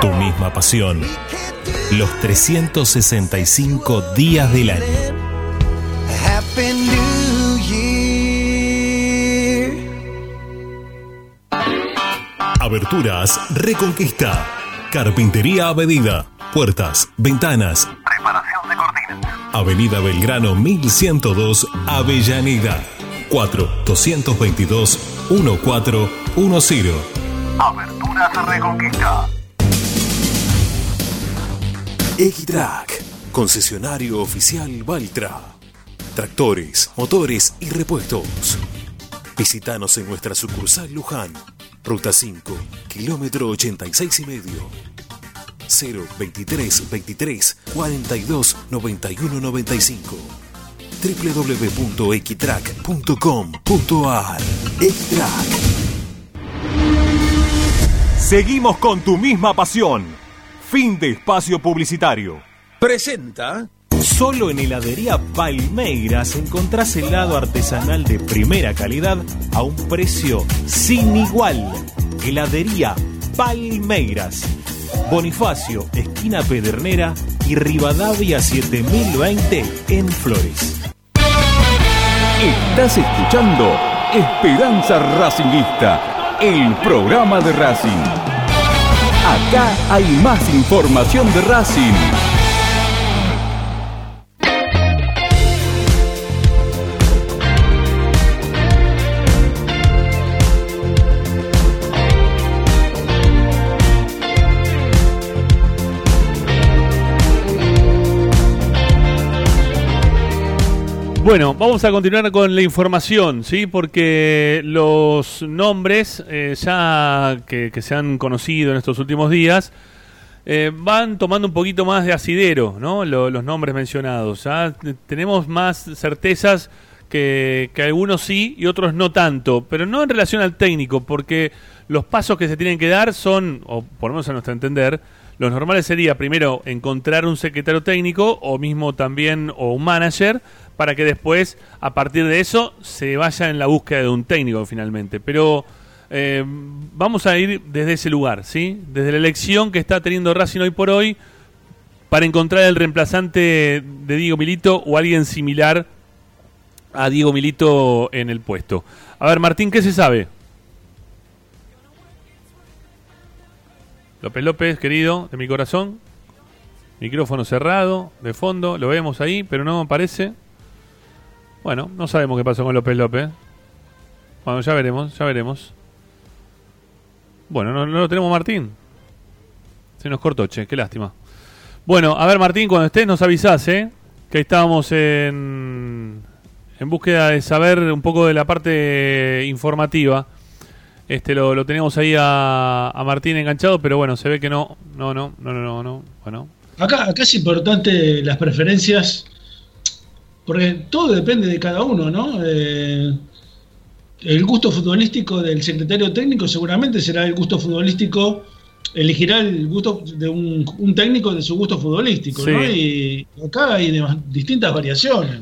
Tu misma pasión. Los 365 días del año. Aberturas Reconquista. Carpintería a medida. Puertas, ventanas. Preparación de cortinas. Avenida Belgrano 1102, Avellaneda. 4-222-1410. Aberturas Reconquista. Equitrack, concesionario oficial Valtra. Tractores, motores y repuestos. Visítanos en nuestra sucursal Luján, ruta 5, kilómetro 86 y medio. 023 23 42 91 95 www.equitrack.com.ar Equitrack Seguimos con tu misma pasión. Fin de espacio publicitario. Presenta. Solo en heladería Palmeiras encontrás helado artesanal de primera calidad a un precio sin igual. Heladería Palmeiras. Bonifacio, esquina Pedernera y Rivadavia 7020 en Flores. Estás escuchando Esperanza Racingista, el programa de Racing. Acá hay más información de Racing. Bueno, vamos a continuar con la información, ¿sí? Porque los nombres eh, ya que, se han conocido en estos últimos días eh, van tomando un poquito más de asidero, ¿no? Lo- los nombres mencionados. Ya t- tenemos más certezas que, que algunos sí y otros no tanto, pero no en relación al técnico, porque los pasos que se tienen que dar son, o por lo menos a nuestro entender, los normales sería primero encontrar un secretario técnico o mismo también o un manager para que después a partir de eso se vaya en la búsqueda de un técnico finalmente. Pero eh, vamos a ir desde ese lugar, ¿sí? Desde la elección que está teniendo Racing hoy por hoy para encontrar el reemplazante de Diego Milito o alguien similar a Diego Milito en el puesto. A ver, Martín, ¿qué se sabe? López López, querido, de mi corazón. Micrófono cerrado, de fondo, lo vemos ahí, pero no aparece. Bueno, no sabemos qué pasó con López López. Bueno, ya veremos, ya veremos. Bueno, no, no lo tenemos Martín. Se nos cortó, che, qué lástima. Bueno, a ver Martín, cuando estés nos avisás, ¿eh? Que ahí estábamos en, en búsqueda de saber un poco de la parte informativa. Este lo, lo teníamos ahí a, a Martín enganchado, pero bueno, se ve que no, no, no, no, no, no, no. Bueno, Acá, acá es importante las preferencias, porque todo depende de cada uno, ¿no? Eh, el gusto futbolístico del secretario técnico seguramente será el gusto futbolístico, elegirá el gusto de un, un técnico de su gusto futbolístico, Sí. ¿no? Y acá hay de- distintas variaciones.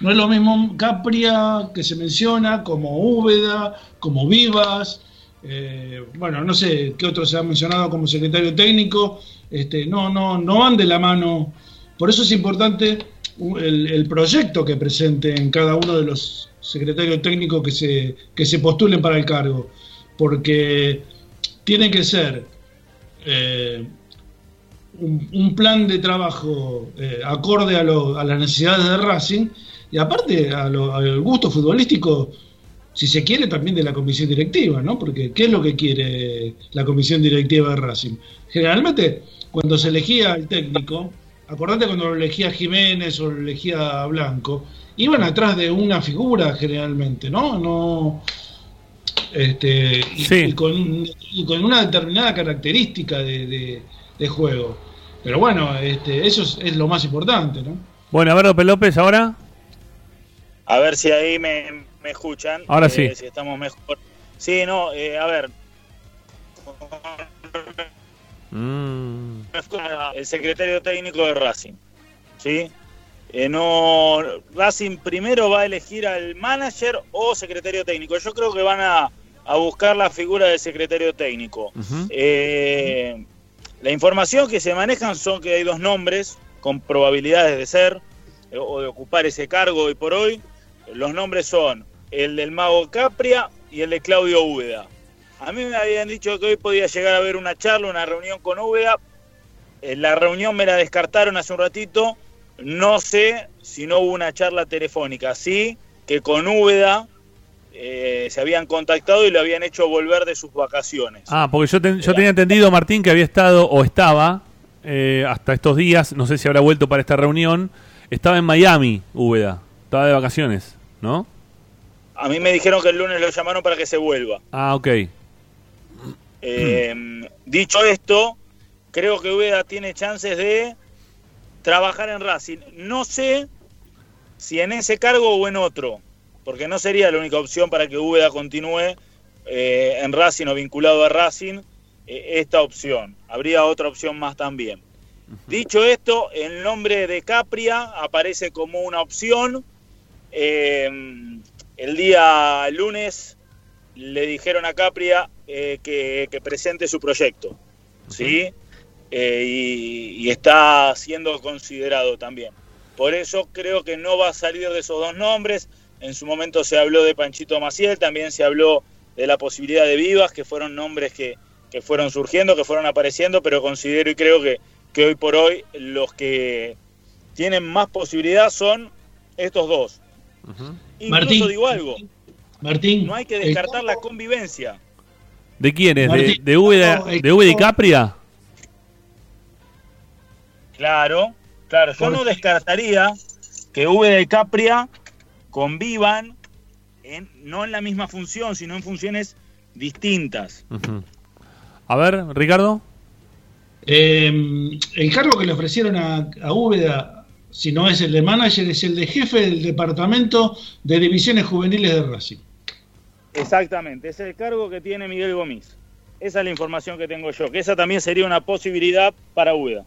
No es lo mismo Capria que se menciona, como Úbeda, como Vivas, eh, bueno, no sé qué otro se ha mencionado como secretario técnico, este, no, no, no van de la mano. Por eso es importante el, proyecto que presenten cada uno de los secretarios técnicos que se, que se postulen para el cargo, porque tiene que ser eh, un, un plan de trabajo eh, acorde a, lo- a las necesidades de Racing y aparte a lo- al gusto futbolístico, si se quiere, también de la comisión directiva, ¿no? Porque ¿qué es lo que quiere la comisión directiva de Racing? Generalmente, cuando se elegía el técnico, acordate cuando lo elegía Jiménez o lo elegía Blanco, iban atrás de una figura generalmente, ¿no? No este, y, y con, y con una determinada característica de, de- de juego. Pero bueno, este, eso es, es lo más importante, ¿no? Bueno, a ver, López, ahora. A ver si ahí me, me escuchan. Ahora eh, sí. Si estamos mejor. Sí, no, eh, a ver. Mm. El secretario técnico de Racing. ¿Sí? Eh, no, Racing primero va a elegir al manager o secretario técnico. Yo creo que van a, a buscar la figura del secretario técnico. Eh, la información que se manejan son que hay dos nombres con probabilidades de ser eh, o de ocupar ese cargo hoy por hoy. Los nombres son el del mago Capria y el de Claudio Úbeda. A mí me habían dicho que hoy podía llegar a haber una charla, una reunión con Úbeda. En la reunión me la descartaron hace un ratito. No sé si no hubo una charla telefónica. Sí, que con Úbeda eh, se habían contactado y lo habían hecho volver de sus vacaciones. Ah, porque yo, yo tenía entendido, Martín, que había estado o estaba eh, hasta estos días, no sé si habrá vuelto para esta reunión, estaba en Miami, Úbeda. Estaba de vacaciones, ¿no? A mí me dijeron que el lunes lo llamaron para que se vuelva. Ah, ok. Eh, dicho esto, creo que Úbeda tiene chances de trabajar en Racing. No sé si en ese cargo o en otro, porque no sería la única opción para que Úbeda continúe eh, en Racing o vinculado a Racing eh, esta opción. Habría otra opción más también. Dicho esto, el nombre de Capria aparece como una opción. Eh, el día lunes le dijeron a Capria eh, que, que presente su proyecto, ¿sí? Eh, y, y está siendo considerado también. Por eso creo que no va a salir de esos dos nombres. En su momento se habló de Panchito Maciel, también se habló de la posibilidad de Vivas, que fueron nombres que, que fueron surgiendo, que fueron apareciendo, pero considero y creo que, que hoy por hoy los que tienen más posibilidad son estos dos. Incluso Martín. digo algo, Martín, no hay que descartar la convivencia. ¿De quiénes? ¿De, Martín, de el de tipo- Capria? Claro, claro. Yo no descartaría que Úbeda y Capria convivan en, no en la misma función, sino en funciones distintas. A ver, Ricardo. Eh, el cargo que le ofrecieron a, a Úbeda, si no es el de manager, es el de jefe del departamento de divisiones juveniles de Racing. Exactamente, es el cargo que tiene Miguel Gómez. Esa es la información que tengo yo, que esa también sería una posibilidad para. Ujú.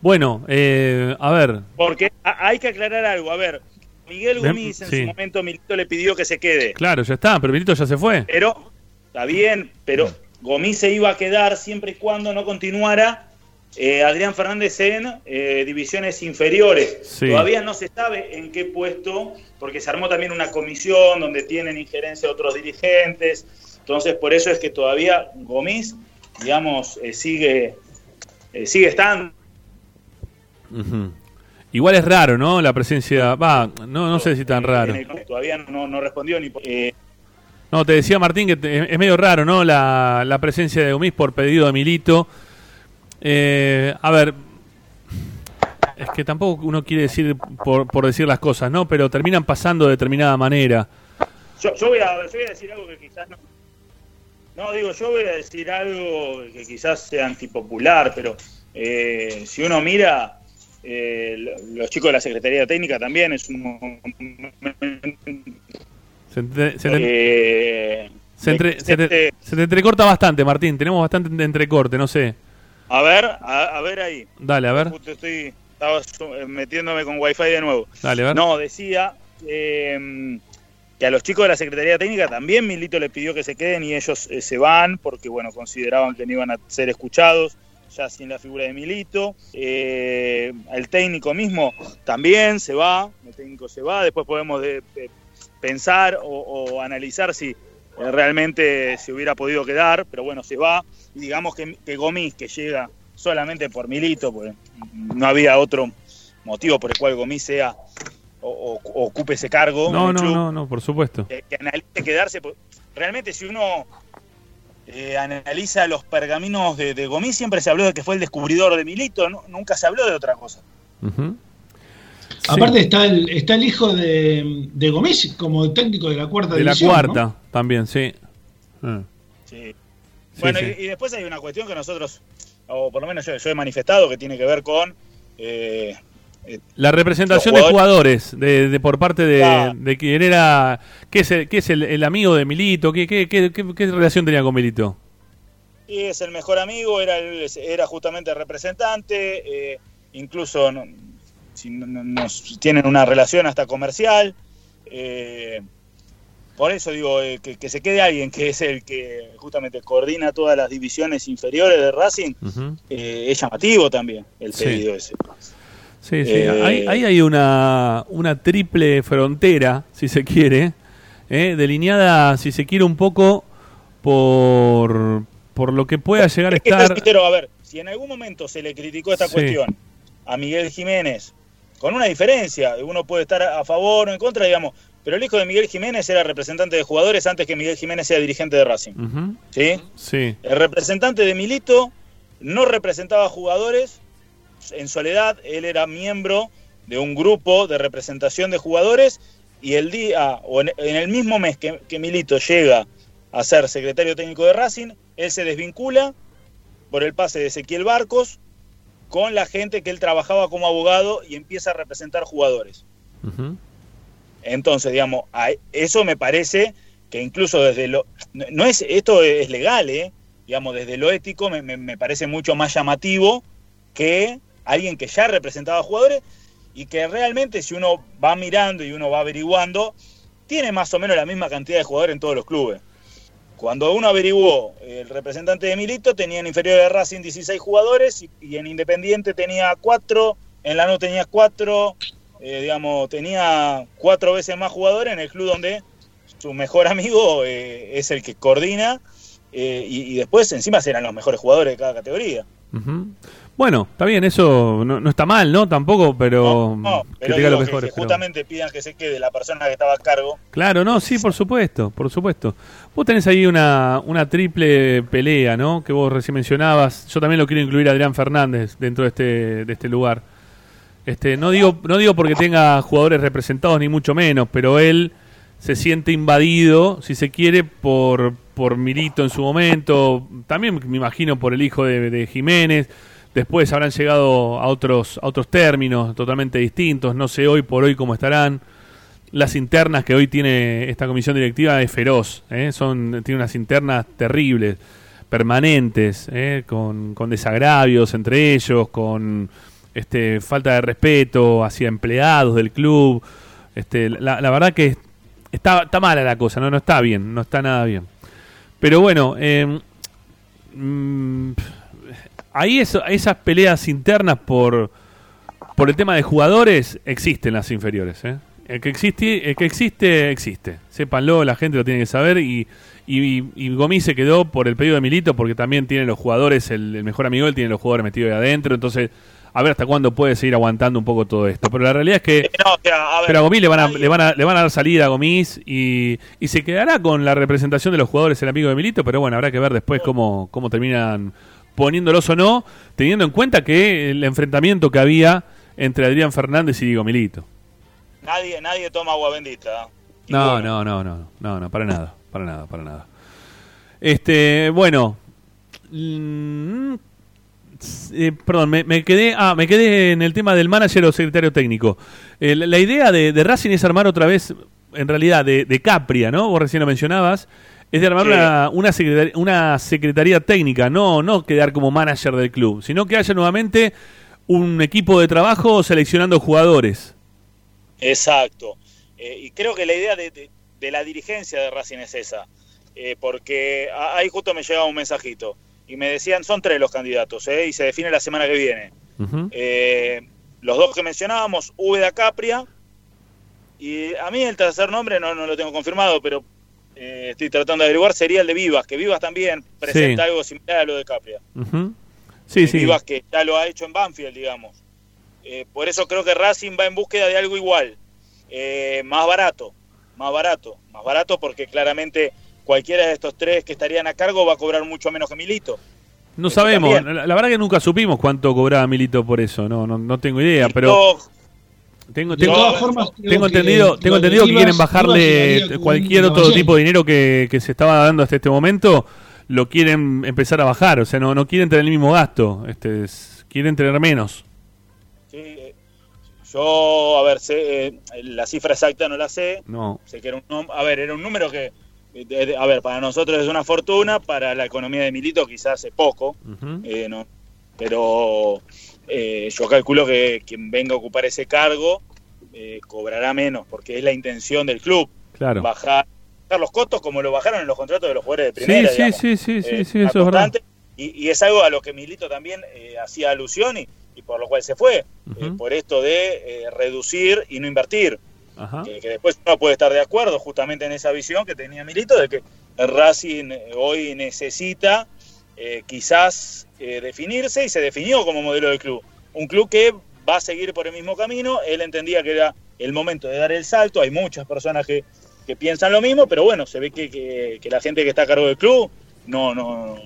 Bueno, eh, a ver. Porque hay que aclarar algo. A ver, Miguel Gómez en sí. su momento Milito le pidió que se quede. Claro, ya está, pero Benito ya se fue. Pero, está bien, pero Gomis se iba a quedar siempre y cuando no continuara eh, Adrián Fernández en eh, divisiones inferiores. Sí. Todavía no se sabe en qué puesto, porque se armó también una comisión donde tienen injerencia otros dirigentes. Entonces, por eso es que todavía Gomis, digamos, eh, sigue, eh, sigue estando. Igual es raro, ¿no? La presencia. Va, no, no sé si tan raro. el- todavía no, no respondió ni. por- eh, No, te decía Martín que te- es medio raro, ¿no? La, la presencia de Gomis por pedido de Milito. Eh, a ver, es que tampoco uno quiere decir por, por decir las cosas, ¿no? Pero terminan pasando de determinada manera. Yo, yo voy a, yo voy a decir algo que quizás no. No, digo, yo voy a decir algo que quizás sea antipopular, pero eh, si uno mira, eh, lo- los chicos de la Secretaría Técnica también es un Se, se te- Eh, se entre- se te- se te entrecorta bastante, Martín. Tenemos bastante entrecorte, no sé. A ver, a, a ver ahí. Dale, a ver. Justo estoy, estaba eh, metiéndome con wifi de nuevo. Dale, a ver. No, decía eh, que a los chicos de la Secretaría Técnica también Milito le pidió que se queden y ellos eh, se van porque, bueno, consideraban que no iban a ser escuchados ya sin la figura de Milito. Eh, el técnico mismo también se va, el técnico se va, después podemos de- de pensar o, o analizar si eh, realmente se hubiera podido quedar, pero bueno, se va. Y digamos que, que Gomis, que llega solamente por Milito, porque no había otro motivo por el cual Gomis sea o, o- ocupe ese cargo. No, no, club, no, no, por supuesto. Que, que analice quedarse. Realmente, si uno eh, analiza los pergaminos de, de Gomis, siempre se habló de que fue el descubridor de Milito, ¿no? nunca se habló de otra cosa. Aparte está el, está el hijo de, de Gomis como técnico de la cuarta De la cuarta, ¿no? también, sí. Ah. Sí. Bueno, sí. Y, y después hay una cuestión que nosotros, o por lo menos yo, yo he manifestado, que tiene que ver con eh, eh, La representación de jugadores de, de por parte de, Claro. de quién era, qué es, el, qué es el, el amigo de Milito, qué, qué, qué, qué- qué relación tenía con Milito. y es el mejor amigo, era, el- era justamente el representante, eh, incluso no- si no- no- nos tienen una relación hasta comercial. eh, por eso digo eh, que, que se quede alguien que es el que justamente coordina todas las divisiones inferiores de Racing, eh, es llamativo también el Sí. pedido ese. Sí, sí. Eh, Ahí, ahí hay una, una triple frontera, si se quiere, eh, delineada, si se quiere, un poco por, por lo que pueda llegar a Es que estar. sincero, a ver, si en algún momento se le criticó esta Sí. cuestión a Miguel Jiménez, con una diferencia, uno puede estar a favor o en contra, digamos, pero el hijo de Miguel Jiménez era representante de jugadores antes que Miguel Jiménez sea dirigente de Racing. ¿sí? Sí. El representante de Milito no representaba jugadores en soledad, él era miembro de un grupo de representación de jugadores y el día, o en, en el mismo mes que, que Milito llega a ser secretario técnico de Racing, él se desvincula por el pase de Ezequiel Barcos con la gente que él trabajaba como abogado y empieza a representar jugadores. Entonces, digamos, a- eso me parece que incluso desde lo... No no es esto es legal, ¿eh? Digamos, desde lo ético me, me- me parece mucho más llamativo que alguien que ya representaba jugadores y que realmente si uno va mirando y uno va averiguando, tiene más o menos la misma cantidad de jugadores en todos los clubes. Cuando uno averiguó, el representante de Milito tenía en inferior de Racing 16 jugadores y, en Independiente tenía 4, en Lanús tenía 4, eh, digamos, tenía cuatro veces más jugadores en el club donde su mejor amigo eh, es el que coordina eh, y, después encima serán los mejores jugadores de cada categoría. Ujú. Bueno, está bien, eso no, no está mal, ¿no? Tampoco, pero, No, que pero digo los que- mejores. que pero- justamente pidan que se quede la persona que estaba a cargo. Claro, no, sí, por supuesto, por supuesto. Vos tenés ahí una, una triple pelea, ¿no? Que vos recién mencionabas. Yo también lo quiero incluir a Adrián Fernández dentro de este, de este lugar. Este, no digo, no digo porque tenga jugadores representados ni mucho menos, pero él se siente invadido, si se quiere, por, por Milito en su momento, también me imagino por el hijo de, de Jiménez, después habrán llegado a otros, a otros términos totalmente distintos, no sé hoy por hoy cómo estarán. Las internas que hoy tiene esta comisión directiva es feroz, ¿eh? son, tiene unas internas terribles, permanentes, ¿eh? con, con desagravios entre ellos, con este, falta de respeto hacia empleados del club. Este, la, verdad que está, está mala la cosa, ¿no? no está bien, no está nada bien. Pero bueno, eh, mm, ahí eso- esas peleas internas por, por el tema de jugadores existen las inferiores. ¿eh? El, que existe, el que existe, existe. Sépanlo, la gente lo tiene que saber. Y, y, y Gomis se quedó por el pedido de Milito porque también tiene los jugadores, el, el mejor amigo él tiene los jugadores metidos ahí adentro. Entonces, a ver hasta cuándo puede seguir aguantando un poco todo esto. Pero la realidad es que. No, o sea, a ver, Pero a Gomis le van a, le van a, le van a dar salida a Gomis y, y se quedará con la representación de los jugadores el amigo de Milito, pero bueno, habrá que ver después cómo, cómo terminan poniéndolos o no, teniendo en cuenta que el enfrentamiento que había entre Adrián Fernández y Diego Milito. nadie, nadie toma agua bendita. ¿eh? No, no, no, no, no, no, para nada, para nada, para nada. Este, bueno, mm, eh, perdón, me, me quedé, ah, me quedé en el tema del manager o secretario técnico. Eh, la, la idea de, de Racing es armar otra vez en realidad, de, de Capria, ¿no? Vos recién lo mencionabas. Es de armar Sí. una, una, secretaría, una secretaría técnica, no, no quedar como manager del club, sino que haya nuevamente un equipo de trabajo seleccionando jugadores. Exacto. Eh, y creo que la idea de, de- de la dirigencia de Racing es esa. Eh, porque ahí justo me llegaba un mensajito. Y me decían, son tres los candidatos, ¿eh? y se define la semana que viene. Eh, los dos que mencionábamos, Úbeda Capria. Y a mí el tercer nombre no, no lo tengo confirmado, pero eh, estoy tratando de averiguar, sería el de Vivas, que Vivas también presenta Sí. algo similar a lo de Capria. Ujú. Sí, Eh, sí. Vivas que ya lo ha hecho en Banfield, digamos. Eh, por eso creo que Racing va en búsqueda de algo igual, Eh, más barato, más barato, más barato porque claramente cualquiera de estos tres que estarían a cargo va a cobrar mucho menos que Milito. No sabemos, la verdad que nunca supimos cuánto cobraba Milito por eso, no, no, no tengo idea, pero Tengo, de tengo, todas formas, creo tengo que entendido, lo tengo entendido que quieren bajarle cualquier otro tipo de dinero que, que se estaba dando hasta este momento, lo quieren empezar a bajar, o sea, no, no quieren tener el mismo gasto, este, es- quieren tener menos. Sí, eh, yo, a ver, sé, eh, la cifra exacta no la sé. No. Sé que era un, a ver, era un número que, eh, de- de- a ver, para nosotros es una fortuna, para la economía de Milito quizás es poco. Eh, no, pero eh, yo calculo que quien venga a ocupar ese cargo eh, cobrará menos, porque es la intención del club. Claro. Bajar, bajar los costos como lo bajaron en los contratos de los jugadores de Sí, primera. sí, digamos. sí, sí, sí, Eh, sí, a eso es verdad. Y, y es algo a lo que Milito también hacía alusión y, y por lo cual se fue, por esto de reducir y no invertir. Ajá. Que, que después uno puede estar de acuerdo justamente en esa visión que tenía Milito de que Racing hoy necesita quizás eh, definirse y se definió como modelo de club. Un club que va a seguir por el mismo camino, él entendía que era el momento de dar el salto, hay muchas personas que, que piensan lo mismo, pero bueno, se ve que, que- que la gente que está a cargo del club no, no,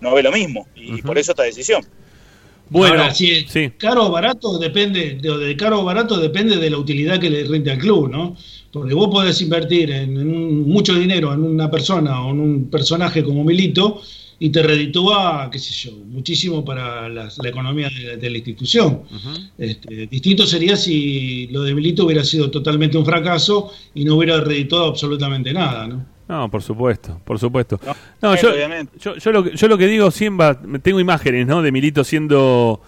no ve lo mismo y por eso esta decisión. Bueno, Ahora, si es caro o barato depende, de, de caro o barato depende de la utilidad que le rinde al club, ¿no? Porque vos podés invertir en, en un- mucho dinero en una persona o en un personaje como Milito y te reditúa, qué sé yo, muchísimo para las- la economía de, de la institución. Este, distinto sería si lo de Milito hubiera sido totalmente un fracaso y no hubiera redituado absolutamente nada, ¿no? No, por supuesto, por supuesto. No, yo, yo, yo lo, que- yo lo que digo siempre, tengo imágenes, ¿no? De Milito siendo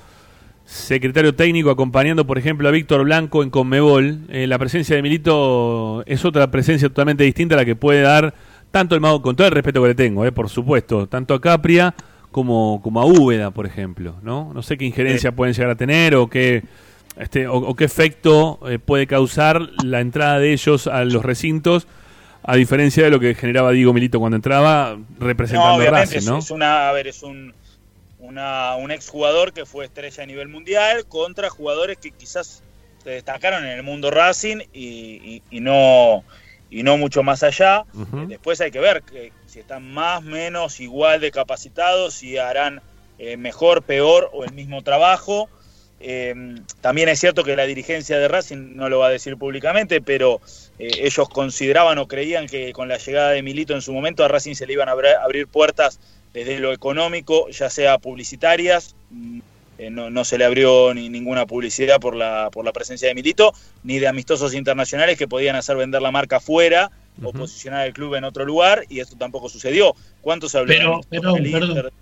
secretario técnico acompañando, por ejemplo, a Víctor Blanco en Conmebol. Eh, la presencia de Milito es otra presencia totalmente distinta a la que puede dar tanto el mago, con todo el respeto que le tengo, eh, por supuesto, tanto a Capria como, como a Úbeda, por ejemplo, ¿no? No sé qué injerencia pueden llegar a tener o qué, este, o, o qué efecto eh, puede causar la entrada de ellos a los recintos, a diferencia de lo que generaba Diego Milito cuando entraba representando No, a Racing, es, ¿no? es una, a ver, es un, una, un exjugador que fue estrella a nivel mundial contra jugadores que quizás se destacaron en el mundo Racing y, y- y no y no mucho más allá. Eh, Después hay que ver que, si están más, menos, igual de capacitados, si harán eh, mejor, peor o el mismo trabajo. Eh, también es cierto que la dirigencia de Racing no lo va a decir públicamente, pero eh, ellos consideraban o creían que con la llegada de Milito en su momento a Racing se le iban a abrir puertas desde lo económico, ya sea publicitarias. Eh, no, no se le abrió ni ninguna publicidad por la, por la presencia de Milito, ni de amistosos internacionales que podían hacer vender la marca fuera o posicionar el club en otro lugar, y esto tampoco sucedió. ¿Cuánto se habló? Pero, perdón, perdón, Inter?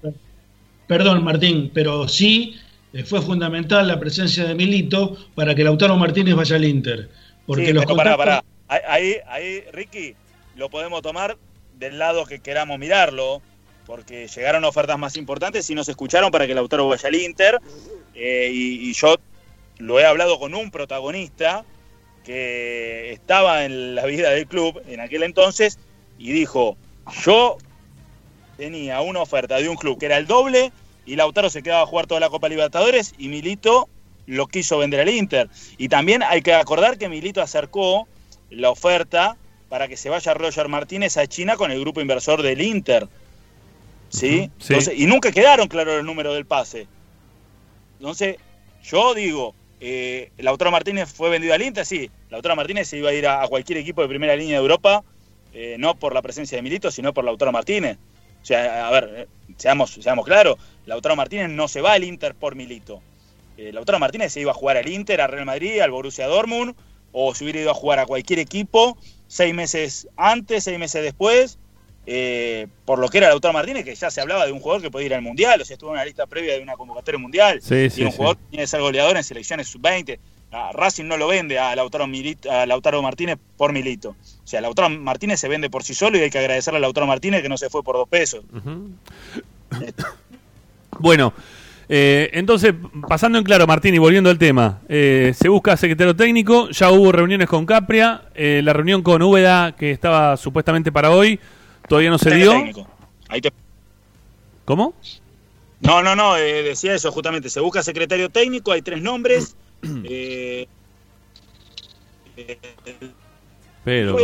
perdón, Martín, pero sí eh, fue fundamental la presencia de Milito para que Lautaro Martínez vaya al Inter. Porque Sí, los pero pará, pará. Ahí, ahí, Ricky, lo podemos tomar del lado que queramos mirarlo, porque llegaron ofertas más importantes y no se escucharon para que Lautaro vaya al Inter. eh, y, y yo lo he hablado con un protagonista que estaba en la vida del club en aquel entonces y dijo, yo tenía una oferta de un club que era el doble y Lautaro se quedaba a jugar toda la Copa Libertadores y Milito lo quiso vender al Inter. Y también hay que acordar que Milito acercó la oferta para que se vaya Roger Martínez a China con el grupo inversor del Inter. ¿Sí? sí. Entonces, y nunca quedaron claros los números del pase. Entonces, yo digo, eh, Lautaro Martínez fue vendido al Inter, sí. Lautaro Martínez se iba a ir a, a cualquier equipo de primera línea de Europa, eh, no por la presencia de Milito, sino por Lautaro Martínez. O sea, a ver, eh, seamos, seamos claros, Lautaro Martínez no se va al Inter por Milito. Eh, Lautaro Martínez se iba a jugar al Inter, al Real Madrid, al Borussia Dortmund, o se hubiera ido a jugar a cualquier equipo seis meses antes, seis meses después, eh, por lo que era Lautaro Martínez, que ya se hablaba de un jugador que podía ir al Mundial, o sea, estuvo en una lista previa de una convocatoria mundial, Sí, y sí, un sí. jugador que tiene que ser goleador en selecciones sub-20. A Racing no lo vende a Lautaro, Milito- a Lautaro Martínez por Milito. O sea, Lautaro Martínez se vende por sí solo y hay que agradecerle a Lautaro Martínez que no se fue por dos pesos. Bueno, eh, entonces, pasando en claro, Martín, y volviendo al tema, eh, se busca secretario técnico, ya hubo reuniones con Capria, eh, la reunión con Úbeda, que estaba supuestamente para hoy, todavía no se dio. Técnico. Ahí te- ¿Cómo? No, no, no, eh, decía eso justamente. Se busca secretario técnico, hay tres nombres. eh, eh, Pero,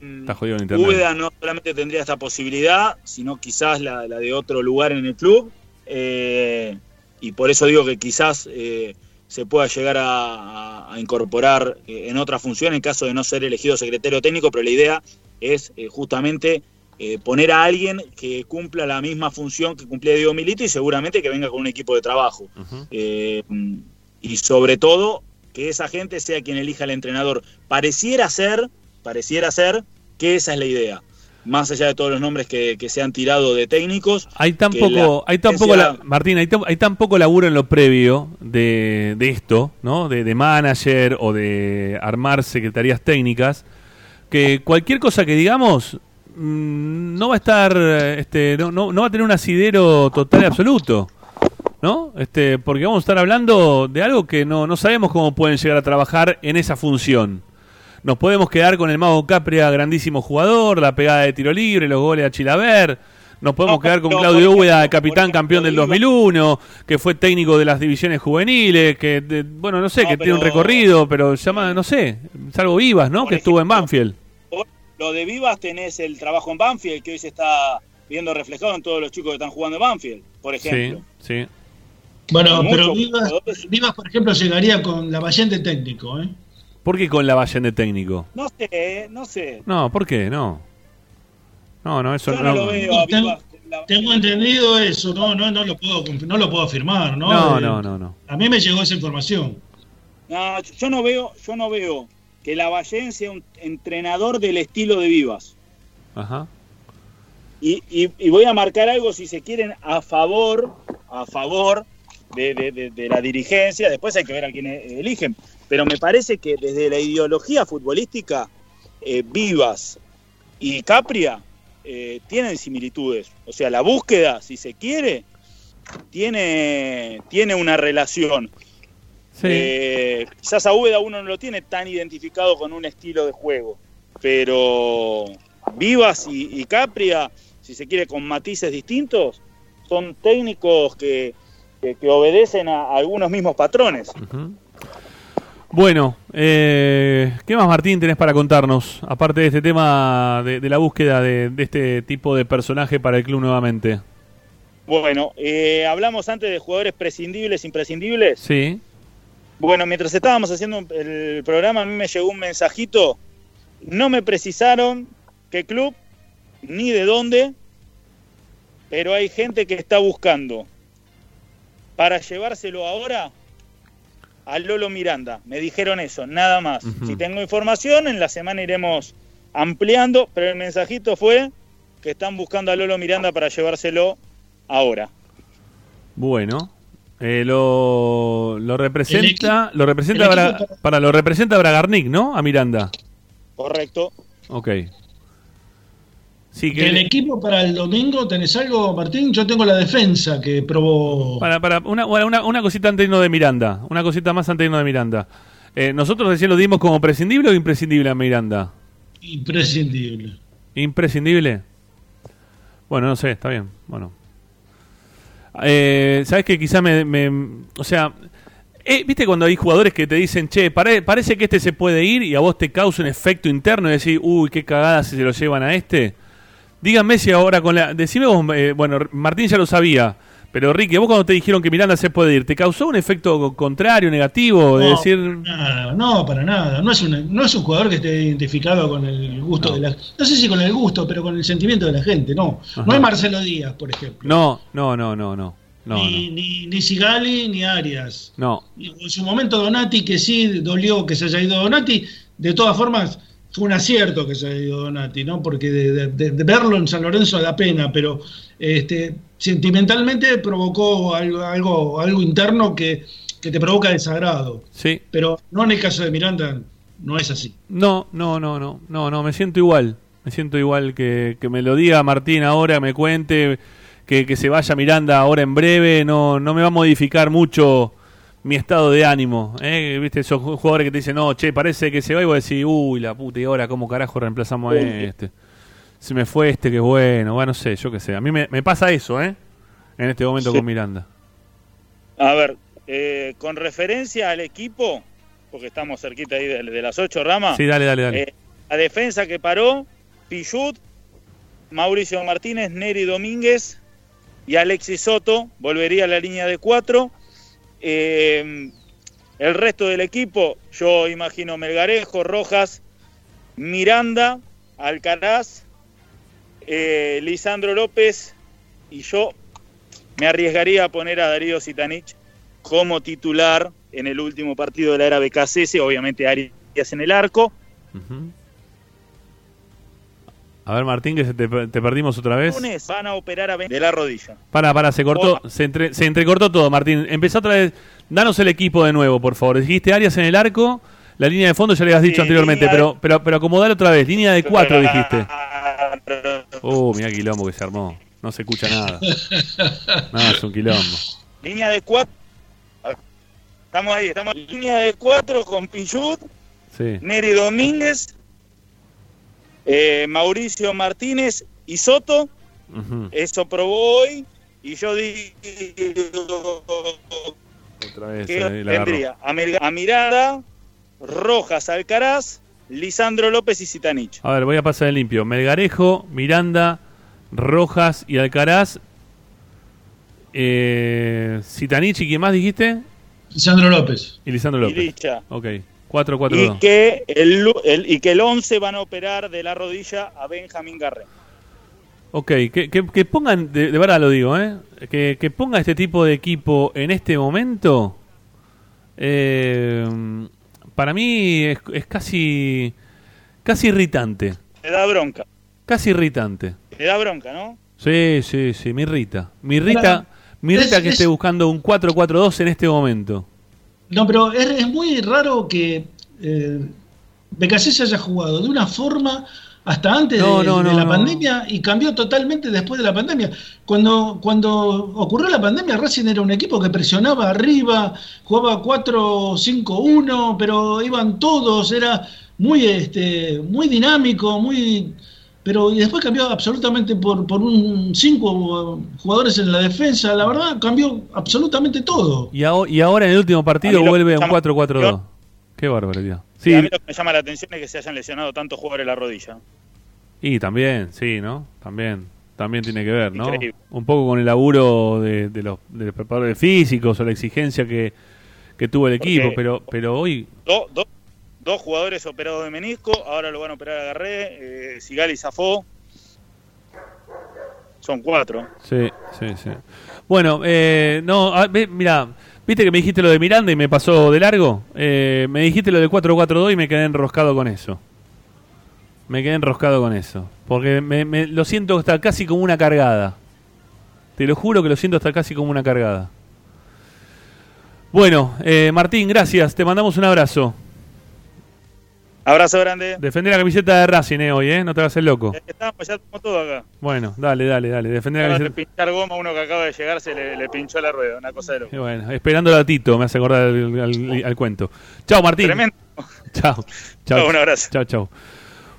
mm, está jodido el internet. Úbeda no solamente tendría esta posibilidad, sino quizás la, la de otro lugar en el club. y por eso digo que quizás eh, se pueda llegar a, incorporar en otra función en caso de no ser elegido secretario técnico, pero la idea es justamente eh, poner a alguien que cumpla la misma función que cumplía Diego Milito y seguramente que venga con un equipo de trabajo. Eh, y sobre todo que esa gente sea quien elija al entrenador. Pareciera ser, pareciera ser que esa es la idea. Más allá de todos los nombres que, que se han tirado de técnicos. Hay tan que poco, la hay tan poco, dirigencia- la- Martín, hay hay tan poco laburo en lo previo de, de esto, ¿no? De, de manager o de armar secretarías técnicas, que cualquier cosa que digamos no va a estar, este, no, no, no va a tener un asidero total y absoluto, ¿no? Este, porque vamos a estar hablando de algo que no, no sabemos cómo pueden llegar a trabajar en esa función. Nos podemos quedar con el Mago Capria, grandísimo jugador, la pegada de tiro libre, los goles a Chilaver. Nos podemos quedar con no, Claudio Úbeda, capitán campeón del 2001, que fue técnico de las divisiones juveniles, que, de- bueno, no sé, que tiene un recorrido, pero llama, no sé, salvo Vivas, ¿no? Que estuvo en Banfield. Lo de Vivas tenés el trabajo en Banfield, que hoy se está viendo reflejado en todos los chicos que están jugando en Banfield, por Sí, ejemplo. sí. Bueno, Hay pero Vivas, Vivas, por ejemplo, llegaría con la de técnico, ¿eh? ¿Por qué con la de técnico? No sé, eh, no sé. No, ¿por qué? No. No, no, eso Yo no lo veo a Tengo, Vivas. tengo entendido eso, no, no, no lo puedo, no lo puedo afirmar, ¿no? No, Eh, no, no, no. A mí me llegó esa información. No, yo no veo, yo no veo que la Ballén sea un entrenador del estilo de Vivas. Ajá. Y, y- y voy a marcar algo, si se quieren, a favor, a favor de, de- de- de la dirigencia. Después hay que ver a quién eligen. Pero me parece que desde la ideología futbolística, eh, Vivas y Capria eh, tienen similitudes. O sea, la búsqueda, si se quiere, tiene, tiene una relación. Eh, quizás a Úbeda uno no lo tiene tan identificado con un estilo de juego, pero Vivas y, y Capria, si se quiere, con matices distintos, son técnicos que, que- que obedecen a algunos mismos patrones. Bueno, eh, ¿qué más Martín tenés para contarnos? Aparte de este tema de, de la búsqueda de, de este tipo de personaje para el club nuevamente. Bueno, eh, hablamos antes de jugadores prescindibles, imprescindibles. Sí. Bueno, mientras estábamos haciendo el programa, a mí me llegó un mensajito. No me precisaron qué club ni de dónde, pero hay gente que está buscando para llevárselo ahora a Lolo Miranda. Me dijeron eso, nada más. Si tengo información, en la semana iremos ampliando, pero el mensajito fue que están buscando a Lolo Miranda para llevárselo ahora. Bueno, eh, lo, lo representa, El lo representa el Bra- equipo- para lo representa Bragarnik, ¿no? A Miranda. Correcto. Ok. Sí, que Del equipo para el domingo, ¿tenés algo, Martín? Yo tengo la defensa que probó. Para, para, una, una, una cosita antes de Miranda. Una cosita más antes de Miranda. Eh, ¿Nosotros recién lo dimos como prescindible o imprescindible a Miranda? Imprescindible. ¿Imprescindible? Bueno, no sé, está bien. Bueno. Eh, ¿Sabes que quizá me, me- O sea, eh, ¿viste cuando hay jugadores que te dicen, che, pare- parece que este se puede ir y a vos te causa un efecto interno y decís, uy, qué cagada si se lo llevan a este? Díganme si ahora con la... Decime vos, eh, bueno, Martín ya lo sabía, pero Ricky, vos cuando te dijeron que Miranda se puede ir, ¿te causó un efecto contrario, negativo? De No, decir... nada, no, para nada. No es, una- no es un jugador que esté identificado con el gusto de la No sé si con el gusto, pero con el sentimiento de la gente, no. Ajá. No es Marcelo Díaz, por ejemplo. No, no, no, no, no. No, ni, ni, ni Sigali ni Arias. no. En su momento Donati, que sí dolió que se haya ido Donati, de todas formas fue un acierto que se haya ido Donati, ¿no? Porque de, de- de- de verlo en San Lorenzo da pena, pero este, sentimentalmente provocó algo, algo, algo interno que, que te provoca desagrado. Sí. Pero no en el caso de Miranda, no es así. No, no, no, no, no, no, me siento igual. Me siento igual que, que me lo diga Martín ahora, me cuente, que, que se vaya Miranda ahora en breve, no, no me va a modificar mucho mi estado de ánimo. ¿eh? ¿Viste esos ju- jugadores que te dicen, no, che, parece que se va y vos decís, uy, la puta, y ahora cómo carajo reemplazamos a este. Se me fue este, que bueno, bueno, no sé, yo qué sé. A mí me, me pasa eso, ¿eh? En este momento Sí. con Miranda. A ver, eh, con referencia al equipo, porque estamos cerquita ahí de, de las ocho ramas. Sí, dale, dale, dale. eh, la defensa que paró, Pichut, Mauricio Martínez, Neri Domínguez y Alexis Soto, volvería a la línea de cuatro. Eh, el resto del equipo, yo imagino Melgarejo, Rojas, Miranda, Alcaraz, eh, Lisandro López y yo me arriesgaría a poner a Darío Sitanich como titular en el último partido de la era BKCS, obviamente Arias en el arco. A ver, Martín, que se te, te perdimos otra vez. Lunes van a operar a Ben- de la rodilla. Para, para, se cortó, se, entre- se entrecortó todo, Martín. Empezá otra vez. Danos el equipo de nuevo, por favor. Dijiste Arias en el arco, la línea de fondo ya le habías dicho Sí, anteriormente, pero, pero, pero acomodalo otra vez. Línea de cuatro dijiste. Uh, mira quilombo que se armó. No se escucha nada. No, es un quilombo. Línea de cuatro. Estamos ahí, estamos. Línea de cuatro con Pichut, Sí. Neri Domínguez, eh, Mauricio Martínez y Soto. Eso probó hoy. Y yo digo Otra vez. que eh, tendría a, Mir- a Mirada, Rojas, Alcaraz, Lisandro López y Sitanich. A ver, voy a pasar en limpio. Melgarejo, Miranda, Rojas y Alcaraz. Eh, Zitanich y quién más dijiste? Lisandro López. Y Lisandro López. Y Licha. Ok. 4-4-2. Y que el, el- y que el 11 van a operar de la rodilla a Benjamín Garre. Ok, que, que- que pongan, de, de verdad lo digo, ¿eh? Que, que ponga este tipo de equipo en este momento, eh, para mí es, es casi, casi irritante. Te da bronca. Casi irritante. Te da bronca, ¿no? Sí, sí, sí, me irrita. Me irrita, me irrita que es- esté buscando un 4-4-2 en este momento. No, pero es, es muy raro que eh, BKC haya jugado de una forma hasta antes de, No, no, de no, la pandemia y cambió totalmente después de la pandemia. Cuando, cuando ocurrió la pandemia, Racing era un equipo que presionaba arriba, jugaba 4-5-1, pero iban todos, era muy, este, muy dinámico, muy... Pero y después cambió absolutamente por, por un cinco jugadores en la defensa. La verdad, cambió absolutamente todo. Y, aho- y ahora en el último partido A vuelve a que un llama- 4-4-2. Qué barbaridad. Y Sí, a mí lo que me llama la atención es que se hayan lesionado tantos jugadores la rodilla. Y también, sí, ¿no? También, también tiene que ver, ¿no? Increíble. Un poco con el laburo de, de los, de los preparadores físicos o la exigencia que, que tuvo el equipo, Porque- pero, pero hoy, Do- do- dos jugadores operados de menisco, ahora lo van a operar a Garré, eh, zafó. Son cuatro. sí, sí, sí. Bueno, eh, no, ah, mira, viste que me dijiste lo de Miranda y me pasó de largo. Eh, me dijiste lo de 4-4-2 y me quedé enroscado con eso. Me quedé enroscado con eso. Porque lo siento hasta casi como una cargada. Te lo juro que lo siento hasta casi como una cargada. Bueno, eh, Martín, gracias. Te mandamos un abrazo. Abrazo grande. Defender la camiseta de Racing eh, hoy, ¿eh? No te hagas el loco. Estamos, ya estamos todos acá. Bueno, dale, dale, dale. Defender la Ahora de camiseta. pinchar goma, uno que acaba de llegar se le, le pinchó la rueda, una cosa de loco. Y bueno, esperando a Tito, me hace acordar al, al- al cuento. Chao, Martín. Tremendo. Chao. Chao. Chao, un abrazo. Chao, chao.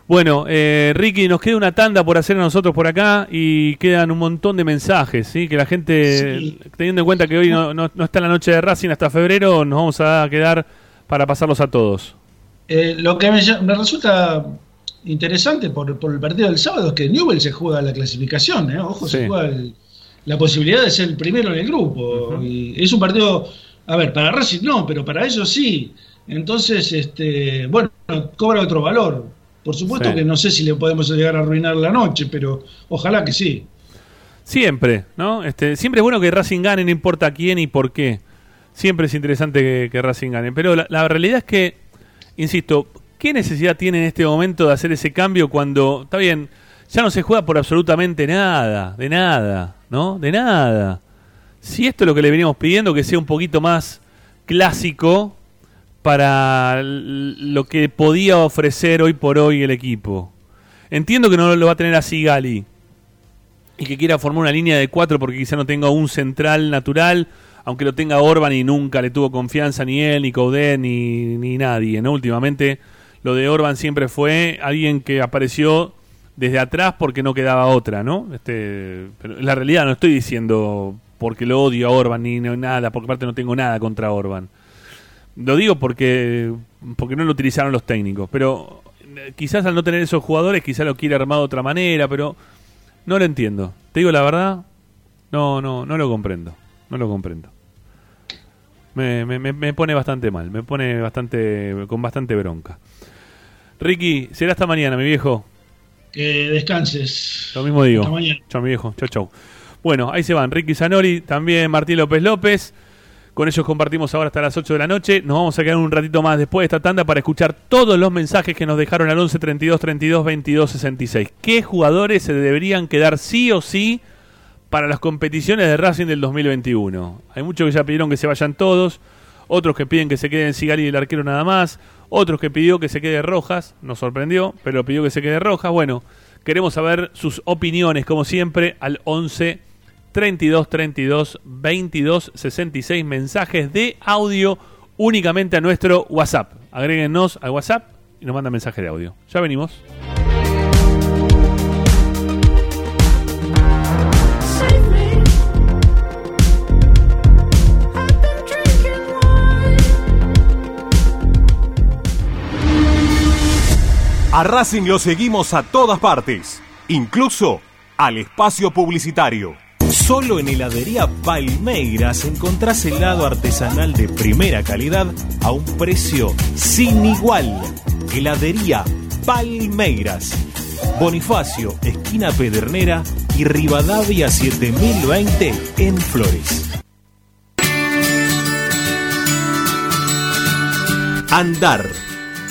Bueno, eh, Ricky, nos queda una tanda por hacer a nosotros por acá y quedan un montón de mensajes, ¿sí? Que la gente, Sí. teniendo en cuenta que hoy no, no- no está la noche de Racing hasta febrero, nos vamos a quedar para pasarlos a todos. Eh, lo que me, resulta interesante por, por el partido del sábado es que Newell se juega la clasificación, ¿eh? ojo, Sí. se juega el- la posibilidad de ser el primero en el grupo. Y es un partido, a ver, para Racing no, pero para ellos sí. Entonces, este, bueno, cobra otro valor. Por supuesto Sí. que no sé si le podemos llegar a arruinar la noche, pero ojalá que sí. Siempre, ¿no? Este, siempre es bueno que Racing gane, no importa quién y por qué. Siempre es interesante que, que Racing gane. Pero la, la realidad es que, insisto, ¿Qué necesidad tiene en este momento de hacer ese cambio cuando, está bien, ya no se juega por absolutamente nada, de nada, ¿no? De nada. Si esto es lo que le veníamos pidiendo, que sea un poquito más clásico para lo que podía ofrecer hoy por hoy el equipo. Entiendo que no lo va a tener así Gali y que quiera formar una línea de cuatro porque quizá no tenga un central natural, aunque lo tenga Orban y nunca le tuvo confianza ni él, ni Coudet, ni, ni nadie. ¿no? Últimamente lo de Orban siempre fue alguien que apareció desde atrás porque no quedaba otra, ¿no? Este, pero la realidad no estoy diciendo porque lo odio a Orban ni nada, porque aparte no tengo nada contra Orban. Lo digo porque porque no lo utilizaron los técnicos, pero eh, quizás al no tener esos jugadores, quizás lo quiere armado de otra manera, pero no lo entiendo. Te digo la verdad, no, no, no lo comprendo. No lo comprendo. Me, me, pone bastante mal, me pone bastante con bastante bronca. Ricky, será hasta mañana, mi viejo. Que descanses. Lo mismo digo. Hasta mañana. Chao, mi viejo. Chau, chau. Bueno, ahí se van. Ricky Zanori, también Martín López López. Con ellos compartimos ahora hasta las 8 de la noche. Nos vamos a quedar un ratito más después de esta tanda para escuchar todos los mensajes que nos dejaron al 11 32 32 22 66. ¿Qué jugadores se deberían quedar sí o sí para las competiciones de Racing del 2021? Hay muchos que ya pidieron que se vayan todos. Otros que piden que se queden Sigali y el arquero nada más. Otros que pidió que se quede Rojas. Nos sorprendió, pero pidió que se quede Rojas. Bueno, queremos saber sus opiniones, como siempre, al 11 32 32 22 66 mensajes de audio únicamente a nuestro WhatsApp. Agréguenos al WhatsApp y nos mandan mensaje de audio. Ya venimos. A Racing lo seguimos a todas partes, incluso al espacio publicitario. Solo en heladería Palmeiras encontrás helado artesanal de primera calidad a un precio sin igual. Heladería Palmeiras. Bonifacio, esquina Pedernera y Rivadavia 7020 en Flores. Andar.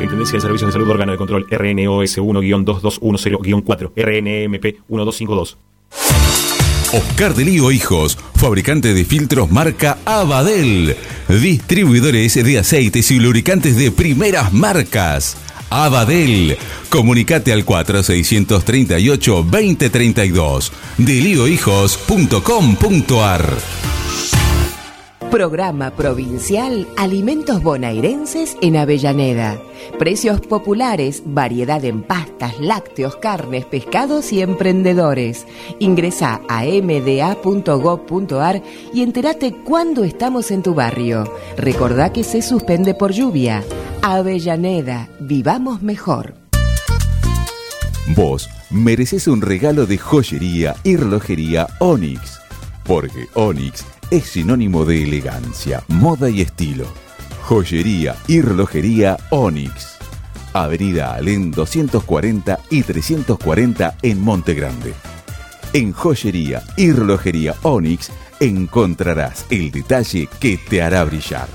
Superintendencia de Servicios de Salud Órgano de Control RNOS 1-2210-4 RNMP 1252 Oscar de Lío Hijos, fabricante de filtros marca Abadel. Distribuidores de aceites y lubricantes de primeras marcas. Abadel. Comunicate al 4638-2032. Deliohijos.com.ar Programa Provincial Alimentos Bonairenses en Avellaneda. Precios populares, variedad en pastas, lácteos, carnes, pescados y emprendedores. Ingresa a mda.gov.ar y entérate cuándo estamos en tu barrio. Recordá que se suspende por lluvia. Avellaneda, vivamos mejor. Vos mereces un regalo de joyería y relojería Onyx. Porque Onyx es sinónimo de elegancia, moda y estilo. Joyería y relojería Onyx. Avenida Alén 240 y 340 en Monte Grande. En joyería y relojería Onyx encontrarás el detalle que te hará brillar.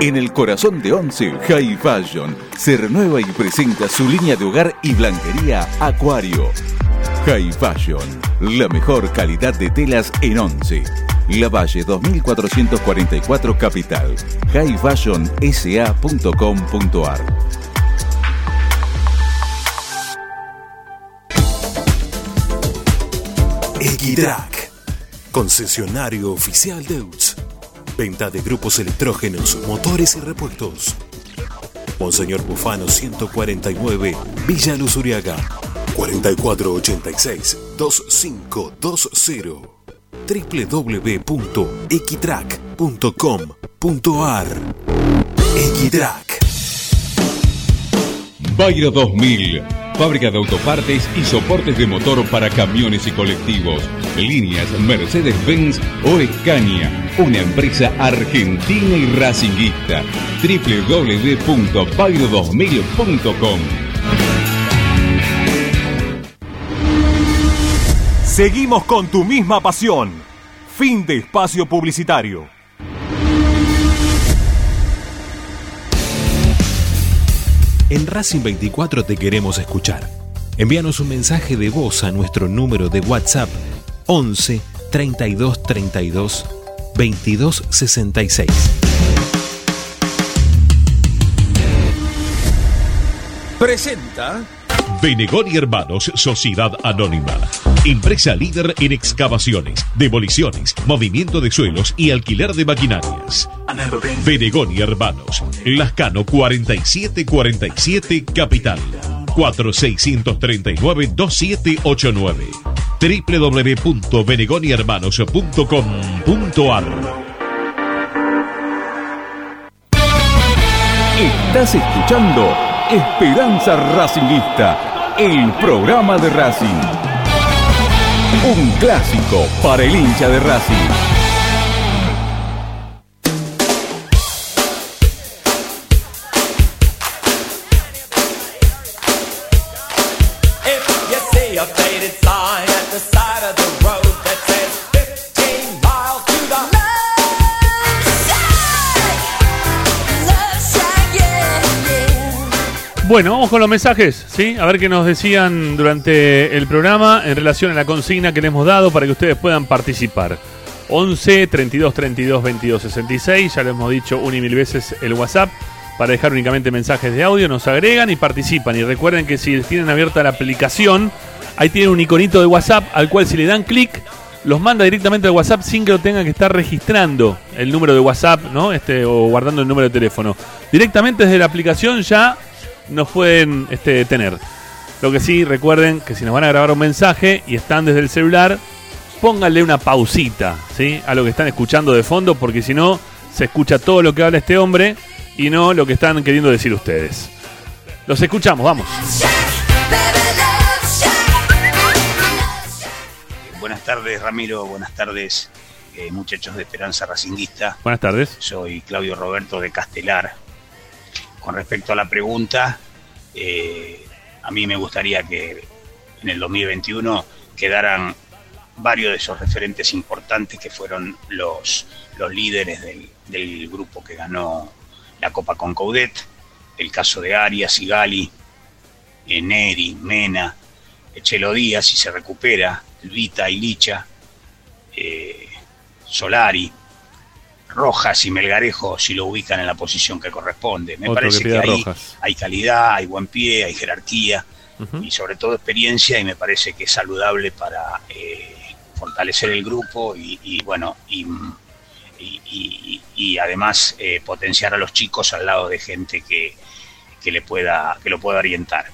En el corazón de Once, High Fashion se renueva y presenta su línea de hogar y blanquería Acuario. High Fashion, la mejor calidad de telas en Once. La Valle 2444 Capital. highfashionsa.com.ar Equitrack, concesionario oficial de UTS. Venta de grupos electrógenos, motores y repuestos. Monseñor Bufano 149, Villa Luz Uriaga. 4486-2520. www.equitrack.com.ar equitrack.com.ar Equitrack. Bayro 2000, fábrica de autopartes y soportes de motor para camiones y colectivos. Líneas Mercedes-Benz o Escaña, una empresa argentina y racinguista. www.bayro2000.com Seguimos con tu misma pasión. Fin de espacio publicitario. En Racing 24 te queremos escuchar. Envíanos un mensaje de voz a nuestro número de WhatsApp 11 32 32 22 66. Presenta Benegoni Hermanos Sociedad Anónima. Empresa líder en excavaciones, demoliciones, movimiento de suelos y alquiler de maquinarias. Benegoni Hermanos, Lascano 4747 Capital. 4639-2789 www.benegonihermanos.com.ar Estás escuchando Esperanza Racingista, el programa de Racing. Un clásico para el hincha de Racing. Bueno, vamos con los mensajes, ¿sí? A ver qué nos decían durante el programa en relación a la consigna que les hemos dado para que ustedes puedan participar. 11 32 32 22 66, ya lo hemos dicho un y mil veces el WhatsApp para dejar únicamente mensajes de audio, nos agregan y participan. Y recuerden que si tienen abierta la aplicación, ahí tienen un iconito de WhatsApp al cual si le dan clic, los manda directamente al WhatsApp sin que lo tengan que estar registrando el número de WhatsApp, ¿no? Este, o guardando el número de teléfono. Directamente desde la aplicación ya nos pueden este, tener. Lo que sí, recuerden que si nos van a grabar un mensaje y están desde el celular, pónganle una pausita, ¿sí? A lo que están escuchando de fondo, porque si no, se escucha todo lo que habla este hombre y no lo que están queriendo decir ustedes. Los escuchamos, vamos. Buenas tardes, Ramiro. Buenas tardes, eh, muchachos de Esperanza Racinguista. Buenas tardes. Soy Claudio Roberto de Castelar. Con respecto a la pregunta, eh, a mí me gustaría que en el 2021 quedaran varios de esos referentes importantes que fueron los, los líderes del, del grupo que ganó la Copa con Coudet. El caso de Arias, Sigali, eh, Neri, Mena, Chelo Díaz, si se recupera, Vita y Licha, eh, Solari, Rojas y Melgarejo, si lo ubican en la posición que corresponde. Me Otro parece que ahí hay calidad, hay buen pie, hay jerarquía y sobre todo experiencia y me parece que es saludable para eh, fortalecer el grupo y, y, bueno, y, y- y- y además eh, potenciar a los chicos al lado de gente que, que le pueda, que lo pueda orientar.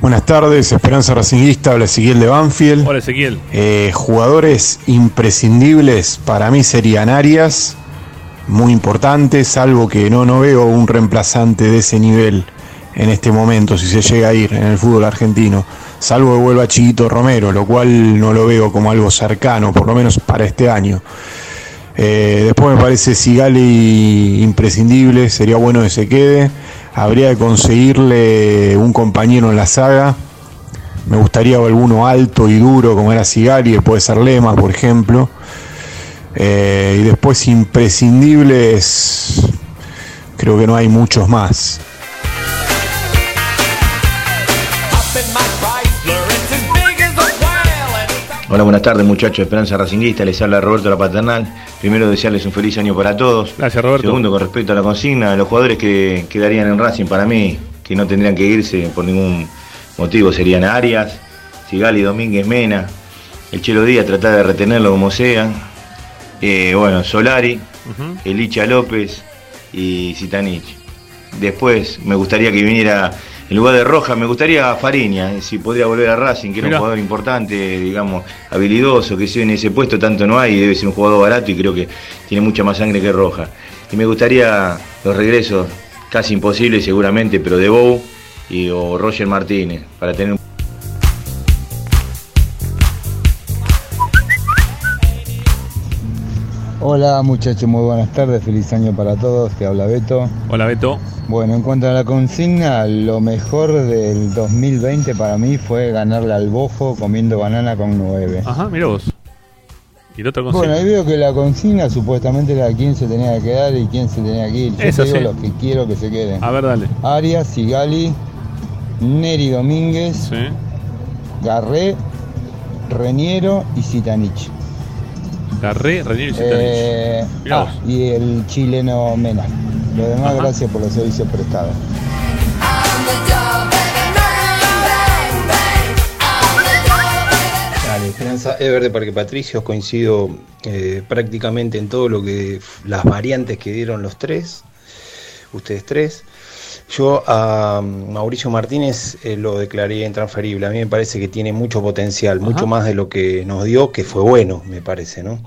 Buenas tardes, Esperanza Racinguista, habla Ezequiel de Banfield. Hola Ezequiel. Eh, jugadores imprescindibles para mí serían Arias, muy importante, salvo que no, no veo un reemplazante de ese nivel en este momento, si se llega a ir en el fútbol argentino, salvo que vuelva Chiquito Romero, lo cual no lo veo como algo cercano, por lo menos para este año. Eh, después me parece Sigali imprescindible, sería bueno que se quede. Habría que conseguirle un compañero en la saga. Me gustaría alguno alto y duro como era que puede ser Lema, por ejemplo. Eh, y después imprescindibles, creo que no hay muchos más. Hola, buenas tardes muchachos de Esperanza Racinguista, les habla Roberto La Paternal. Primero desearles un feliz año para todos. Gracias Roberto. Segundo, con respecto a la consigna, los jugadores que quedarían en Racing para mí, que no tendrían que irse por ningún motivo, serían Arias, Sigali, Domínguez, Mena, el Chelo Díaz, tratar de retenerlo como sea. Eh, bueno, Solari, Elicha López y Zitanich. Después me gustaría que viniera En lugar de Roja, me gustaría Fariña, eh, si podría volver a Racing, que era Mirá. un jugador importante, digamos, habilidoso, que si en ese puesto tanto no hay, debe ser un jugador barato y creo que tiene mucha más sangre que Roja. Y me gustaría los regresos, casi imposibles seguramente, pero de Bou y, o Roger Martínez, para tener un Hola muchachos, muy buenas tardes, feliz año para todos, te habla Beto. Hola Beto. Bueno, en cuanto a la consigna, lo mejor del 2020 para mí fue ganarle al bojo comiendo banana con 9. Ajá, mira vos. Y el otro Bueno, consigna. ahí veo que la consigna supuestamente era quién se tenía que quedar y quién se tenía que ir. Yo Eso te digo sí. los que quiero que se queden. A ver, dale. Arias, Sigali, Neri Domínguez, Garré, Reniero y Zitanich. Reniero y Zitanich. Eh, ah, y el chileno Mena. Lo demás, Ajá. gracias por los servicios prestados. Dale, Esperanza Ever de Parque Patricios, coincido eh, prácticamente en todo lo que las variantes que dieron los tres, ustedes tres. Yo a Mauricio Martínez eh, lo declaré intransferible. A mí me parece que tiene mucho potencial, mucho más de lo que nos dio, que fue bueno, me parece, ¿no?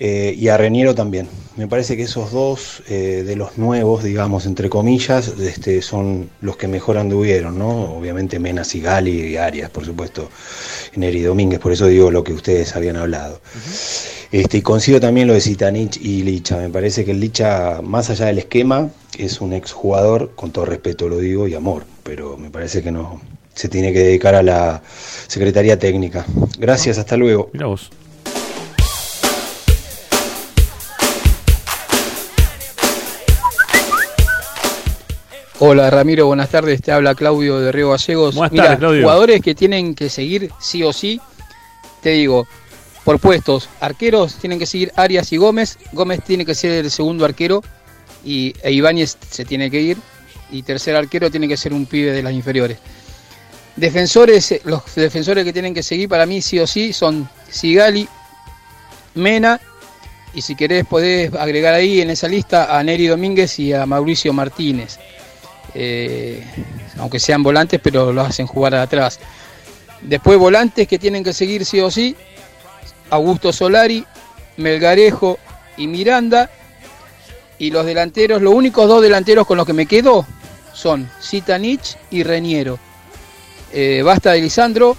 Eh, y a Reniero también. Me parece que esos dos eh, de los nuevos, digamos, entre comillas, este, son los que mejor anduvieron, ¿no? Obviamente Mena, Sigali y Arias, por supuesto, Neri Domínguez, por eso digo lo que ustedes habían hablado. Este, y consigo también lo de Zitanich y Licha. Me parece que el Licha, más allá del esquema, es un exjugador, con todo respeto lo digo, y amor, pero me parece que no se tiene que dedicar a la Secretaría Técnica. Gracias, hasta luego. Mira vos. Hola Ramiro, buenas tardes. Te habla Claudio de Río Gallegos. Buenas Mira, tardes, Claudio. jugadores que tienen que seguir sí o sí. Te digo, por puestos, arqueros tienen que seguir Arias y Gómez. Gómez tiene que ser el segundo arquero y e Ibáñez se tiene que ir. Y tercer arquero tiene que ser un pibe de las inferiores. Defensores, eh, los defensores que tienen que seguir para mí sí o sí son Sigali, Mena y si querés podés agregar ahí en esa lista a Neri Domínguez y a Mauricio Martínez. Eh, aunque sean volantes, pero los hacen jugar atrás. Después volantes que tienen que seguir sí o sí, Augusto Solari, Melgarejo y Miranda. Y los delanteros, los únicos dos delanteros con los que me quedo son Zitanich y Reniero. Eh, basta de Lisandro,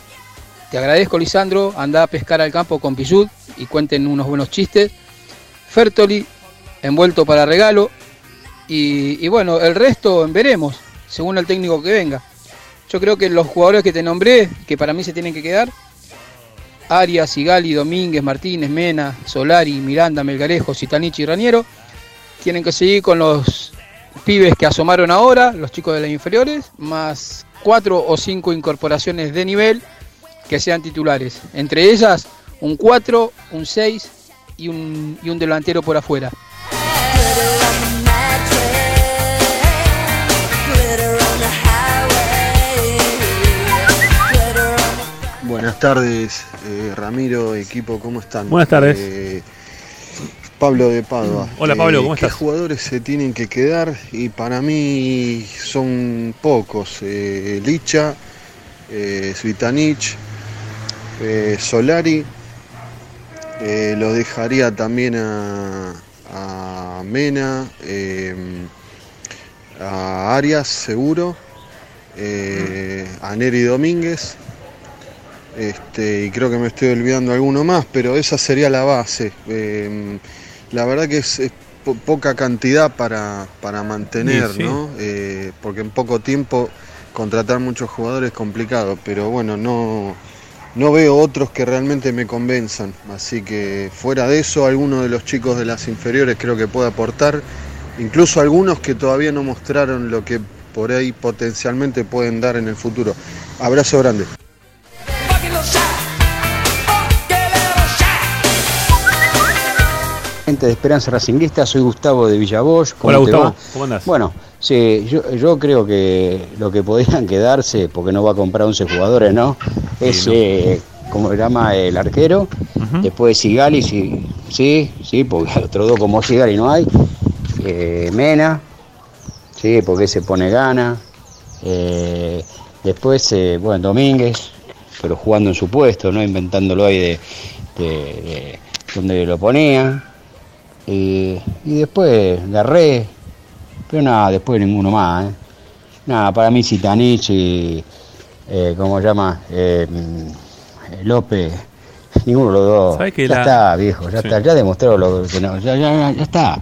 te agradezco Lisandro, anda a pescar al campo con Pillud y cuenten unos buenos chistes. Fertoli, envuelto para regalo. Y, y bueno, el resto veremos, según el técnico que venga. Yo creo que los jugadores que te nombré, que para mí se tienen que quedar, Arias, Sigali, Domínguez, Martínez, Mena, Solari, Miranda, Melgarejo, Zitanich y Raniero, tienen que seguir con los pibes que asomaron ahora, los chicos de las inferiores, más cuatro o cinco incorporaciones de nivel que sean titulares. Entre ellas, un 4, un 6 y un, y un delantero por afuera. Buenas tardes, eh, Ramiro, equipo, ¿cómo están? Buenas tardes. Eh, Pablo de Padua. Hola, Pablo, ¿cómo ¿qué estás? jugadores se tienen que quedar? Y para mí son pocos. Eh, Licha, eh, Svitanich, eh, Solari. Eh, lo dejaría también a, a Mena, eh, a Arias, seguro. eh, a Neri Domínguez. Este, y creo que me estoy olvidando alguno más, pero esa sería la base. Eh, la verdad que es, es po- poca cantidad para, para mantener, Sí, sí. ¿no? Eh, porque en poco tiempo contratar muchos jugadores es complicado, pero bueno, no, no veo otros que realmente me convenzan. Así que fuera de eso, alguno de los chicos de las inferiores creo que puede aportar, incluso algunos que todavía no mostraron lo que por ahí potencialmente pueden dar en el futuro. Abrazo grande. Gente de Esperanza Racinguista, soy Gustavo de Villavoz. ¿Cómo Hola, Gustavo, va? ¿cómo andás? Bueno, sí, yo, yo creo que lo que podrían quedarse, porque no va a comprar 11 jugadores, ¿no? Es, eh, como se llama, el arquero. Después Sigali, sí, sí, sí, porque otro dos como Sigali no hay. Eh, Mena, sí, porque se pone gana. Eh, después, bueno, Domínguez, pero jugando en su puesto, ¿no? Inventándolo ahí de, de- de donde lo ponía. Eh, y después Garré, pero nada, después ninguno más. ¿eh? Nada, para mí Zitanich y, eh, ¿cómo se llama? Eh, López, ninguno de los dos. ¿Sabes que ya la- está, viejo, ya Sí. está, ya demostró lo que no, ya, ya- ya está.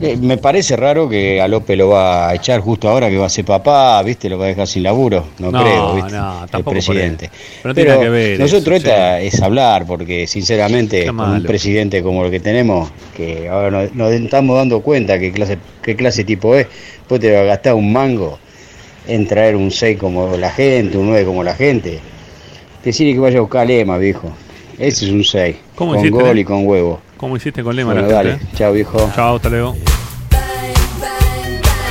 Eh, me parece raro que a López lo va a echar justo ahora que va a ser papá, ¿viste? Lo va a dejar sin laburo, no, No, creo, ¿viste? no, el presidente. Pero no tiene que ver nosotros eso, esta es hablar, porque sinceramente, con un presidente como el que tenemos, que ahora nos, nos estamos dando cuenta qué clase, qué clase tipo es, pues te va a gastar un mango en traer un 6 como la gente, un 9 como la gente. Decirle que vaya a buscar Lema, viejo. Ese es un 6, ¿Cómo con hiciste, gol eh? y con huevo. ¿Cómo hiciste con Lema? Bueno, la dale, gente, eh? chao viejo. Chao, hasta luego.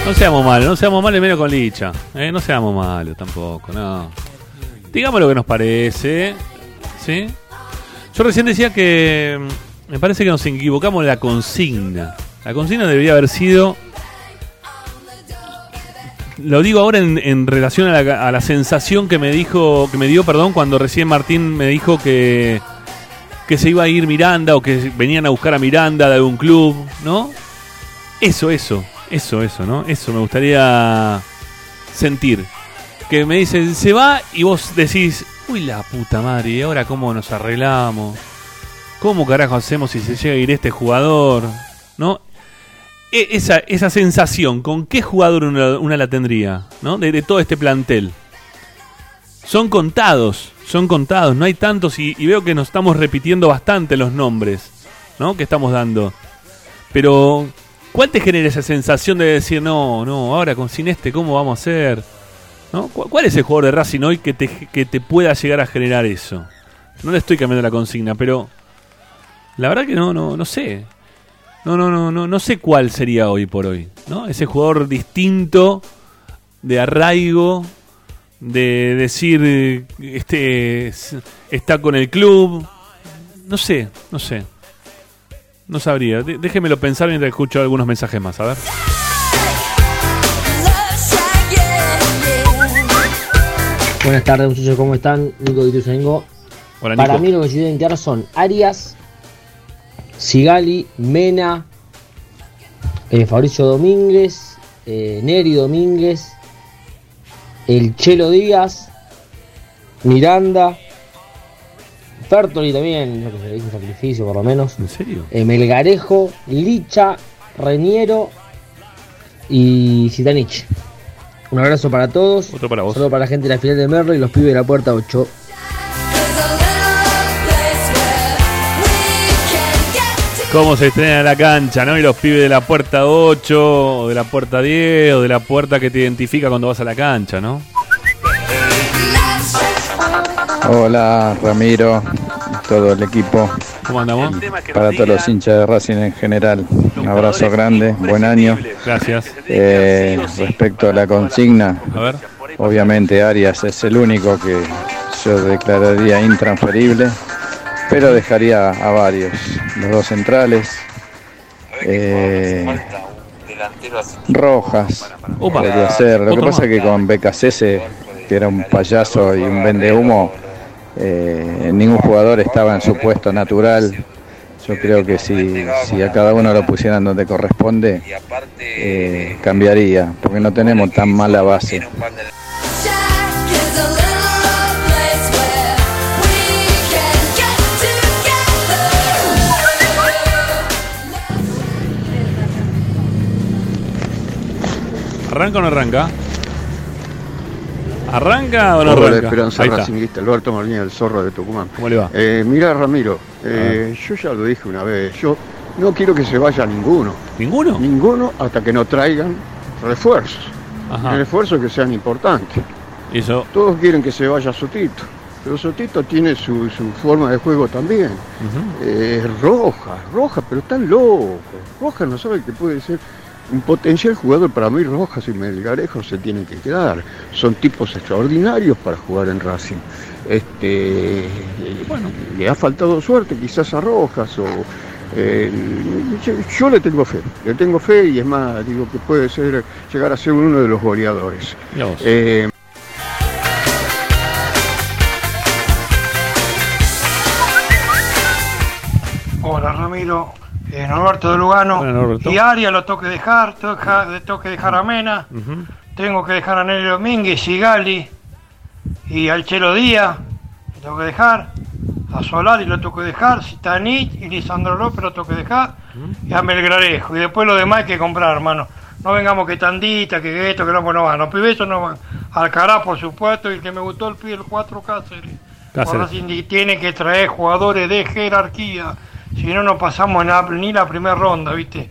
No seamos malos, no seamos malos menos con Licha. ¿eh? No seamos malos tampoco, no. Digamos lo que nos parece. ¿Sí? Yo recién decía que mm, me parece que nos equivocamos en la consigna. La consigna debería haber sido. Lo digo ahora en, relación a la, a la sensación que me dijo, que me dio, perdón, cuando recién Martín me dijo que que se iba a ir Miranda o que venían a buscar a Miranda de algún club, ¿no? Eso, eso, eso, eso, ¿no? Eso me gustaría sentir. Que me dicen, se va y vos decís, uy, la puta madre, ¿y ahora cómo nos arreglamos? ¿Cómo carajo hacemos si se llega a ir este jugador? ¿No? E- esa, esa sensación, ¿con qué jugador una, la tendría? ¿No? De, de todo este plantel. Son contados, son contados, no hay tantos y, y veo que nos estamos repitiendo bastante los nombres, ¿no? Que estamos dando. Pero, ¿cuál te genera esa sensación de decir, no, no, ahora con sin este, ¿cómo vamos a hacer? ¿No? ¿Cu- ¿Cuál es el jugador de Racing hoy que te, que te pueda llegar a generar eso? No le estoy cambiando la consigna, pero la verdad que no, no, no sé. No, no, no, no, no sé cuál sería hoy por hoy, ¿no? Ese jugador distinto, de arraigo, de decir, este, está con el club. No sé, no sé. No sabría. De- déjemelo pensar mientras escucho algunos mensajes más, a ver. Buenas tardes muchachos, ¿cómo están? Nico de Ituzaingó. Hola, Para Nico. mí lo que se deben son Arias, Sigali, Mena, eh, Fabricio Domínguez, eh, Neri Domínguez, el Chelo Díaz, Miranda, Fertoli también, yo que hizo un sacrificio por lo menos. ¿En serio? Eh, Melgarejo, Licha, Reñero y Zitanich. Un abrazo para todos. Otro para vos. Solo para la gente de la final de Merlo y los pibes de la puerta 8. Cómo se estrena la cancha, ¿no? Y los pibes de la puerta 8, o de la puerta 10, o de la puerta que te identifica cuando vas a la cancha, ¿no? Hola Ramiro, todo el equipo. ¿Cómo andamos? Para todos los hinchas de Racing en general, un abrazo grande, buen año. Gracias. Eh, respecto a la consigna, A ver. obviamente Arias es el único que yo declararía intransferible, pero dejaría a varios, los dos centrales. eh, Rojas Opa. podría ser. Lo que pasa es que con BKC, que era un payaso y un vendehumo, eh, ningún jugador estaba en su puesto natural. Yo creo que si, si a cada uno lo pusieran donde corresponde, eh, cambiaría, porque no tenemos tan mala base. ¿Arranca o no arranca? ¿Arranca o no Hola, arranca? Esperanza. Racinguista, Alberto Molina, el zorro de Tucumán. ¿Cómo le va? Eh, mira, Ramiro, eh, yo ya lo dije una vez, yo no quiero que se vaya ninguno. ¿Ninguno? Ninguno hasta que no traigan refuerzos. Ajá. Refuerzos que sean importantes. Eso. Todos quieren que se vaya Sotito, pero Sotito tiene su, su forma de juego también. Eh, Roja, Roja, pero están locos. Roja no sabe que puede ser un potencial jugador para mí. Rojas y Melgarejo se tienen que quedar. Son tipos extraordinarios para jugar en Racing. Este, bueno. Le ha faltado suerte quizás a Rojas o Eh, yo, yo le tengo fe, le tengo fe y es más, digo que puede ser llegar a ser uno de los goleadores. Eh, eh, Norberto de Lugano. Norberto. Y Aria lo tengo que dejar, tengo que dejar, a Mena, tengo que dejar a Nelly Domínguez y Gali y al Chelo Díaz, lo tengo que dejar, a Solari lo tengo que dejar, Zitanich y Lisandro López lo tengo que dejar, y a Melgrarejo. Y después lo demás hay que comprar, hermano. No vengamos que tandita, que esto, que no, bueno, van. Los pibes no van. Alcaraz, por supuesto, y el que me gustó el pibe, el 4 Cáceres. Cáceres. Ahora sí tiene que traer jugadores de jerarquía. Si no, no pasamos en la- ni la primera ronda, ¿viste?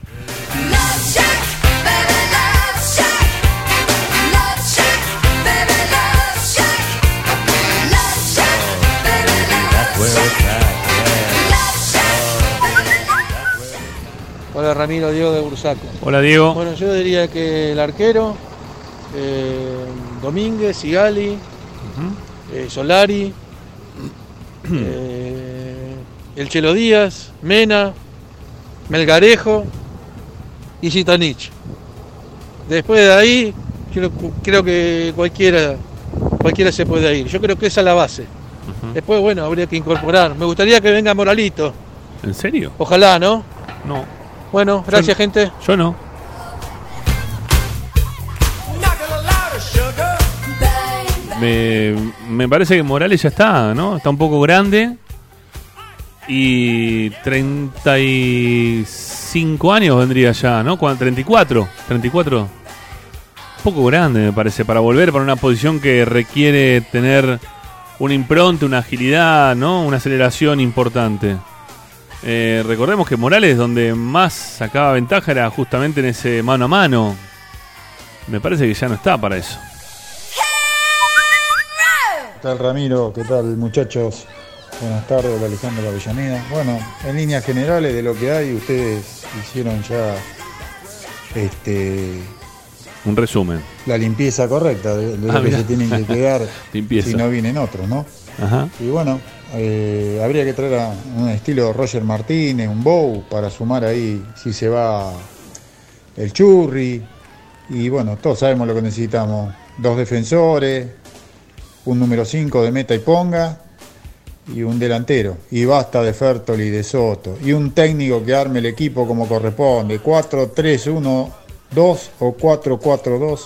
Hola Ramiro, Diego de Bursaco. Hola, Diego. Bueno, yo diría que el arquero, eh, Domínguez, Sigali, eh, Solari, eh, el Chelo Díaz, Mena, Melgarejo y Zitanich. Después de ahí, creo, creo que cualquiera, cualquiera se puede ir. Yo creo que esa es la base. Después, bueno, habría que incorporar. Me gustaría que venga Moralito. ¿En serio? Ojalá, ¿no? No. Bueno, gracias, Yo- gente. Yo no. Me, me parece que Morales ya está, ¿no? Está un poco grande. Y 35 años vendría ya, ¿no? Cuando- 34. 34. Un poco grande, me parece, para volver para una posición que requiere tener una impronta, una agilidad, ¿no? Una aceleración importante. Eh, recordemos que Morales donde más sacaba ventaja era justamente en ese mano a mano. Me parece que ya no está para eso. ¿Qué tal Ramiro? ¿Qué tal muchachos? Buenas tardes, Alejandro Avellaneda. Bueno, en líneas generales de lo que hay, ustedes hicieron ya este, Un resumen. la limpieza correcta de, de Ah, lo que mirá. se tienen que quedar si no vienen otros, ¿no? Ajá. Y bueno, eh, habría que traer a un estilo Roger Martínez, un Bow, para sumar ahí si se va el Churri. Y bueno, todos sabemos lo que necesitamos. Dos defensores, un número 5 de meta y ponga, y un delantero. Y basta de Fertoli y de Soto. Y un técnico que arme el equipo como corresponde. 4-3-1-2 o 4-4-2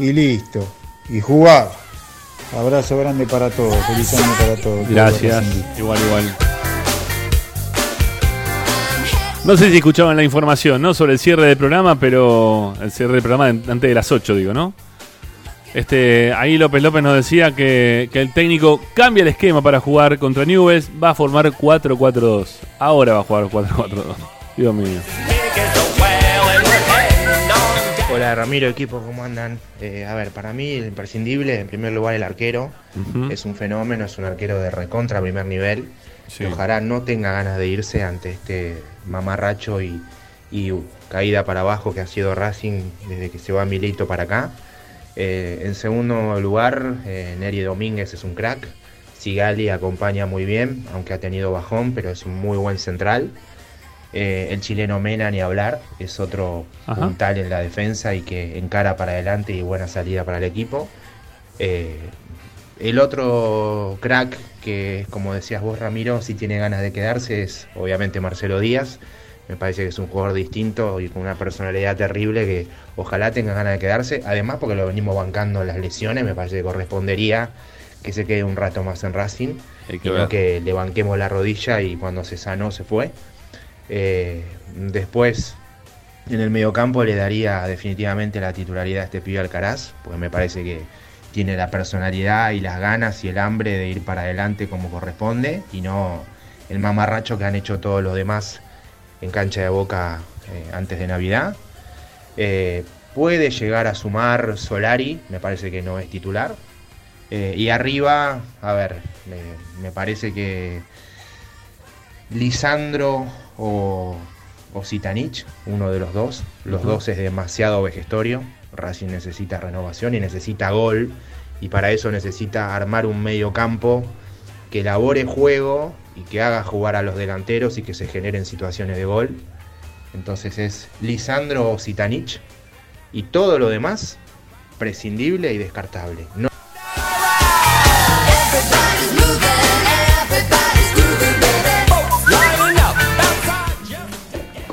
y listo. Y jugar. Abrazo grande para todos. Feliz año para todos. Gracias. Igual, igual. No sé si escuchaban la información, ¿no? Sobre el cierre del programa, pero el cierre del programa antes de las 8, digo, ¿no? Este, ahí López López nos decía que, que el técnico cambia el esquema para jugar contra Newells, va a formar 4-4-2. Ahora va a jugar 4-4-2. Dios mío. Hola Ramiro, equipo, ¿cómo andan? Eh, a ver, para mí el imprescindible, en primer lugar el arquero, es un fenómeno, es un arquero de recontra primer nivel, Sí. ojalá no tenga ganas de irse ante este mamarracho y, y caída para abajo que ha sido Racing desde que se va Milito para acá. Eh, en segundo lugar, eh, Neri Domínguez es un crack, Sigali acompaña muy bien, aunque ha tenido bajón, pero es un muy buen central. Eh, el chileno Mena, ni hablar, es otro Ajá. puntal en la defensa y que encara para adelante y buena salida para el equipo. El otro crack, que como decías vos, Ramiro, si tiene ganas de quedarse, es obviamente Marcelo Díaz. Me parece que es un jugador distinto y con una personalidad terrible que ojalá tenga ganas de quedarse. Además, porque lo venimos bancando en las lesiones, me parece que correspondería que se quede un rato más en Racing que y ver. no que le banquemos la rodilla y cuando se sanó se fue. Eh, después, en el mediocampo le daría definitivamente la titularidad a este pibe Alcaraz, porque me parece que tiene la personalidad y las ganas y el hambre de ir para adelante como corresponde y no el mamarracho que han hecho todos los demás en cancha de boca eh, antes de Navidad. Eh, puede llegar a sumar Solari, me parece que no es titular. Eh, y arriba, a ver, me, parece que Lisandro o, o Zitanich, uno de los dos. Los dos es demasiado vejestorio. Racing necesita renovación y necesita gol. Y para eso necesita armar un medio campo que elabore juego y que haga jugar a los delanteros y que se generen situaciones de gol. Entonces es Lisandro Zitanich y todo lo demás prescindible y descartable. No-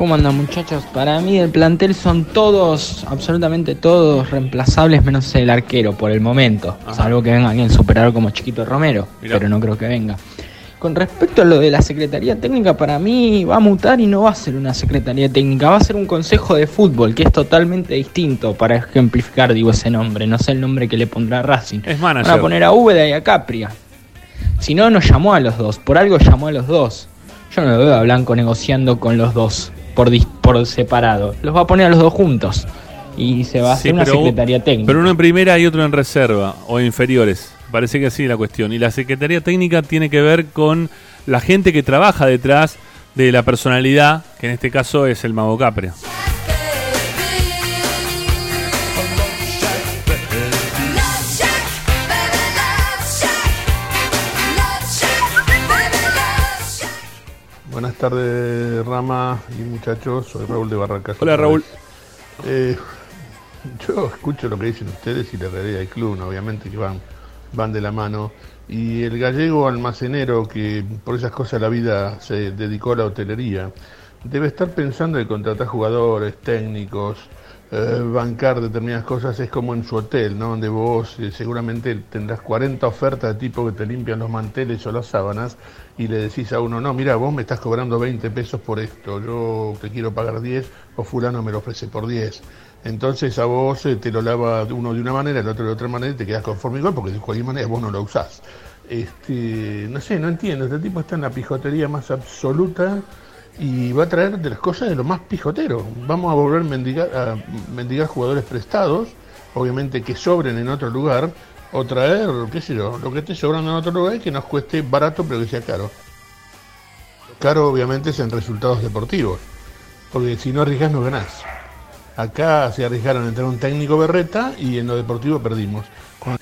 ¿Cómo andan muchachos? Para mí el plantel son todos, absolutamente todos reemplazables menos el arquero por el momento. Salvo que venga alguien superador como Chiquito Romero, Mirá. pero no creo que venga. Con respecto a lo de la Secretaría Técnica, para mí va a mutar y no va a ser una Secretaría Técnica, va a ser un Consejo de Fútbol, que es totalmente distinto, para ejemplificar, digo, ese nombre. No sé el nombre que le pondrá Racing. Es Van manager. a poner a Úbeda y a Capria. Si no, no llamó a los dos. Por algo llamó a los dos. Yo no veo a Blanco negociando con los dos por, dis- por separado. Los va a poner a los dos juntos. Y se va a Sí, hacer una secretaría técnica. Pero uno en primera y otro en reserva o inferiores. Parece que así es la cuestión. Y la Secretaría Técnica tiene que ver con la gente que trabaja detrás de la personalidad, que en este caso es el Mago Capria. Buenas tardes, Rama y muchachos. Soy Raúl de Barracas. Hola, Raúl. Eh, yo escucho lo que dicen ustedes y la realidad del club, ¿no? obviamente que van, van de la mano. Y el gallego almacenero, que por esas cosas la vida se dedicó a la hotelería, debe estar pensando en contratar jugadores, técnicos, eh, bancar determinadas cosas. Es como en su hotel, ¿no? donde vos eh, seguramente tendrás 40 ofertas de tipo que te limpian los manteles o las sábanas y le decís a uno, no, mira, vos me estás cobrando 20 pesos por esto, yo te quiero pagar 10 o fulano me lo ofrece por 10. Entonces a vos eh, te lo lava uno de una manera, el otro de otra manera y te quedas conforme igual porque de cualquier manera vos no lo usás. Este, no sé, no entiendo, este tipo está en la pijotería más absoluta y va a traer de las cosas de lo más pijotero. Vamos a volver a mendigar, a mendigar jugadores prestados, obviamente que sobren en otro lugar, o traer, qué sé yo, lo que esté sobrando en otro lugar y que nos cueste barato pero que sea caro. Caro obviamente es en resultados deportivos, porque si no arriesgas no ganás. Acá se arriesgaron a entrar un técnico berreta y en lo deportivo perdimos. Con-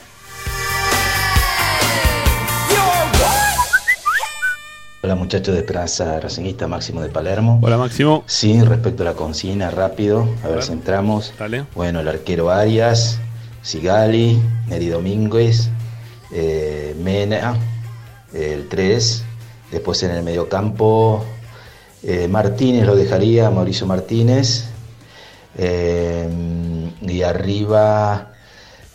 Hola muchachos de Esperanza Racinguista Máximo de Palermo. Hola Máximo. Sí, respecto a la consigna, rápido, a ver ver. si entramos. Dale. Bueno, el arquero Arias, Sigali, Neri Domínguez, eh, Mena, el 3. Después en el mediocampo, eh, Martínez lo dejaría, Mauricio Martínez. Eh, y arriba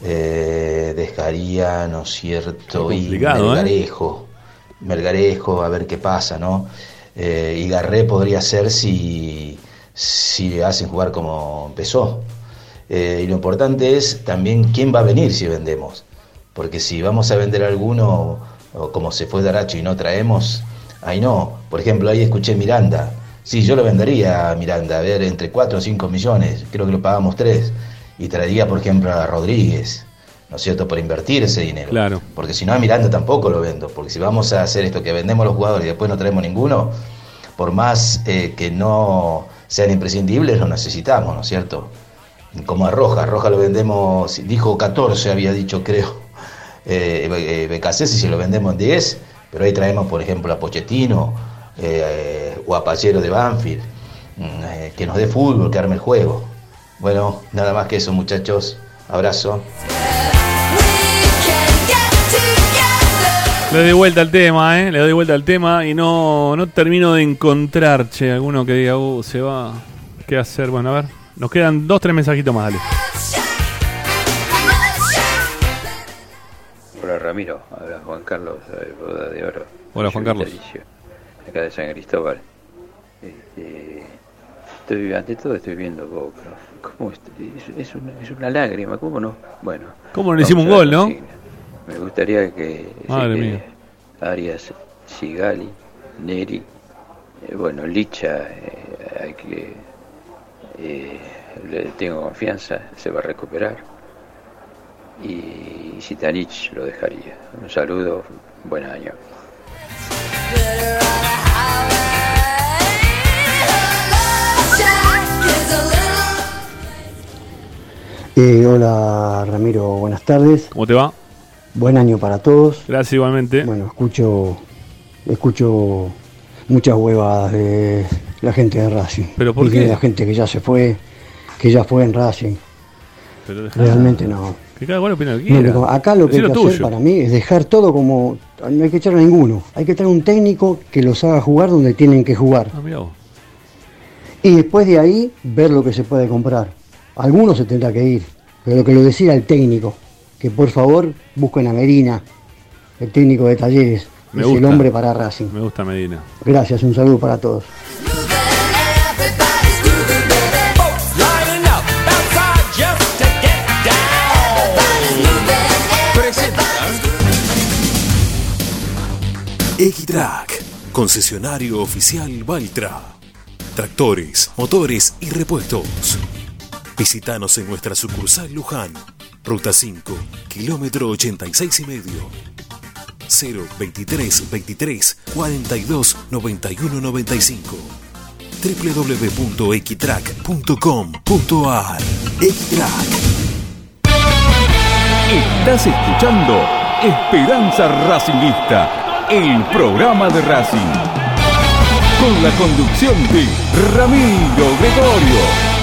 eh, dejaría, ¿no es cierto? Y. Melgarejo. Melgarejo, a ver qué pasa, ¿no? Y Garré podría ser si, si hacen jugar como empezó. Eh, y lo importante es también quién va a venir si vendemos. Porque si vamos a vender alguno, o como se fue Daracho y no traemos, ahí no. Por ejemplo, ahí escuché Miranda. Sí, yo lo vendería a Miranda, a ver, entre 4 o 5 millones, creo que lo pagamos 3. Y traería, por ejemplo, a Rodríguez, ¿no es cierto?, por invertir ese dinero. Claro. Porque si no, a Miranda tampoco lo vendo. Porque si vamos a hacer esto, que vendemos los jugadores y después no traemos ninguno, por más eh, que no sean imprescindibles, los necesitamos, ¿no es cierto? Como a Roja, Roja lo vendemos, dijo 14, había dicho, creo, eh, eh, Becasés, si lo vendemos en 10, pero ahí traemos, por ejemplo, a Pochettino eh, o a Pallero de Banfield, mm, eh, que nos dé fútbol, que arme el juego. Bueno, nada más que eso, muchachos. Abrazo. Le doy vuelta al tema, ¿eh? Le doy vuelta al tema y no, no termino de encontrar, che, alguno que diga, uh, se va, ¿qué hacer? Bueno, a ver, nos quedan dos, tres mensajitos más, dale. Hola Ramiro, habla Juan Carlos de Boda de Oro. Hola, Juan Carlos. Acá de San Cristóbal. Este, estoy, ante todo estoy viendo Boca. ¿Cómo es, es, es una, es una lágrima, ¿cómo no? Bueno. ¿Cómo no le hicimos un gol, no? consigna. Me gustaría que, sí, Madre que mía. Arias, Sigali, Neri, eh, bueno, Licha, eh, hay que, eh, le tengo confianza, se va a recuperar. Y Zitanich lo dejaría. Un saludo, buen año. Eh, hola Ramiro, buenas tardes. ¿Cómo te va? Buen año para todos. Gracias igualmente. Bueno, escucho, escucho muchas huevadas de la gente de Racing. ¿Pero por y qué? de la gente que ya se fue, que ya fue en Racing. Pero Realmente no. Que cada lo que No, acá lo que hay que hacer para mí es dejar todo como. No hay que echar a ninguno. Hay que traer un técnico que los haga jugar donde tienen que jugar. Ah, mirá vos. Y después de ahí ver lo que se puede comprar. Algunos se tendrá que ir. Pero lo que lo decía el técnico. Que por favor busquen a Medina, el técnico de talleres. Me es gusta. el hombre para Racing. Me gusta Medina. Gracias, un saludo para todos. Equitrack, concesionario oficial Valtra. Tractores, motores y repuestos. Visítanos en nuestra sucursal Luján, ruta 5, kilómetro 86 y medio. 023 23 42 91 95 www.equitrack.com.ar Equitrack Estás escuchando Esperanza Racingista, el programa de Racing. Con la conducción de Ramiro Gregorio.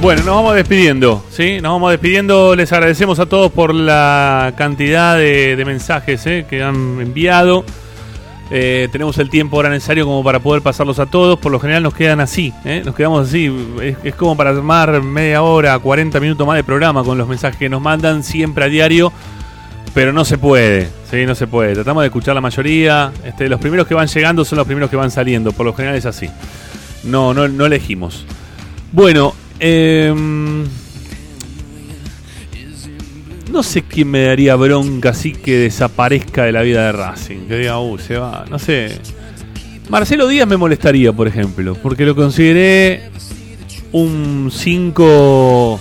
Bueno, nos vamos despidiendo, ¿sí? Nos vamos despidiendo. Les agradecemos a todos por la cantidad de, mensajes ¿eh? que han enviado. Eh, tenemos el tiempo ahora necesario como para poder pasarlos a todos. Por lo general nos quedan así, ¿eh? nos quedamos así. Es, como para armar media hora, 40 minutos más de programa con los mensajes que nos mandan siempre a diario. Pero no se puede, ¿sí? No se puede. Tratamos de escuchar la mayoría. Este, los primeros que van llegando son los primeros que van saliendo. Por lo general es así. No, no, no elegimos. Bueno, em, no sé quién me daría bronca así que desaparezca de la vida de Racing. Que diga, uh, se va. No sé. Marcelo Díaz me molestaría, por ejemplo, porque lo consideré un 5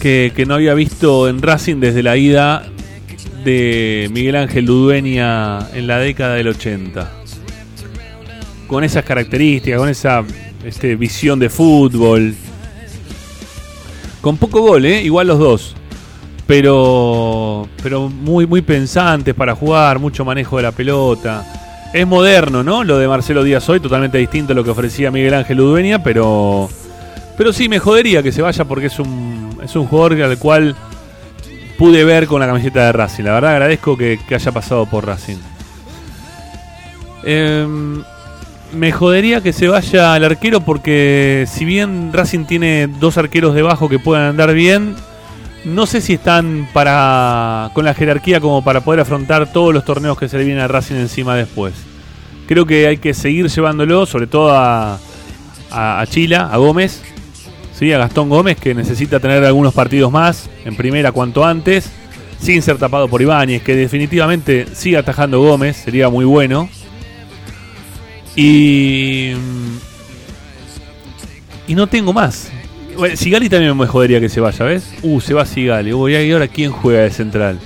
que, que no había visto en Racing desde la ida de Miguel Ángel Ludueña en la década del 80. Con esas características, con esa este, visión de fútbol. Con poco gol, ¿eh? igual los dos. Pero, pero muy, muy pensantes para jugar, mucho manejo de la pelota. Es moderno, ¿no? Lo de Marcelo Díaz hoy, totalmente distinto a lo que ofrecía Miguel Ángel Udueña, pero, pero sí, me jodería que se vaya porque es un, es un jugador al cual pude ver con la camiseta de Racing. La verdad agradezco que, haya pasado por Racing. Em, me jodería que se vaya al arquero porque si bien Racing tiene dos arqueros debajo que puedan andar bien, no sé si están para con la jerarquía como para poder afrontar todos los torneos que se le vienen a Racing encima después. Creo que hay que seguir llevándolo, sobre todo a, a, a Chila, a Gómez, ¿sí? a Gastón Gómez, que necesita tener algunos partidos más en primera cuanto antes, sin ser tapado por Ibáñez, que definitivamente siga atajando Gómez, sería muy bueno. Y. Y no tengo más. Bueno, Sigali también me jodería que se vaya, ¿ves? Uh, se va Sigali. Uy, ¿y ahora quién juega de central?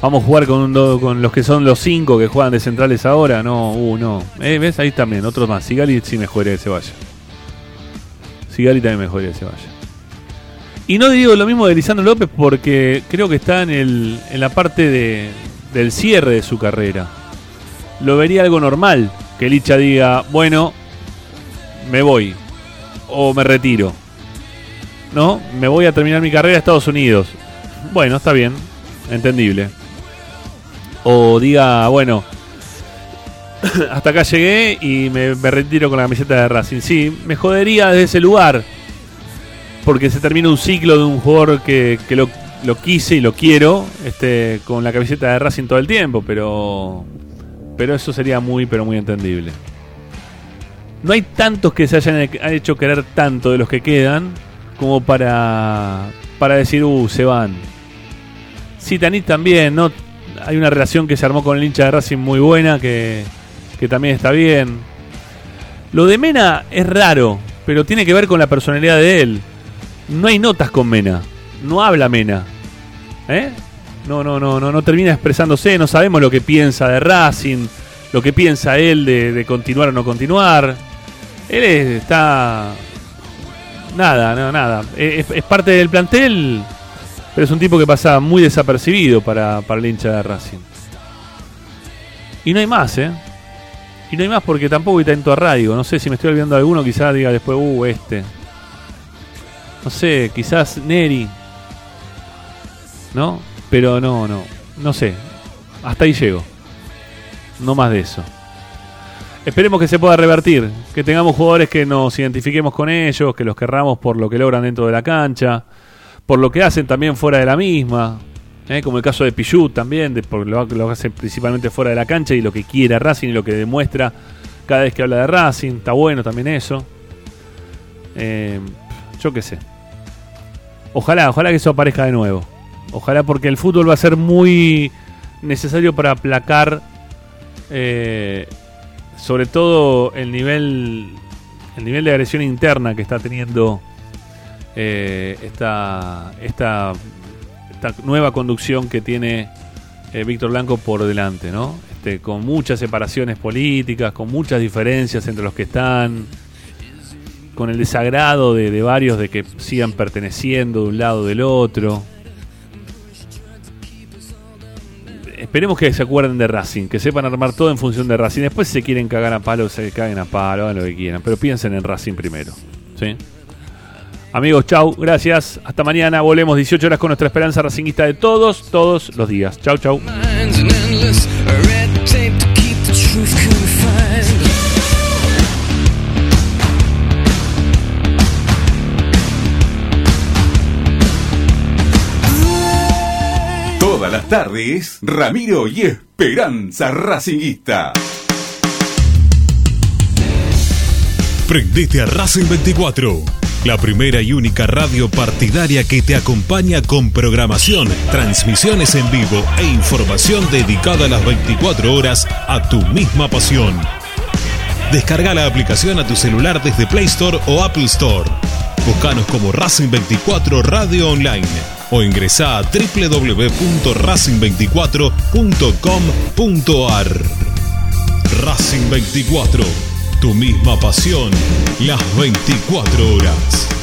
Vamos a jugar con, los que son los cinco que juegan de centrales ahora. No, uh, no. Eh, ¿Ves? Ahí también, otros más. Sigali sí me jodería que se vaya. Sigali también me jodería que se vaya. Y no digo lo mismo de Lisandro López porque creo que está en, la parte de, del cierre de su carrera. Lo vería algo normal que Licha diga, bueno, me voy o me retiro. ¿No? Me voy a terminar mi carrera a Estados Unidos. Bueno, está bien, entendible. O diga, bueno, hasta acá llegué y me, me retiro con la camiseta de Racing. Sí, me jodería desde ese lugar. Porque se termina un ciclo de un jugador que, que lo, lo quise y lo quiero este, con la camiseta de Racing todo el tiempo, pero, pero eso sería muy, pero muy entendible. No hay tantos que se hayan he- hecho querer tanto de los que quedan como para, para decir, uh, se van. Sitanit también, ¿no? Hay una relación que se armó con el hincha de Racing muy buena que, que también está bien. Lo de Mena es raro, pero tiene que ver con la personalidad de él. No hay notas con Mena. No habla Mena. ¿Eh? No, no, no, no, no termina expresándose, no sabemos lo que piensa de Racing, lo que piensa él de, de continuar o no continuar. Él es- está. Nada, no, nada. Es, es parte del plantel, pero es un tipo que pasa muy desapercibido para, para el hincha de Racing. Y no hay más, ¿eh? Y no hay más porque tampoco hay tanto arraigo. No sé si me estoy olvidando de alguno, quizás diga después, uh, este. No sé, quizás Neri. ¿No? Pero no, no. No sé. Hasta ahí llego. No más de eso. Esperemos que se pueda revertir, que tengamos jugadores que nos identifiquemos con ellos, que los querramos por lo que logran dentro de la cancha, por lo que hacen también fuera de la misma, ¿eh? como el caso de Pichut también, de, por lo, lo hace principalmente fuera de la cancha y lo que quiere Racing y lo que demuestra cada vez que habla de Racing, está bueno también eso. Eh, yo qué sé. Ojalá, ojalá que eso aparezca de nuevo. Ojalá porque el fútbol va a ser muy necesario para aplacar eh, sobre todo el nivel el nivel de agresión interna que está teniendo eh, esta, esta esta nueva conducción que tiene eh, Víctor Blanco por delante, ¿no? Este, con muchas separaciones políticas, con muchas diferencias entre los que están, con el desagrado de, de varios de que sigan perteneciendo de un lado o del otro. Esperemos que se acuerden de Racing, que sepan armar todo en función de Racing. Después si se quieren cagar a palo, se caguen a palo, hagan lo que quieran. Pero piensen en Racing primero. ¿sí? Amigos, chau, gracias. Hasta mañana. Volvemos 18 horas con nuestra esperanza racinguista de todos, todos los días. Chau, chau. Todas las tardes, Ramiro y Esperanza Racingista. Prendete a Racing 24, la primera y única radio partidaria que te acompaña con programación, transmisiones en vivo e información dedicada a las 24 horas a tu misma pasión. Descarga la aplicación a tu celular desde Play Store o Apple Store. Búscanos como Racing 24 Radio Online o ingresa a www.racing24.com.ar. Racing 24, tu misma pasión, las 24 horas.